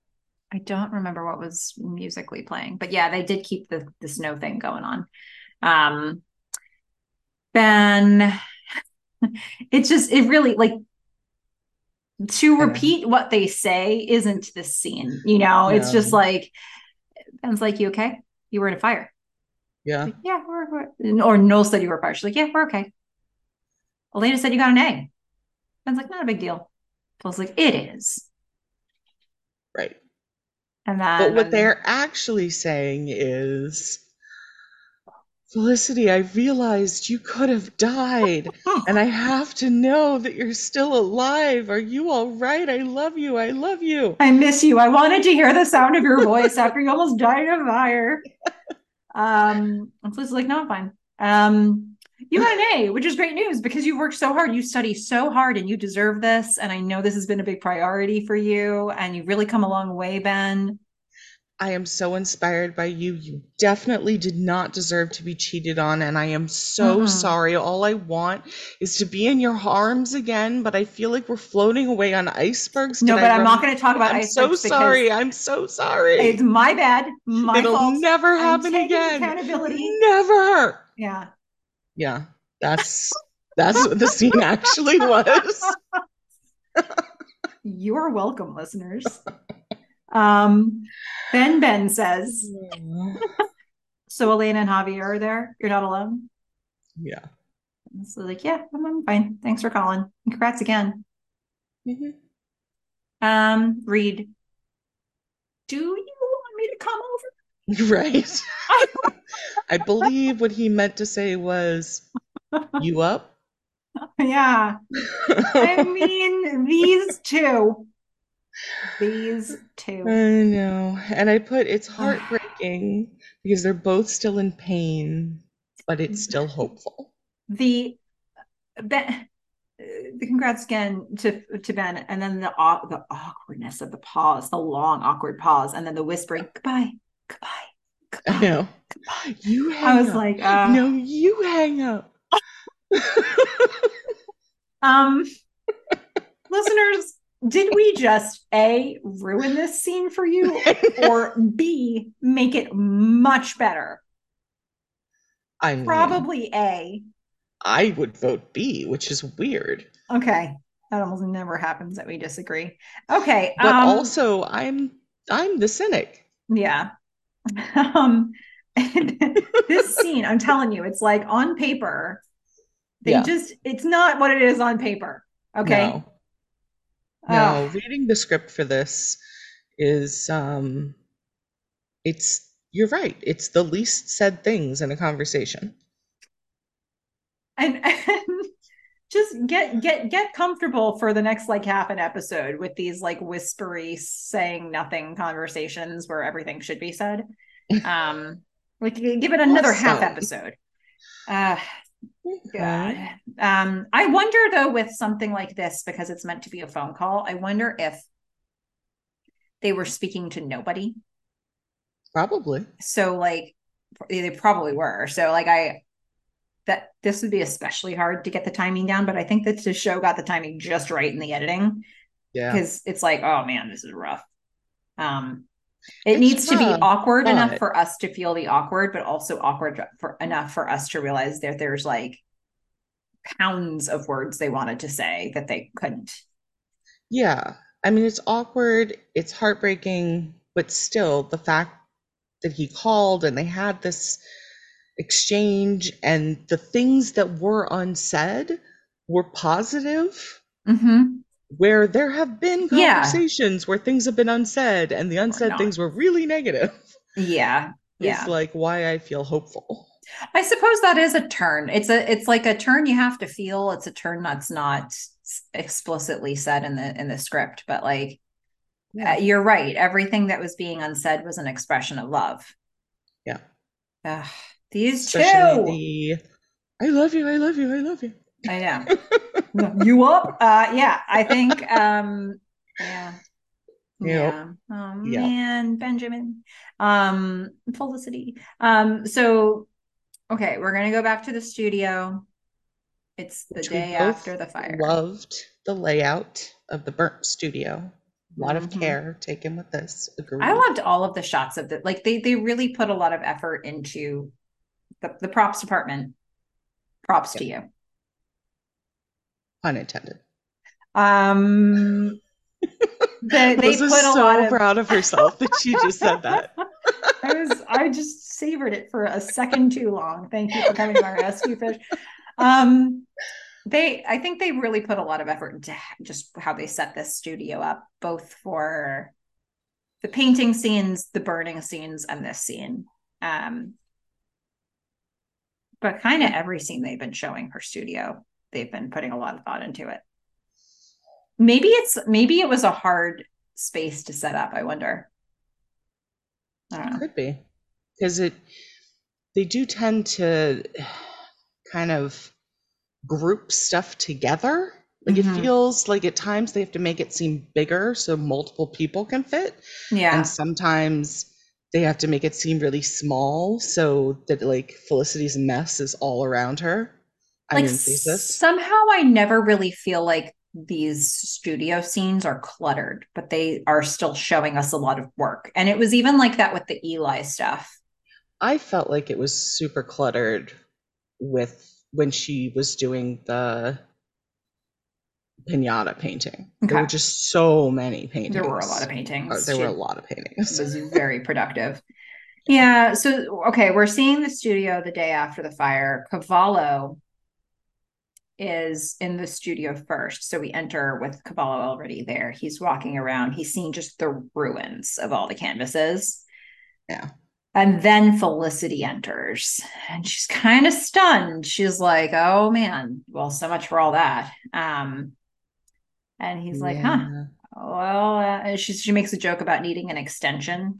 I don't remember what was musically playing, but yeah, they did keep the the snow thing going on. Um, Ben, [laughs] it's just it really like to Yeah. repeat what they say isn't this scene, you know. It's just like Ben's like, "You okay? You were in a fire." Yeah. Like, yeah, we're, we're or Noel said you were fire. She's like, "Yeah, we're okay." Elena said you got an A. Ben's like, "Not a big deal." Paul's like, "It is." Right. And then But what they're actually saying is, Felicity, I realized you could have died, [laughs] and I have to know that you're still alive. Are you all right? I love you. I love you. I miss you. I wanted to hear the sound of your voice after you almost died of fire. Um, and Felicity's like, no, I'm fine. Um, you got an A, which is great news because you worked so hard. You study so hard and you deserve this. And I know this has been a big priority for you. And you've really come a long way, Ben. I am so inspired by you. You definitely did not deserve to be cheated on, and I am so Mm-mm. sorry. All I want is to be in your arms again, but I feel like we're floating away on icebergs. No, but I I'm not going to talk about icebergs. I'm so icebergs because sorry. I'm so sorry. It's my bad. My It'll fault. never happen again. Accountability. Never. Yeah. Yeah, that's that's what the scene actually was. [laughs] You are welcome, listeners. [laughs] Um, Ben Ben says, [laughs] so Elena and Javier are there. You're not alone. Yeah. And So like, yeah, I'm, I'm fine. Thanks for calling. Congrats again. Mhm. Um, Reed, do you want me to come over? [laughs] Right. I believe what he meant to say was, "You up?" [laughs] yeah. I mean, these two. These two. I know. And I put it's heartbreaking because they're both still in pain, but it's still hopeful. The Ben the congrats again to to Ben and then the the awkwardness of the pause, the long awkward pause, and then the whispering, goodbye, goodbye, I goodbye. You hang I was up. like, uh, no, you hang up. [laughs] Um, listeners, did we just A, ruin this scene for you, [laughs] or B, make it much better? I mean, Probably A. I would vote B, which is weird. Okay. That almost never happens that we disagree. Okay. But um, also, I'm I'm the cynic. yeah. [laughs] um, this scene, I'm telling you, it's like on paper, they Yeah. just, it's not what it is on paper. Okay. No. No, Oh, reading the script for this is um it's you're right. It's the least said things in a conversation. and, [laughs] and just get get get comfortable for the next like half an episode with these like whispery saying nothing conversations where everything should be said [laughs] um like give it another half episode uh Okay. god um i wonder though with something like this because it's meant to be a phone call i wonder if they were speaking to nobody Probably. so like they probably were so like i that this would be especially hard to get the timing down but i think that the show got the timing just right in the editing Yeah. because it's like oh man this is rough um it It's needs to be awkward enough for us to feel the awkward but also awkward for enough for us to realize that there's like pounds of words they wanted to say that they couldn't Yeah. I mean, it's awkward, it's heartbreaking, but still the fact that he called and they had this exchange and the things that were unsaid were positive. mm-hmm. Where there have been Yeah. conversations where things have been unsaid and the unsaid things were really negative. yeah yeah It's like why I feel hopeful. I suppose that is a turn. It's a it's like a turn you have to feel. It's a turn that's not explicitly said in the in the script, but like uh, you're right. Everything that was being unsaid was an expression of love. Yeah. Ugh, these Especially two. the I love you, I love you, I love you. I know. [laughs] you up? Uh yeah, I think um yeah. Yep. Yeah. Oh Yep. man, Benjamin. Um Felicity. Um so okay, we're going to go back to the studio. It's the Which day after the fire. Loved the layout of the burnt studio. A lot of Mhm. care taken with this. Agreed. I loved all of the shots of the like they they really put a lot of effort into the, the props department. Props to you. Unintended. Um [laughs] they, they put is a so lot of proud of herself that she just said that. [laughs] I was I just savored it for a second too long. Thank you for coming to my rescue fish. Um they I think they really put a lot of effort into just how they set this studio up, both for the painting scenes, the burning scenes, and this scene. Um but kind of every scene they've been showing her studio, they've been putting a lot of thought into it. Maybe it's maybe it was a hard space to set up, I wonder. I don't know. Could be. Because it they do tend to kind of group stuff together. Like Mhm. it feels like at times they have to make it seem bigger so multiple people can fit. Yeah. And sometimes they have to make it seem really small so that like Felicity's mess is all around her. Like somehow I never really feel like these studio scenes are cluttered, but they are still showing us a lot of work. And it was even like that with the Eli stuff. I felt like it was super cluttered with when she was doing the pinata painting. There were just so many paintings. There were a lot of paintings. there She were a lot of paintings. was very productive. Yeah. So okay, we're seeing the studio the day after the fire. Cavallo is in the studio first. So we enter with Cavallo already there. He's walking around. He's seeing just the ruins of all the canvases. Yeah. And then Felicity enters and she's kind of stunned. She's like, oh man, well, so much for all that. Um, and he's like, huh, Yeah, well, uh, she, she makes a joke about needing an extension.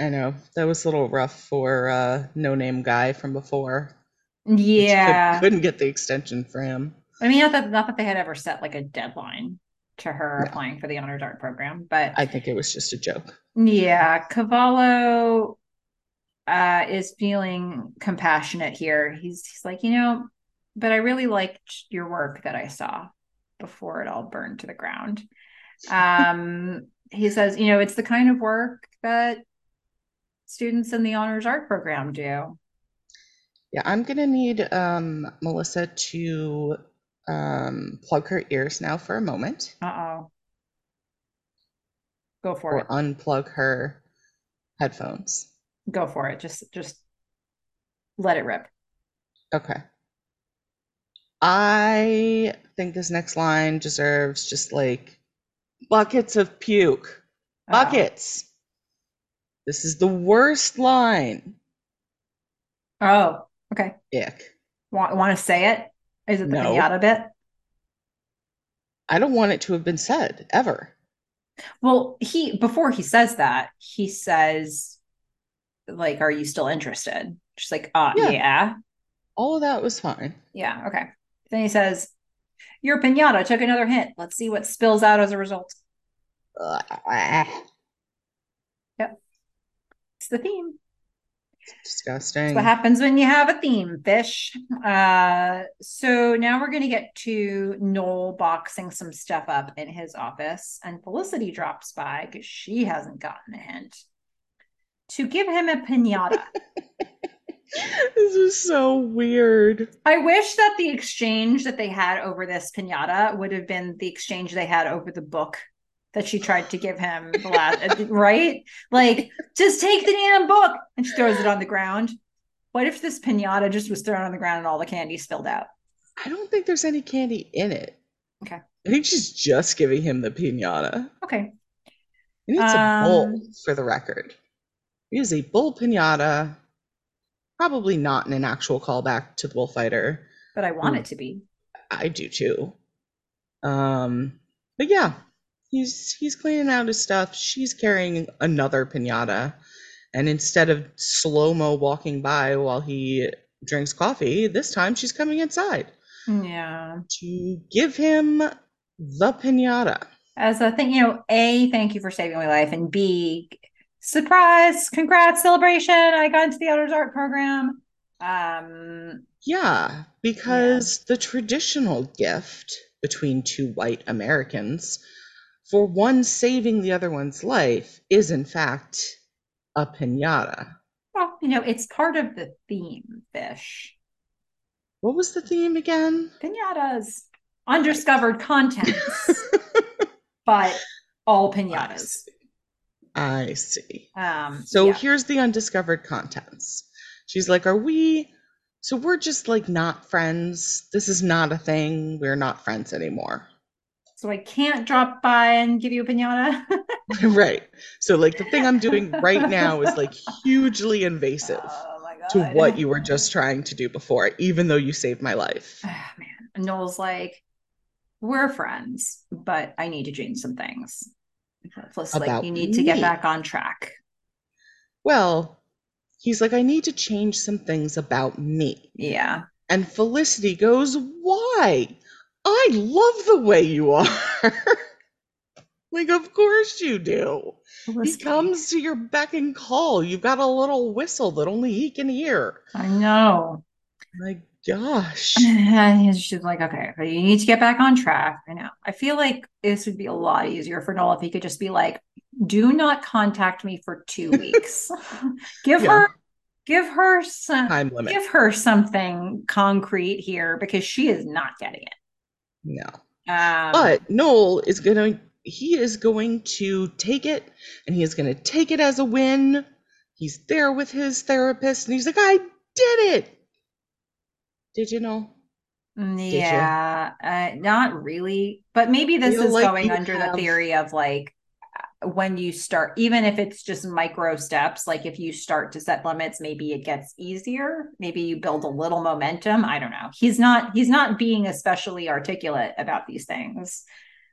I know. That was a little rough for uh no name guy from before. Could- Yeah. couldn't get the extension for him. I mean, not that, not that they had ever set like a deadline to her No. applying for the honors art program, but I think it was just a joke. yeah, Cavallo uh, is feeling compassionate here. He's he's like, you know, but I really liked your work that I saw before it all burned to the ground. Um, he says, you know, it's the kind of work that students in the honors art program do. Yeah, I'm gonna need um Melissa to um plug her ears now for a moment Uh oh. Go for it. or it. unplug her headphones. Go for it. Just just let it rip. Okay. I think this next line deserves just like buckets of puke. Oh. Buckets. This is the worst line. Oh, okay. Ick. Want want to say it? Is it the No. pinata bit? I don't want it to have been said ever. Well, he before he says that, he says, like, are you still interested? She's like, uh, Yeah. yeah. All of that was fine. Yeah, okay. Then he says, Your pinata took another hint. Let's see what spills out as a result. Ah, It's the theme. Disgusting. It's what happens when you have a theme, fish. Uh, so now we're going to get to Noel boxing some stuff up in his office, and Felicity drops by because she hasn't gotten a hint to give him a pinata. [laughs] this is so weird. I wish that the exchange that they had over this pinata would have been the exchange they had over the book that she tried to give him the last right? Like, just take the damn book. And she throws it on the ground. What if this pinata just was thrown on the ground and all the candy spilled out? I don't think there's any candy in it. Okay. I think she's just giving him the pinata. Okay. And it's a bull, Um, for the record. It is a bull pinata. Probably not in an actual callback to the bullfighter. But I want it to be. I do too. Um, but yeah, he's he's cleaning out his stuff. She's carrying another pinata, and instead of slow mo walking by while he drinks coffee, this time she's coming inside Yeah. to give him the pinata. As a thing, you know, A, thank you for saving my life. And B, surprise, congrats, celebration. I got into the Elders Art program. Um, Yeah, because the traditional gift between two white Americans for one saving the other one's life is, in fact, a pinata. well, you know, it's part of the theme, fish. What was the theme again? Pinatas, undiscovered contents, [laughs] but all pinatas. I see. Um, So yeah. here's the undiscovered contents. She's like, Are we? So we're just like not friends. This is not a thing. We're not friends anymore. So I can't drop by and give you a pinata. [laughs] right. So, like, the thing I'm doing right [laughs] now is like hugely invasive oh to what you were just trying to do before, even though you saved my life. Ah, [sighs] man. Noel's like, we're friends, but I need to change some things. Plus, like, you need to get back on track. Well, he's like, I need to change some things about me. Yeah. And Felicity goes, Why? I love the way you are. [laughs] like, of course you do. He comes to your beck and call. You've got a little whistle that only he can hear. I know. My gosh. [laughs] And she's like, okay, you need to get back on track. I know. I feel like this would be a lot easier for Noel if he could just be like, do not contact me for two [laughs] weeks. give Yeah. her, give her some, Time limit. give her something concrete here because she is not getting it. No. Um, But Noel is going to, he is going to take it and he is going to take it as a win. He's there with his therapist and he's like, I did it. Did you know? You? Yeah, uh, not really. But maybe this Feel is like going under have- the theory of like when you start, even if it's just micro steps, like if you start to set limits, maybe it gets easier. Maybe you build a little momentum. I don't know. He's not he's not being especially articulate about these things.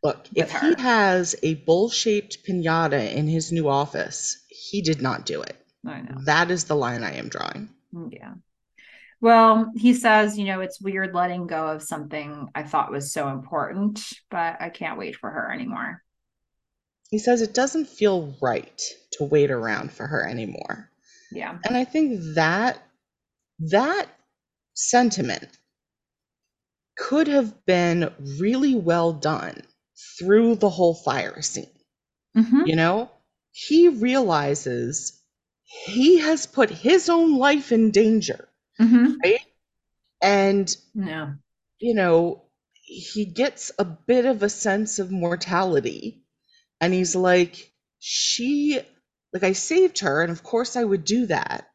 Look, if her. he has a bowl shaped pinata in his new office, he did not do it. I know. That is the line I am drawing. Mm, Yeah. Well, he says, you know, it's weird letting go of something I thought was so important, but I can't wait for her anymore. He says it doesn't feel right to wait around for her anymore. Yeah. And I think that that sentiment could have been really well done through the whole fire scene. hmm You know, he realizes he has put his own life in danger, hmm right? And, No. you know, he gets a bit of a sense of mortality. And he's like, she Like I saved her, and of course I would do that.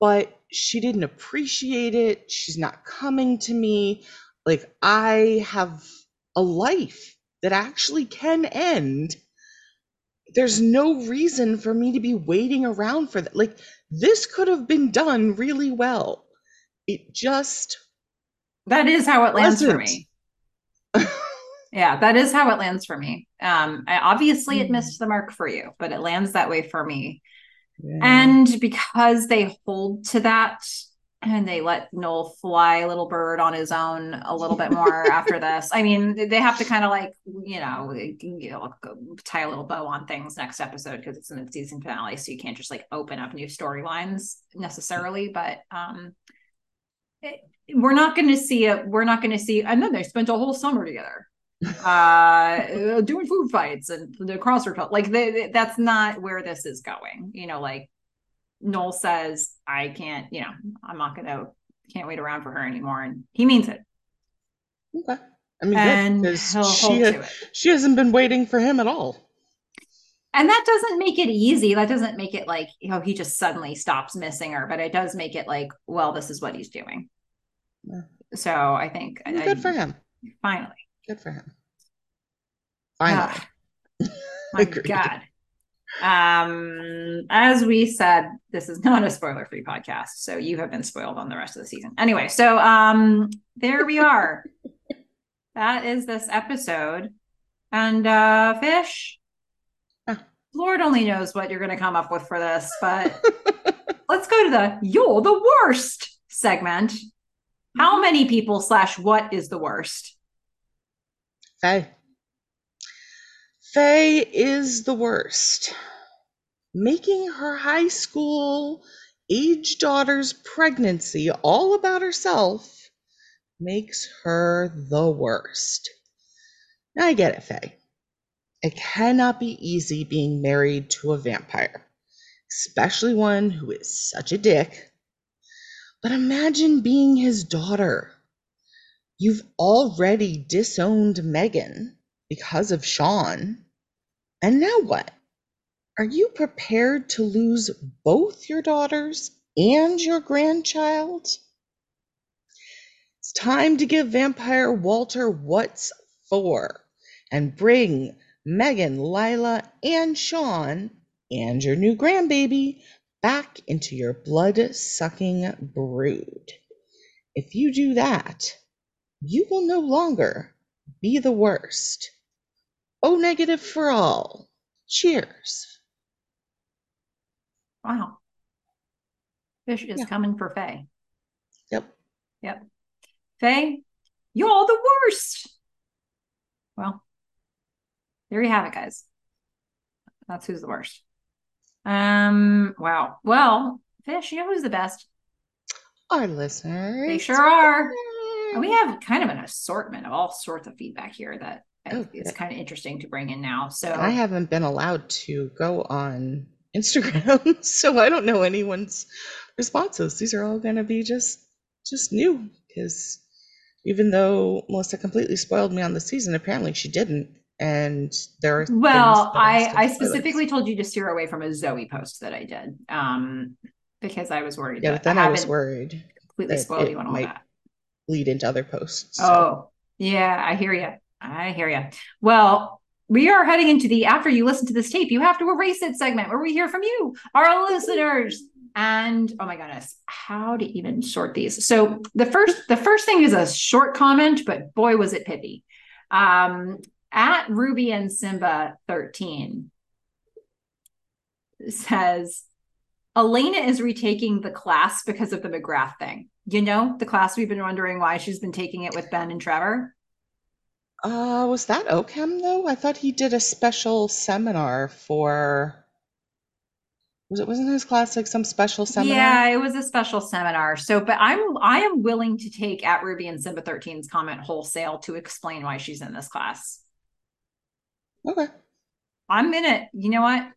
But she didn't appreciate it. She's not coming to me. Like I have a life that actually can end. There's no reason for me to be waiting around for that. Like this could have been done really well. It just That is how it lands for wasn't. me. [laughs] Yeah, that is how it lands for me. Um, I, obviously it Mm. missed the mark for you, but it lands that way for me. Yeah. And because they hold to that and they let Noel fly a little bird on his own a little bit more after [laughs] this. I mean, they have to kind of like, you know, you know, tie a little bow on things next episode because it's in the season finale. So you can't just like open up new storylines necessarily. But um it, we're not going to see it. We're not going to see, and then they spent a whole summer together uh doing food fights and the crossword like they, they- that's not where this is going you know like noel says i can't you know i'm not gonna can't wait around for her anymore and he means it okay. I mean, and good, she, it she hasn't been waiting for him at all. and that doesn't make it easy that doesn't make it like you know he just suddenly stops missing her but it does make it like well this is what he's doing Yeah. so i think Well, I- good for him. finally Good for him. Finally. Ah, [laughs] my god. Um as we said this is not a spoiler free podcast so you have been spoiled on the rest of the season. Anyway so um there we are. [laughs] That is this episode. And uh fish? Ah. lord only knows what you're going to come up with for this but [laughs] let's go to the you're the worst segment. How many people slash what is the worst Faye. Is the worst. Making her high school age daughter's pregnancy all about herself makes her the worst. I get it, Faye. It cannot be easy being married to a vampire, especially one who is such a dick. But imagine being his daughter. You've already disowned Meghan because of Sean. And now what? Are you prepared to lose both your daughters and your grandchild? It's time to give Vampire Walter what's for and bring Meghan, Lila, and Sean and your new grandbaby back into your blood sucking brood. If you do that, you will no longer be the worst. O negative for all. Cheers. wow fish is Yeah. coming for faye Yep. Yep. Faye, you're all the worst. Well, there you have it, guys. That's who's the worst. Um, wow. Well, Fish, you know who's the best? Our listeners. They sure are. [laughs] And we have kind of an assortment of all sorts of feedback here that Oh, is kind of interesting to bring in now. So I haven't been allowed to go on Instagram, [laughs] so I don't know anyone's responses. These are all going to be just just new because even though Melissa completely spoiled me on the season, apparently she didn't. And there are Well, things that are I I specifically told you to steer away from a Zoe post that I did, um, because I was worried yeah, that but then I was worried completely spoiled you on all might that. Lead into other posts. so- Oh, yeah, I hear you. I hear you. Well, we are heading into the after you listen to this tape, you have to erase it segment where we hear from you, our listeners. And oh my goodness, how to even sort these. So the first the first thing is a short comment, but boy was it pithy. Um at Ruby and Simba 13 says Elena is retaking the class because of the McGrath thing. You know, the class we've been wondering why she's been taking it with Ben and Trevor. Uh, was that OChem though? I thought he did a special seminar for. Was it wasn't his class like some special seminar? Yeah, it was a special seminar. So, but I'm I am willing to take at Ruby and Simba 13's comment wholesale to explain why she's in this class. Okay. I'm in it. You know what?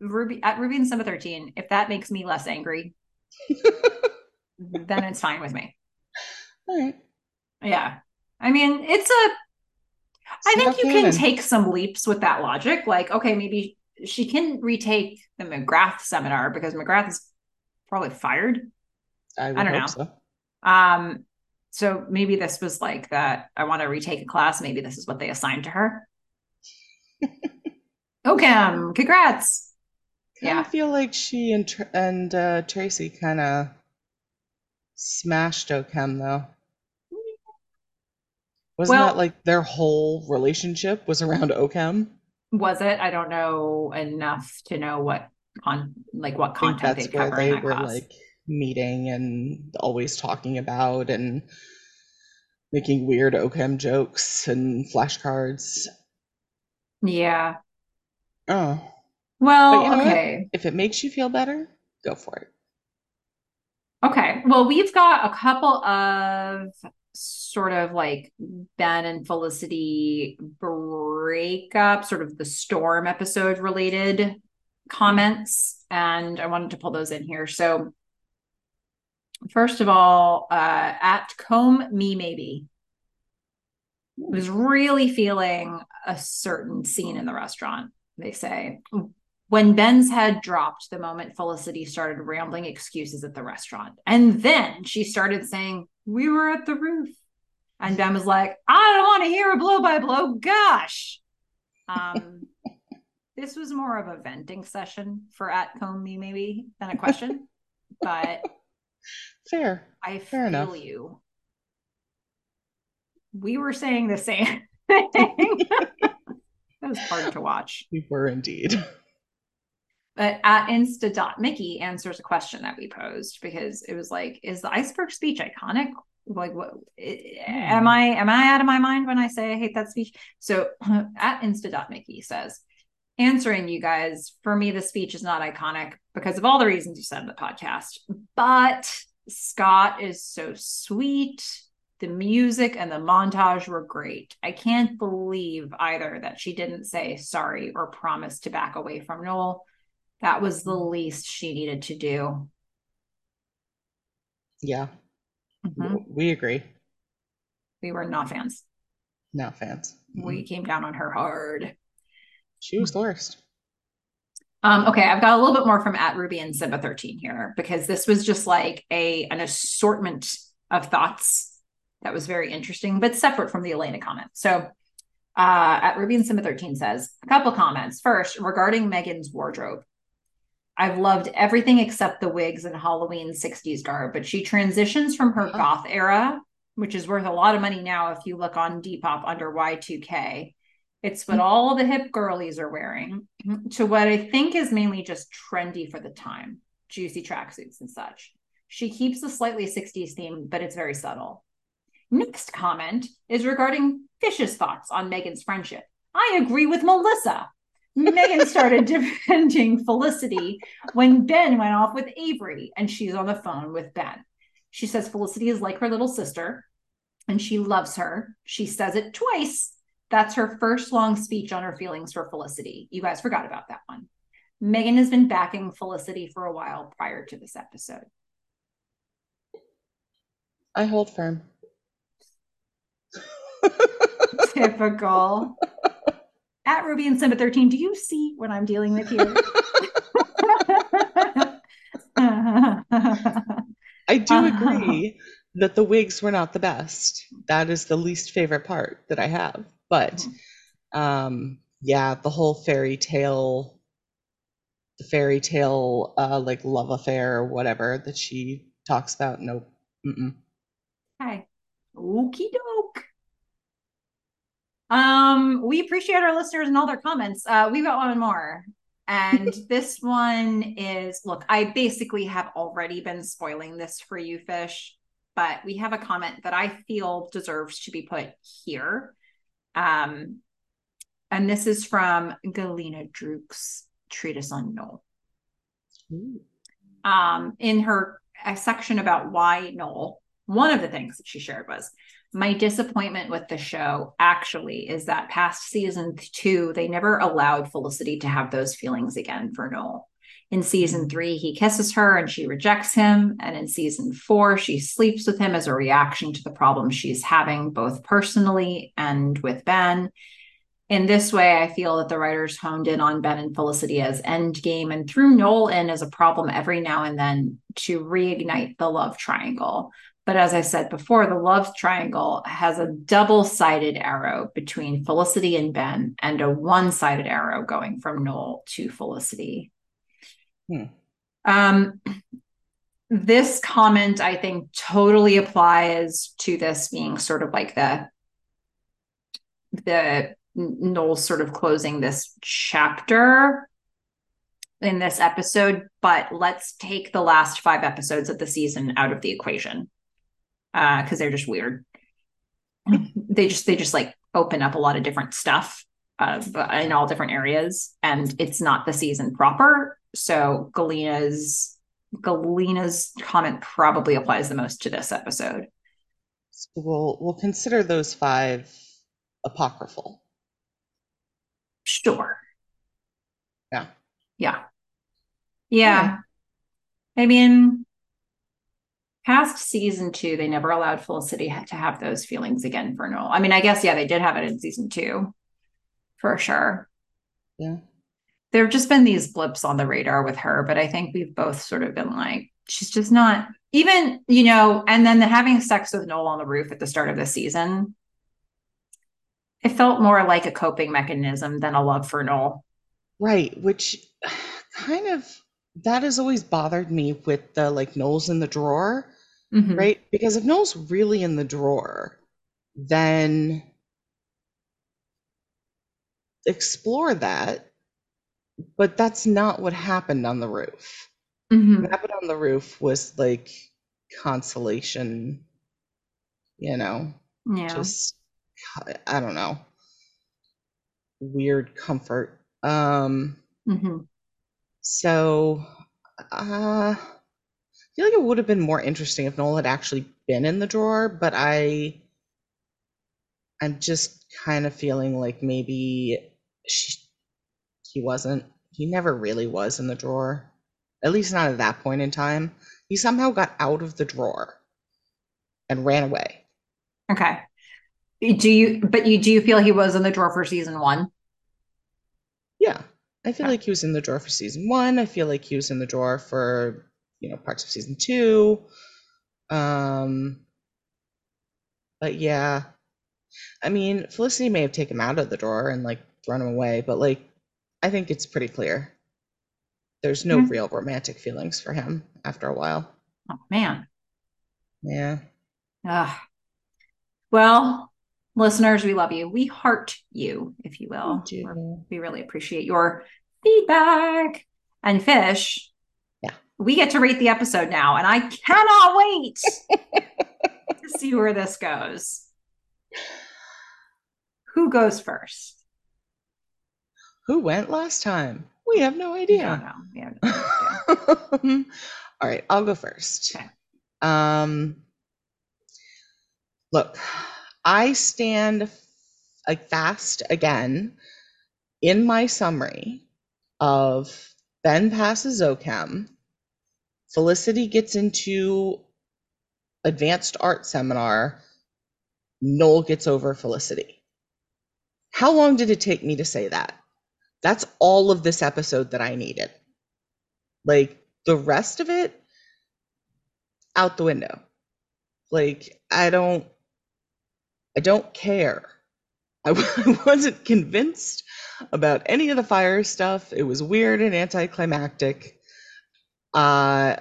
Ruby at Ruby and Simba 13, if that makes me less angry, [laughs] then it's fine with me. All right. Yeah. I mean, it's a I think you can take some leaps with that logic. Like, okay, maybe she can retake the McGrath seminar because McGrath is probably fired. I, I don't know. So. Um, so maybe this was like that. I want to retake a class. Maybe this is what they assigned to her. [laughs] OChem, congrats. yeah, I feel like she and and uh, Tracy kind of smashed OChem though. Wasn't well, that like their whole relationship was around OChem? Was it? I don't know enough to know what on like what content they cover they in that were class. like meeting and always talking about and making weird OChem jokes and flashcards. Yeah. Oh. Well, you know okay. What? If it makes you feel better, go for it. Okay. Well, we've got a couple of sort of like Ben and Felicity breakup, sort of the storm episode related comments. And I wanted to pull those in here. So, first of all, uh, at Comb Me Maybe was really feeling a certain scene in the restaurant. They say when Ben's head dropped the moment Felicity started rambling excuses at the restaurant. And then she started saying, We were at the roof. And Ben was like, I don't want to hear a blow by blow. Gosh. Um, [laughs] this was more of a venting session for at Me, maybe, than a question. but fair. I fair feel enough. you. We were saying the same [laughs] thing. [laughs] it was hard to watch. We were indeed. But at Insta. Mickey answers a question that we posed because it was like, is the iceberg speech iconic? Like, what am hmm. I? Am I out of my mind when I say I hate that speech? So [clears throat] at Insta. Mickey says, answering you guys, for me, the speech is not iconic because of all the reasons you said in the podcast. But Scott is so sweet. The music and the montage were great. I can't believe either that she didn't say sorry or promise to back away from Noel. That was the least she needed to do. Yeah. Mm-hmm. We agree. We were not fans. Not fans. Mm-hmm. We came down on her hard. She was the worst. Um, okay, I've got a little bit more from at Ruby and Simba 13 here because this was just like a an assortment of thoughts that was very interesting, but separate from the Elena comment. So uh, at Ruby and Simba 13 says a couple comments. First, regarding Meghan's wardrobe. I've loved everything except the wigs and Halloween 60s garb, but she transitions from her goth era, which is worth a lot of money now if you look on Depop under Y2K. It's what mm-hmm. all the hip girlies are wearing to what I think is mainly just trendy for the time, juicy tracksuits and such. She keeps the slightly 60s theme, but it's very subtle. Next comment is regarding Fish's thoughts on Meghan's friendship. I agree with Melissa. Meghan started [laughs] defending Felicity when Ben went off with Avery and she's on the phone with Ben. She says Felicity is like her little sister and she loves her. She says it twice. That's her first long speech on her feelings for Felicity. You guys forgot about that one. Meghan has been backing Felicity for a while prior to this episode. I hold firm. [laughs] Typical at Ruby and Simba 13, do you see what I'm dealing with here? [laughs] I do agree that the wigs were not the best. That is the least favorite part that I have. But um yeah, the whole fairy tale the fairy tale uh like love affair or whatever that she talks about, nope. Mm-mm. Hi. Okie doke. Um, we appreciate our listeners and all their comments. Uh, we've got one more. And [laughs] this one is look, I basically have already been spoiling this for you, Fish, but we have a comment that I feel deserves to be put here. Um, and this is from Galena Druk's treatise on Noel. Um, in her section about why Noel, one of the things that she shared was my disappointment with the show actually is that past season two, they never allowed Felicity to have those feelings again for Noel. In season mm. three, he kisses her and she rejects him. And in season four, she sleeps with him as a reaction to the problems she's having, both personally and with Ben. in this way, I feel that the writers honed in on Ben and Felicity as endgame and threw Noel in as a problem every now and then to reignite the love triangle. But as I said before, the love triangle has a double sided arrow between Felicity and Ben and a one sided arrow going from Noel to Felicity. Hmm. Um, this comment, I think, totally applies to this being sort of like the the Noel sort of closing this chapter in this episode, but let's take the last five episodes of the season out of the equation because uh, they're just weird. they just they just like open up a lot of different stuff uh, in all different areas, and it's not the season proper. So Galena's Galena's comment probably applies the most to this episode. So we'll we'll consider those five apocryphal. Sure. Yeah. Yeah. Yeah. I mean, past season two, they never allowed Felicity to have those feelings again for Noel. I mean, I guess, yeah, they did have it in season two for sure. Yeah. There have just been these blips on the radar with her, but I think we've both sort of been like, she's just not even, you know, and then the having sex with Noel on the roof at the start of the season. It felt more like a coping mechanism than a love for Noel. Right, which [sighs] kind of that has always bothered me with the like Noel's in the drawer mm-hmm. right? Because if Noel's really in the drawer, then explore that. But that's not what happened on the roof. Mm-hmm. What happened on the roof was like consolation, you know, yeah. just I don't know, weird comfort. Um, mm-hmm. so, uh, feel like it would have been more interesting if Noel had actually been in the drawer, but I I'm just kind of feeling like maybe she, he wasn't. He never really was in the drawer. At least not at that point in time. He somehow got out of the drawer and ran away. Okay. Do you but you do you feel he was in the drawer for season 1? Yeah. I feel okay. like he was in the drawer for season 1. I feel like he was in the drawer for you know parts of season two. Um but yeah. I mean felicity may have taken him out of the drawer and like thrown him away but like i think it's pretty clear. There's no mm-hmm. real romantic feelings for him after a while. Oh man. Yeah. Ugh. well listeners we love you. We heart you if you will. We really appreciate your feedback. And fish we get to rate the episode now, and I cannot wait [laughs] to see where this goes. Who goes first? Who went last time? We have no idea. We have no idea. [laughs] All right, I'll go first. Okay. Um, look, I stand like fast again in my summary of Ben passes OCHEM Felicity gets into advanced art seminar. Noel gets over Felicity. How long did it take me to say that? That's all of this episode that I needed. Like the rest of it, out the window. Like I don't, I don't care. I, [laughs] wasn't convinced about any of the fire stuff. It was weird and anticlimactic. Uh,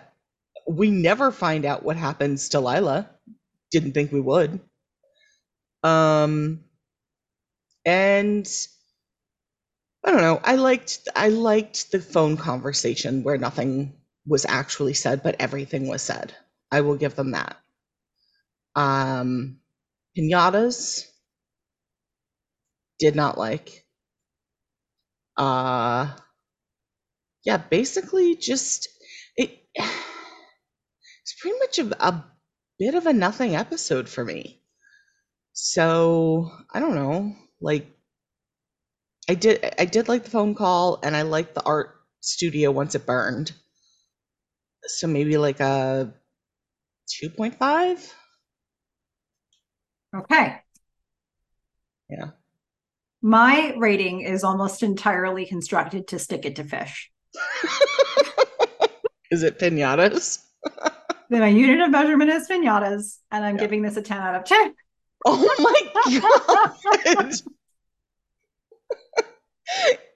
we never find out what happens to Lila. Didn't think we would. Um, and I don't know. I liked I liked the phone conversation where nothing was actually said, but everything was said. I will give them that. Um, pinatas did not like. Uh, yeah, basically just it [sighs] it's pretty much a, a bit of a nothing episode for me. So I don't know, like I did I did like the phone call and I liked the art studio once it burned. So maybe like a 2.5. Okay. Yeah. My rating is almost entirely constructed to stick it to fish. [laughs] Is it pinatas? [laughs] Then my unit of measurement is pinatas, and I'm Yeah. giving this a 10 out of 10. Oh my god. [laughs]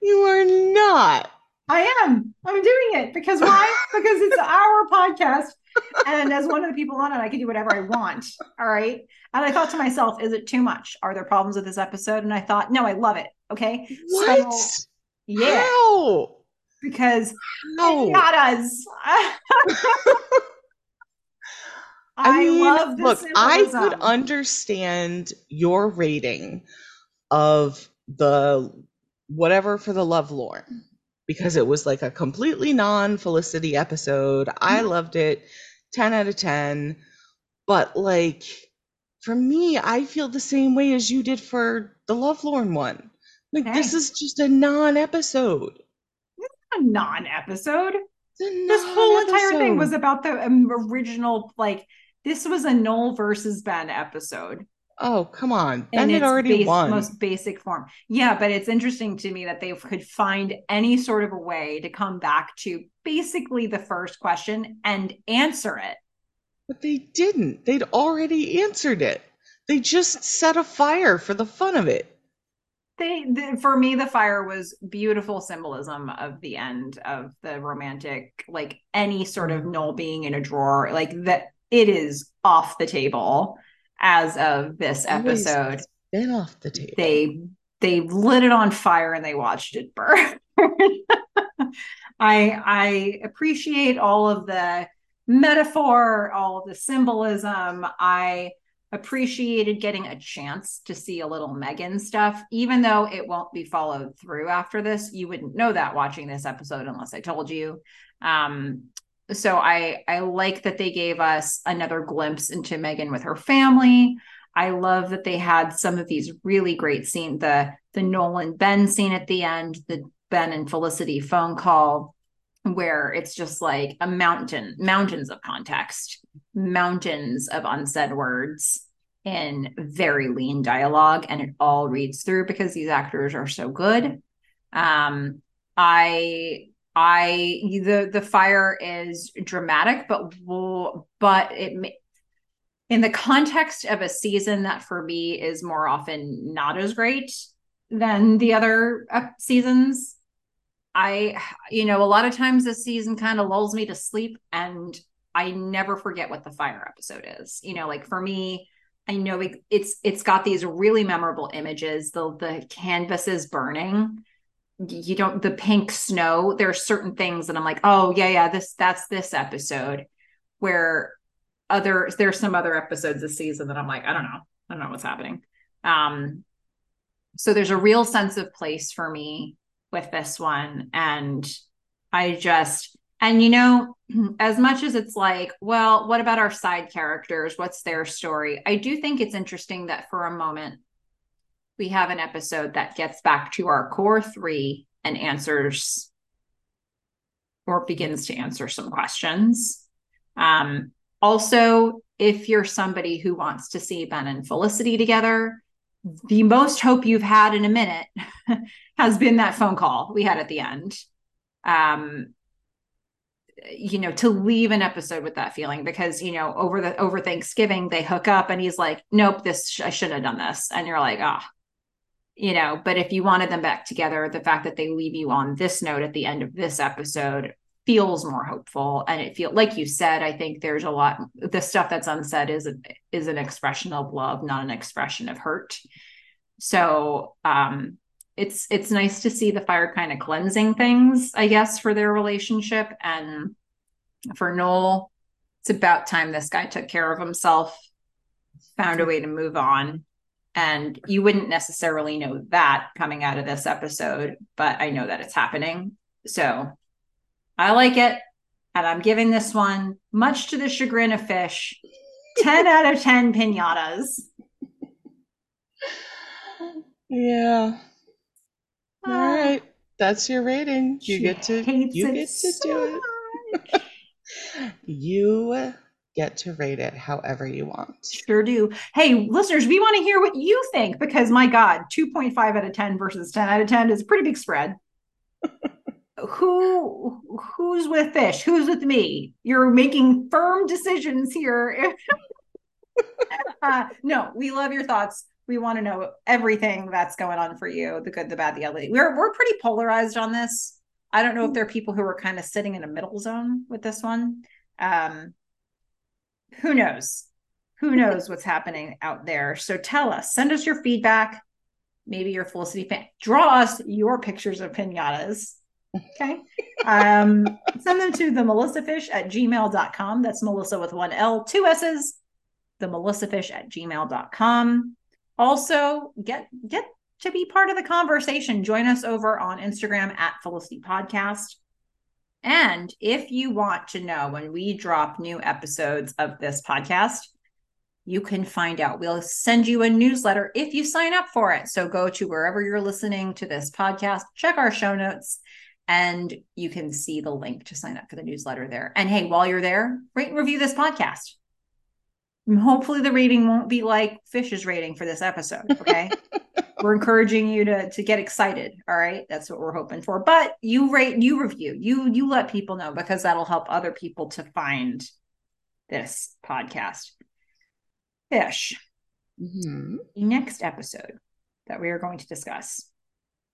you are not. I am. I'm doing it because why? because it's our podcast. And as one of the people on it, I can do whatever I want. All right. And I thought to myself, is it too much? Are there problems with this episode? And I thought, no, I love it. Okay. What? So, yeah. How? Because How? pinatas. [laughs] I, mean, look, I could understand your rating of the whatever for the Love Lorn because it was like a completely non Felicity episode. I Mhm. loved it, 10 out of 10. But like for me, I feel the same way as you did for the Love Lorn one. Like this is just a non episode. A non-episode. This whole entire thing was about the um, original, like this was a Noel versus Ben episode. Oh, come on. Ben had its already base- won. most basic form. Yeah, but it's interesting to me that they could find any sort of a way to come back to basically the first question and answer it. But they didn't. They'd already answered it. They just set a fire for the fun of it. They, the, for me, the fire was beautiful symbolism of the end of the romantic, like any sort of Noel being in a drawer, like that. It is off the table as of this episode. Been off the table. they they lit it on fire and they watched it burn. [laughs] I I appreciate all of the metaphor, all of the symbolism. I appreciated getting a chance to see a little Meghan stuff, even though it won't be followed through after this. You wouldn't know that watching this episode unless I told you. Um, so I I like that they gave us another glimpse into Meghan with her family. I love that they had some of these really great scenes. The the Noel and Ben scene at the end, the Ben and Felicity phone call, where it's just like a mountain, mountains of context, mountains of unsaid words in very lean dialogue, and it all reads through because these actors are so good. Um, I I the the fire is dramatic, but will but it in the context of a season that for me is more often not as great than the other uh, seasons. I, you know, a lot of times this season kind of lulls me to sleep and I never forget what the fire episode is. You know, like for me, I know it, it's it's got these really memorable images. The the canvas is burning. You don't the pink snow. There are certain things that I'm like, oh yeah, yeah, this that's this episode. Where other there's some other episodes this season that I'm like, I don't know. I don't know what's happening. Um so there's a real sense of place for me with this one and I just and you know [clears throat] as much as it's like, well, what about our side characters? What's their story? I do think it's interesting that for a moment we have an episode that gets back to our core 3 and answers or begins to answer some questions. Um also, if you're somebody who wants to see Ben and Felicity together, the most hope you've had in a minute [laughs] has been that phone call we had at the end. Um, you know, to leave an episode with that feeling because you know over the over Thanksgiving they hook up and he's like, "Nope, this I shouldn't have done this," and you're like, "Ah." You know, but if you wanted them back together, the fact that they leave you on this note at the end of this episode feels more hopeful. And it feel like you said i think there's a lot the stuff that's unsaid is a, is an expression of love not an expression of hurt. So um it's it's nice to see the fire kind of cleansing things i guess for their relationship and for noel it's about time this guy took care of himself found a way to move on and you wouldn't necessarily know that coming out of this episode but i know that it's happening so I like it. And I'm giving this one, much to the chagrin of fish, [laughs] 10 out of 10 pinatas. Yeah. All Ah. That's your rating. You she get to you get to so do it. You get to rate it however you want. Sure do. Hey, listeners, we want to hear what you think because my God, 2.5 out of 10 versus 10 out of 10 is a pretty big spread. [laughs] Who who's with fish? Who's with me? You're making firm decisions here. [laughs] uh, no, we love your thoughts. We want to know everything that's going on for you, the good, the bad, the ugly. We're we're pretty polarized on this. I don't know if there are people who are kind of sitting in a middle zone with this one. Um, who knows? Who [laughs] knows what's happening out there? So tell us, send us your feedback. Maybe your Felicity fan. Draw us your pictures of pinatas. Okay. [laughs] Um, send them to the melissafish at gmail.com. That's Melissa with one L, two S's, the melissafish at gmail.com. Also, get get to be part of the conversation. Join us over on Instagram at Felicity Podcast. And if you want to know when we drop new episodes of this podcast, you can find out. We'll send you a newsletter if you sign up for it. So go to wherever you're listening to this podcast, check our show notes, and you can see the link to sign up for the newsletter there. And hey, while you're there, rate and review this podcast. Hopefully the rating won't be like Fish's rating for this episode. Okay. [laughs] we're encouraging you to to get excited. All right. That's what we're hoping for. But you rate, you review, you you let people know because that'll help other people to find this podcast. Fish. Mm-hmm. The next episode that we are going to discuss,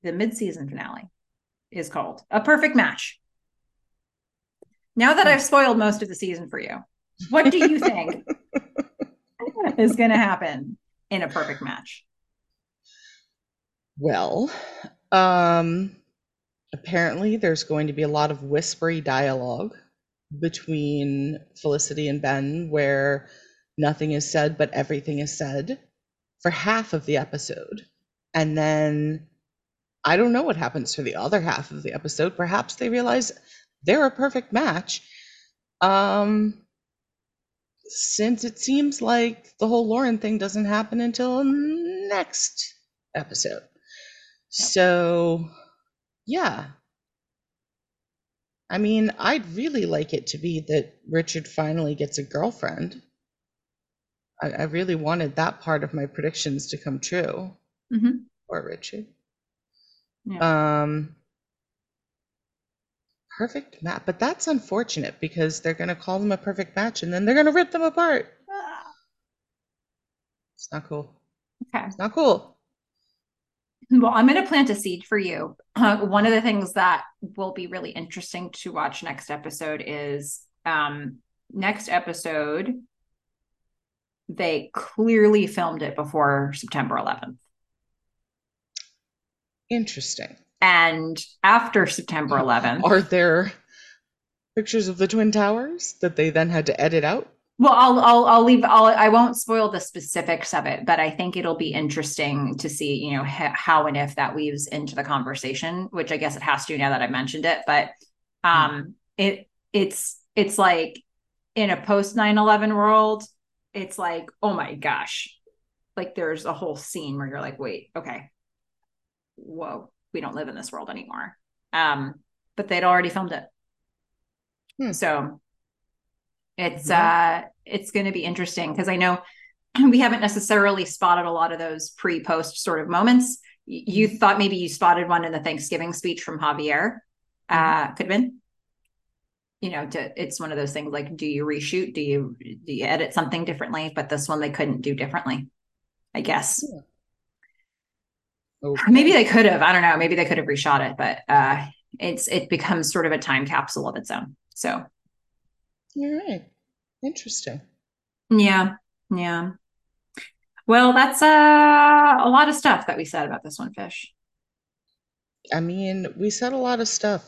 the mid-season finale, is called A Perfect Match. Now that I've spoiled most of the season for you, what do you think [laughs] is going to happen in a perfect match? Well, um, apparently there's going to be a lot of whispery dialogue between Felicity and Ben where nothing is said but everything is said for half of the episode. And then I don't know what happens for the other half of the episode. Perhaps they realize they're a perfect match. Um, since it seems like the whole Lauren thing doesn't happen until next episode. So, yeah. I mean, I'd really like it to be that Richard finally gets a girlfriend. I, I really wanted that part of my predictions to come true. Mm-hmm. Or Richard. Yeah. Um, perfect match, but that's unfortunate because they're going to call them a perfect match and then they're going to rip them apart. Ah. It's not cool. Okay. It's not cool. Well, I'm going to plant a seed for you. Uh, one of the things that will be really interesting to watch next episode is um, next episode, they clearly filmed it before September 11th. Interesting. And after September [laughs] 11th, are there pictures of the Twin Towers that they then had to edit out? Well, I'll I'll I'll leave. I'll I won't spoil the specifics of it, but I think it'll be interesting to see, you know, how and if that weaves into the conversation. Which I guess it has to now that I mentioned it. But um, mm it it's it's like in a post 9-11 world, it's like, oh my gosh, like there's a whole scene where you're like, wait, okay, whoa, we don't live in this world anymore. Um, but they'd already filmed it. Hmm. So it's uh it's going to be interesting because I know [clears throat] we haven't necessarily spotted a lot of those pre-post sort of moments. You hmm. thought maybe you spotted one in the Thanksgiving speech from Javier. Uh, mm-hmm. Uh, could have been. You know, to, it's one of those things like, do you reshoot? Do you do you edit something differently? But this one they couldn't do differently, I guess. Yeah. Okay. Maybe they could have. I don't know. Maybe they could have reshot it, but uh, it's it becomes sort of a time capsule of its own. So, all right, interesting. Yeah, yeah. Well, that's uh, a lot of stuff that we said about this one, fish. I mean, we said a lot of stuff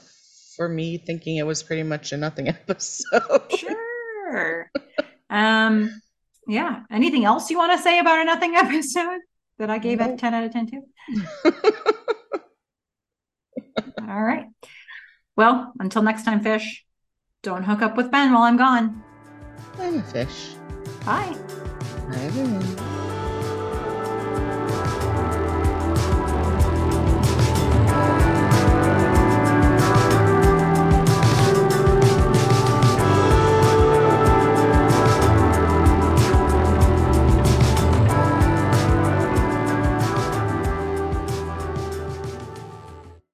for me thinking it was pretty much a nothing [laughs] episode. sure. um, yeah. Anything else you want to say about a nothing episode? That I gave a 10 out of 10 to? [laughs] All right. Well, until next time, fish, don't hook up with Ben while I'm gone. I'm a fish. Bye. Bye, everyone.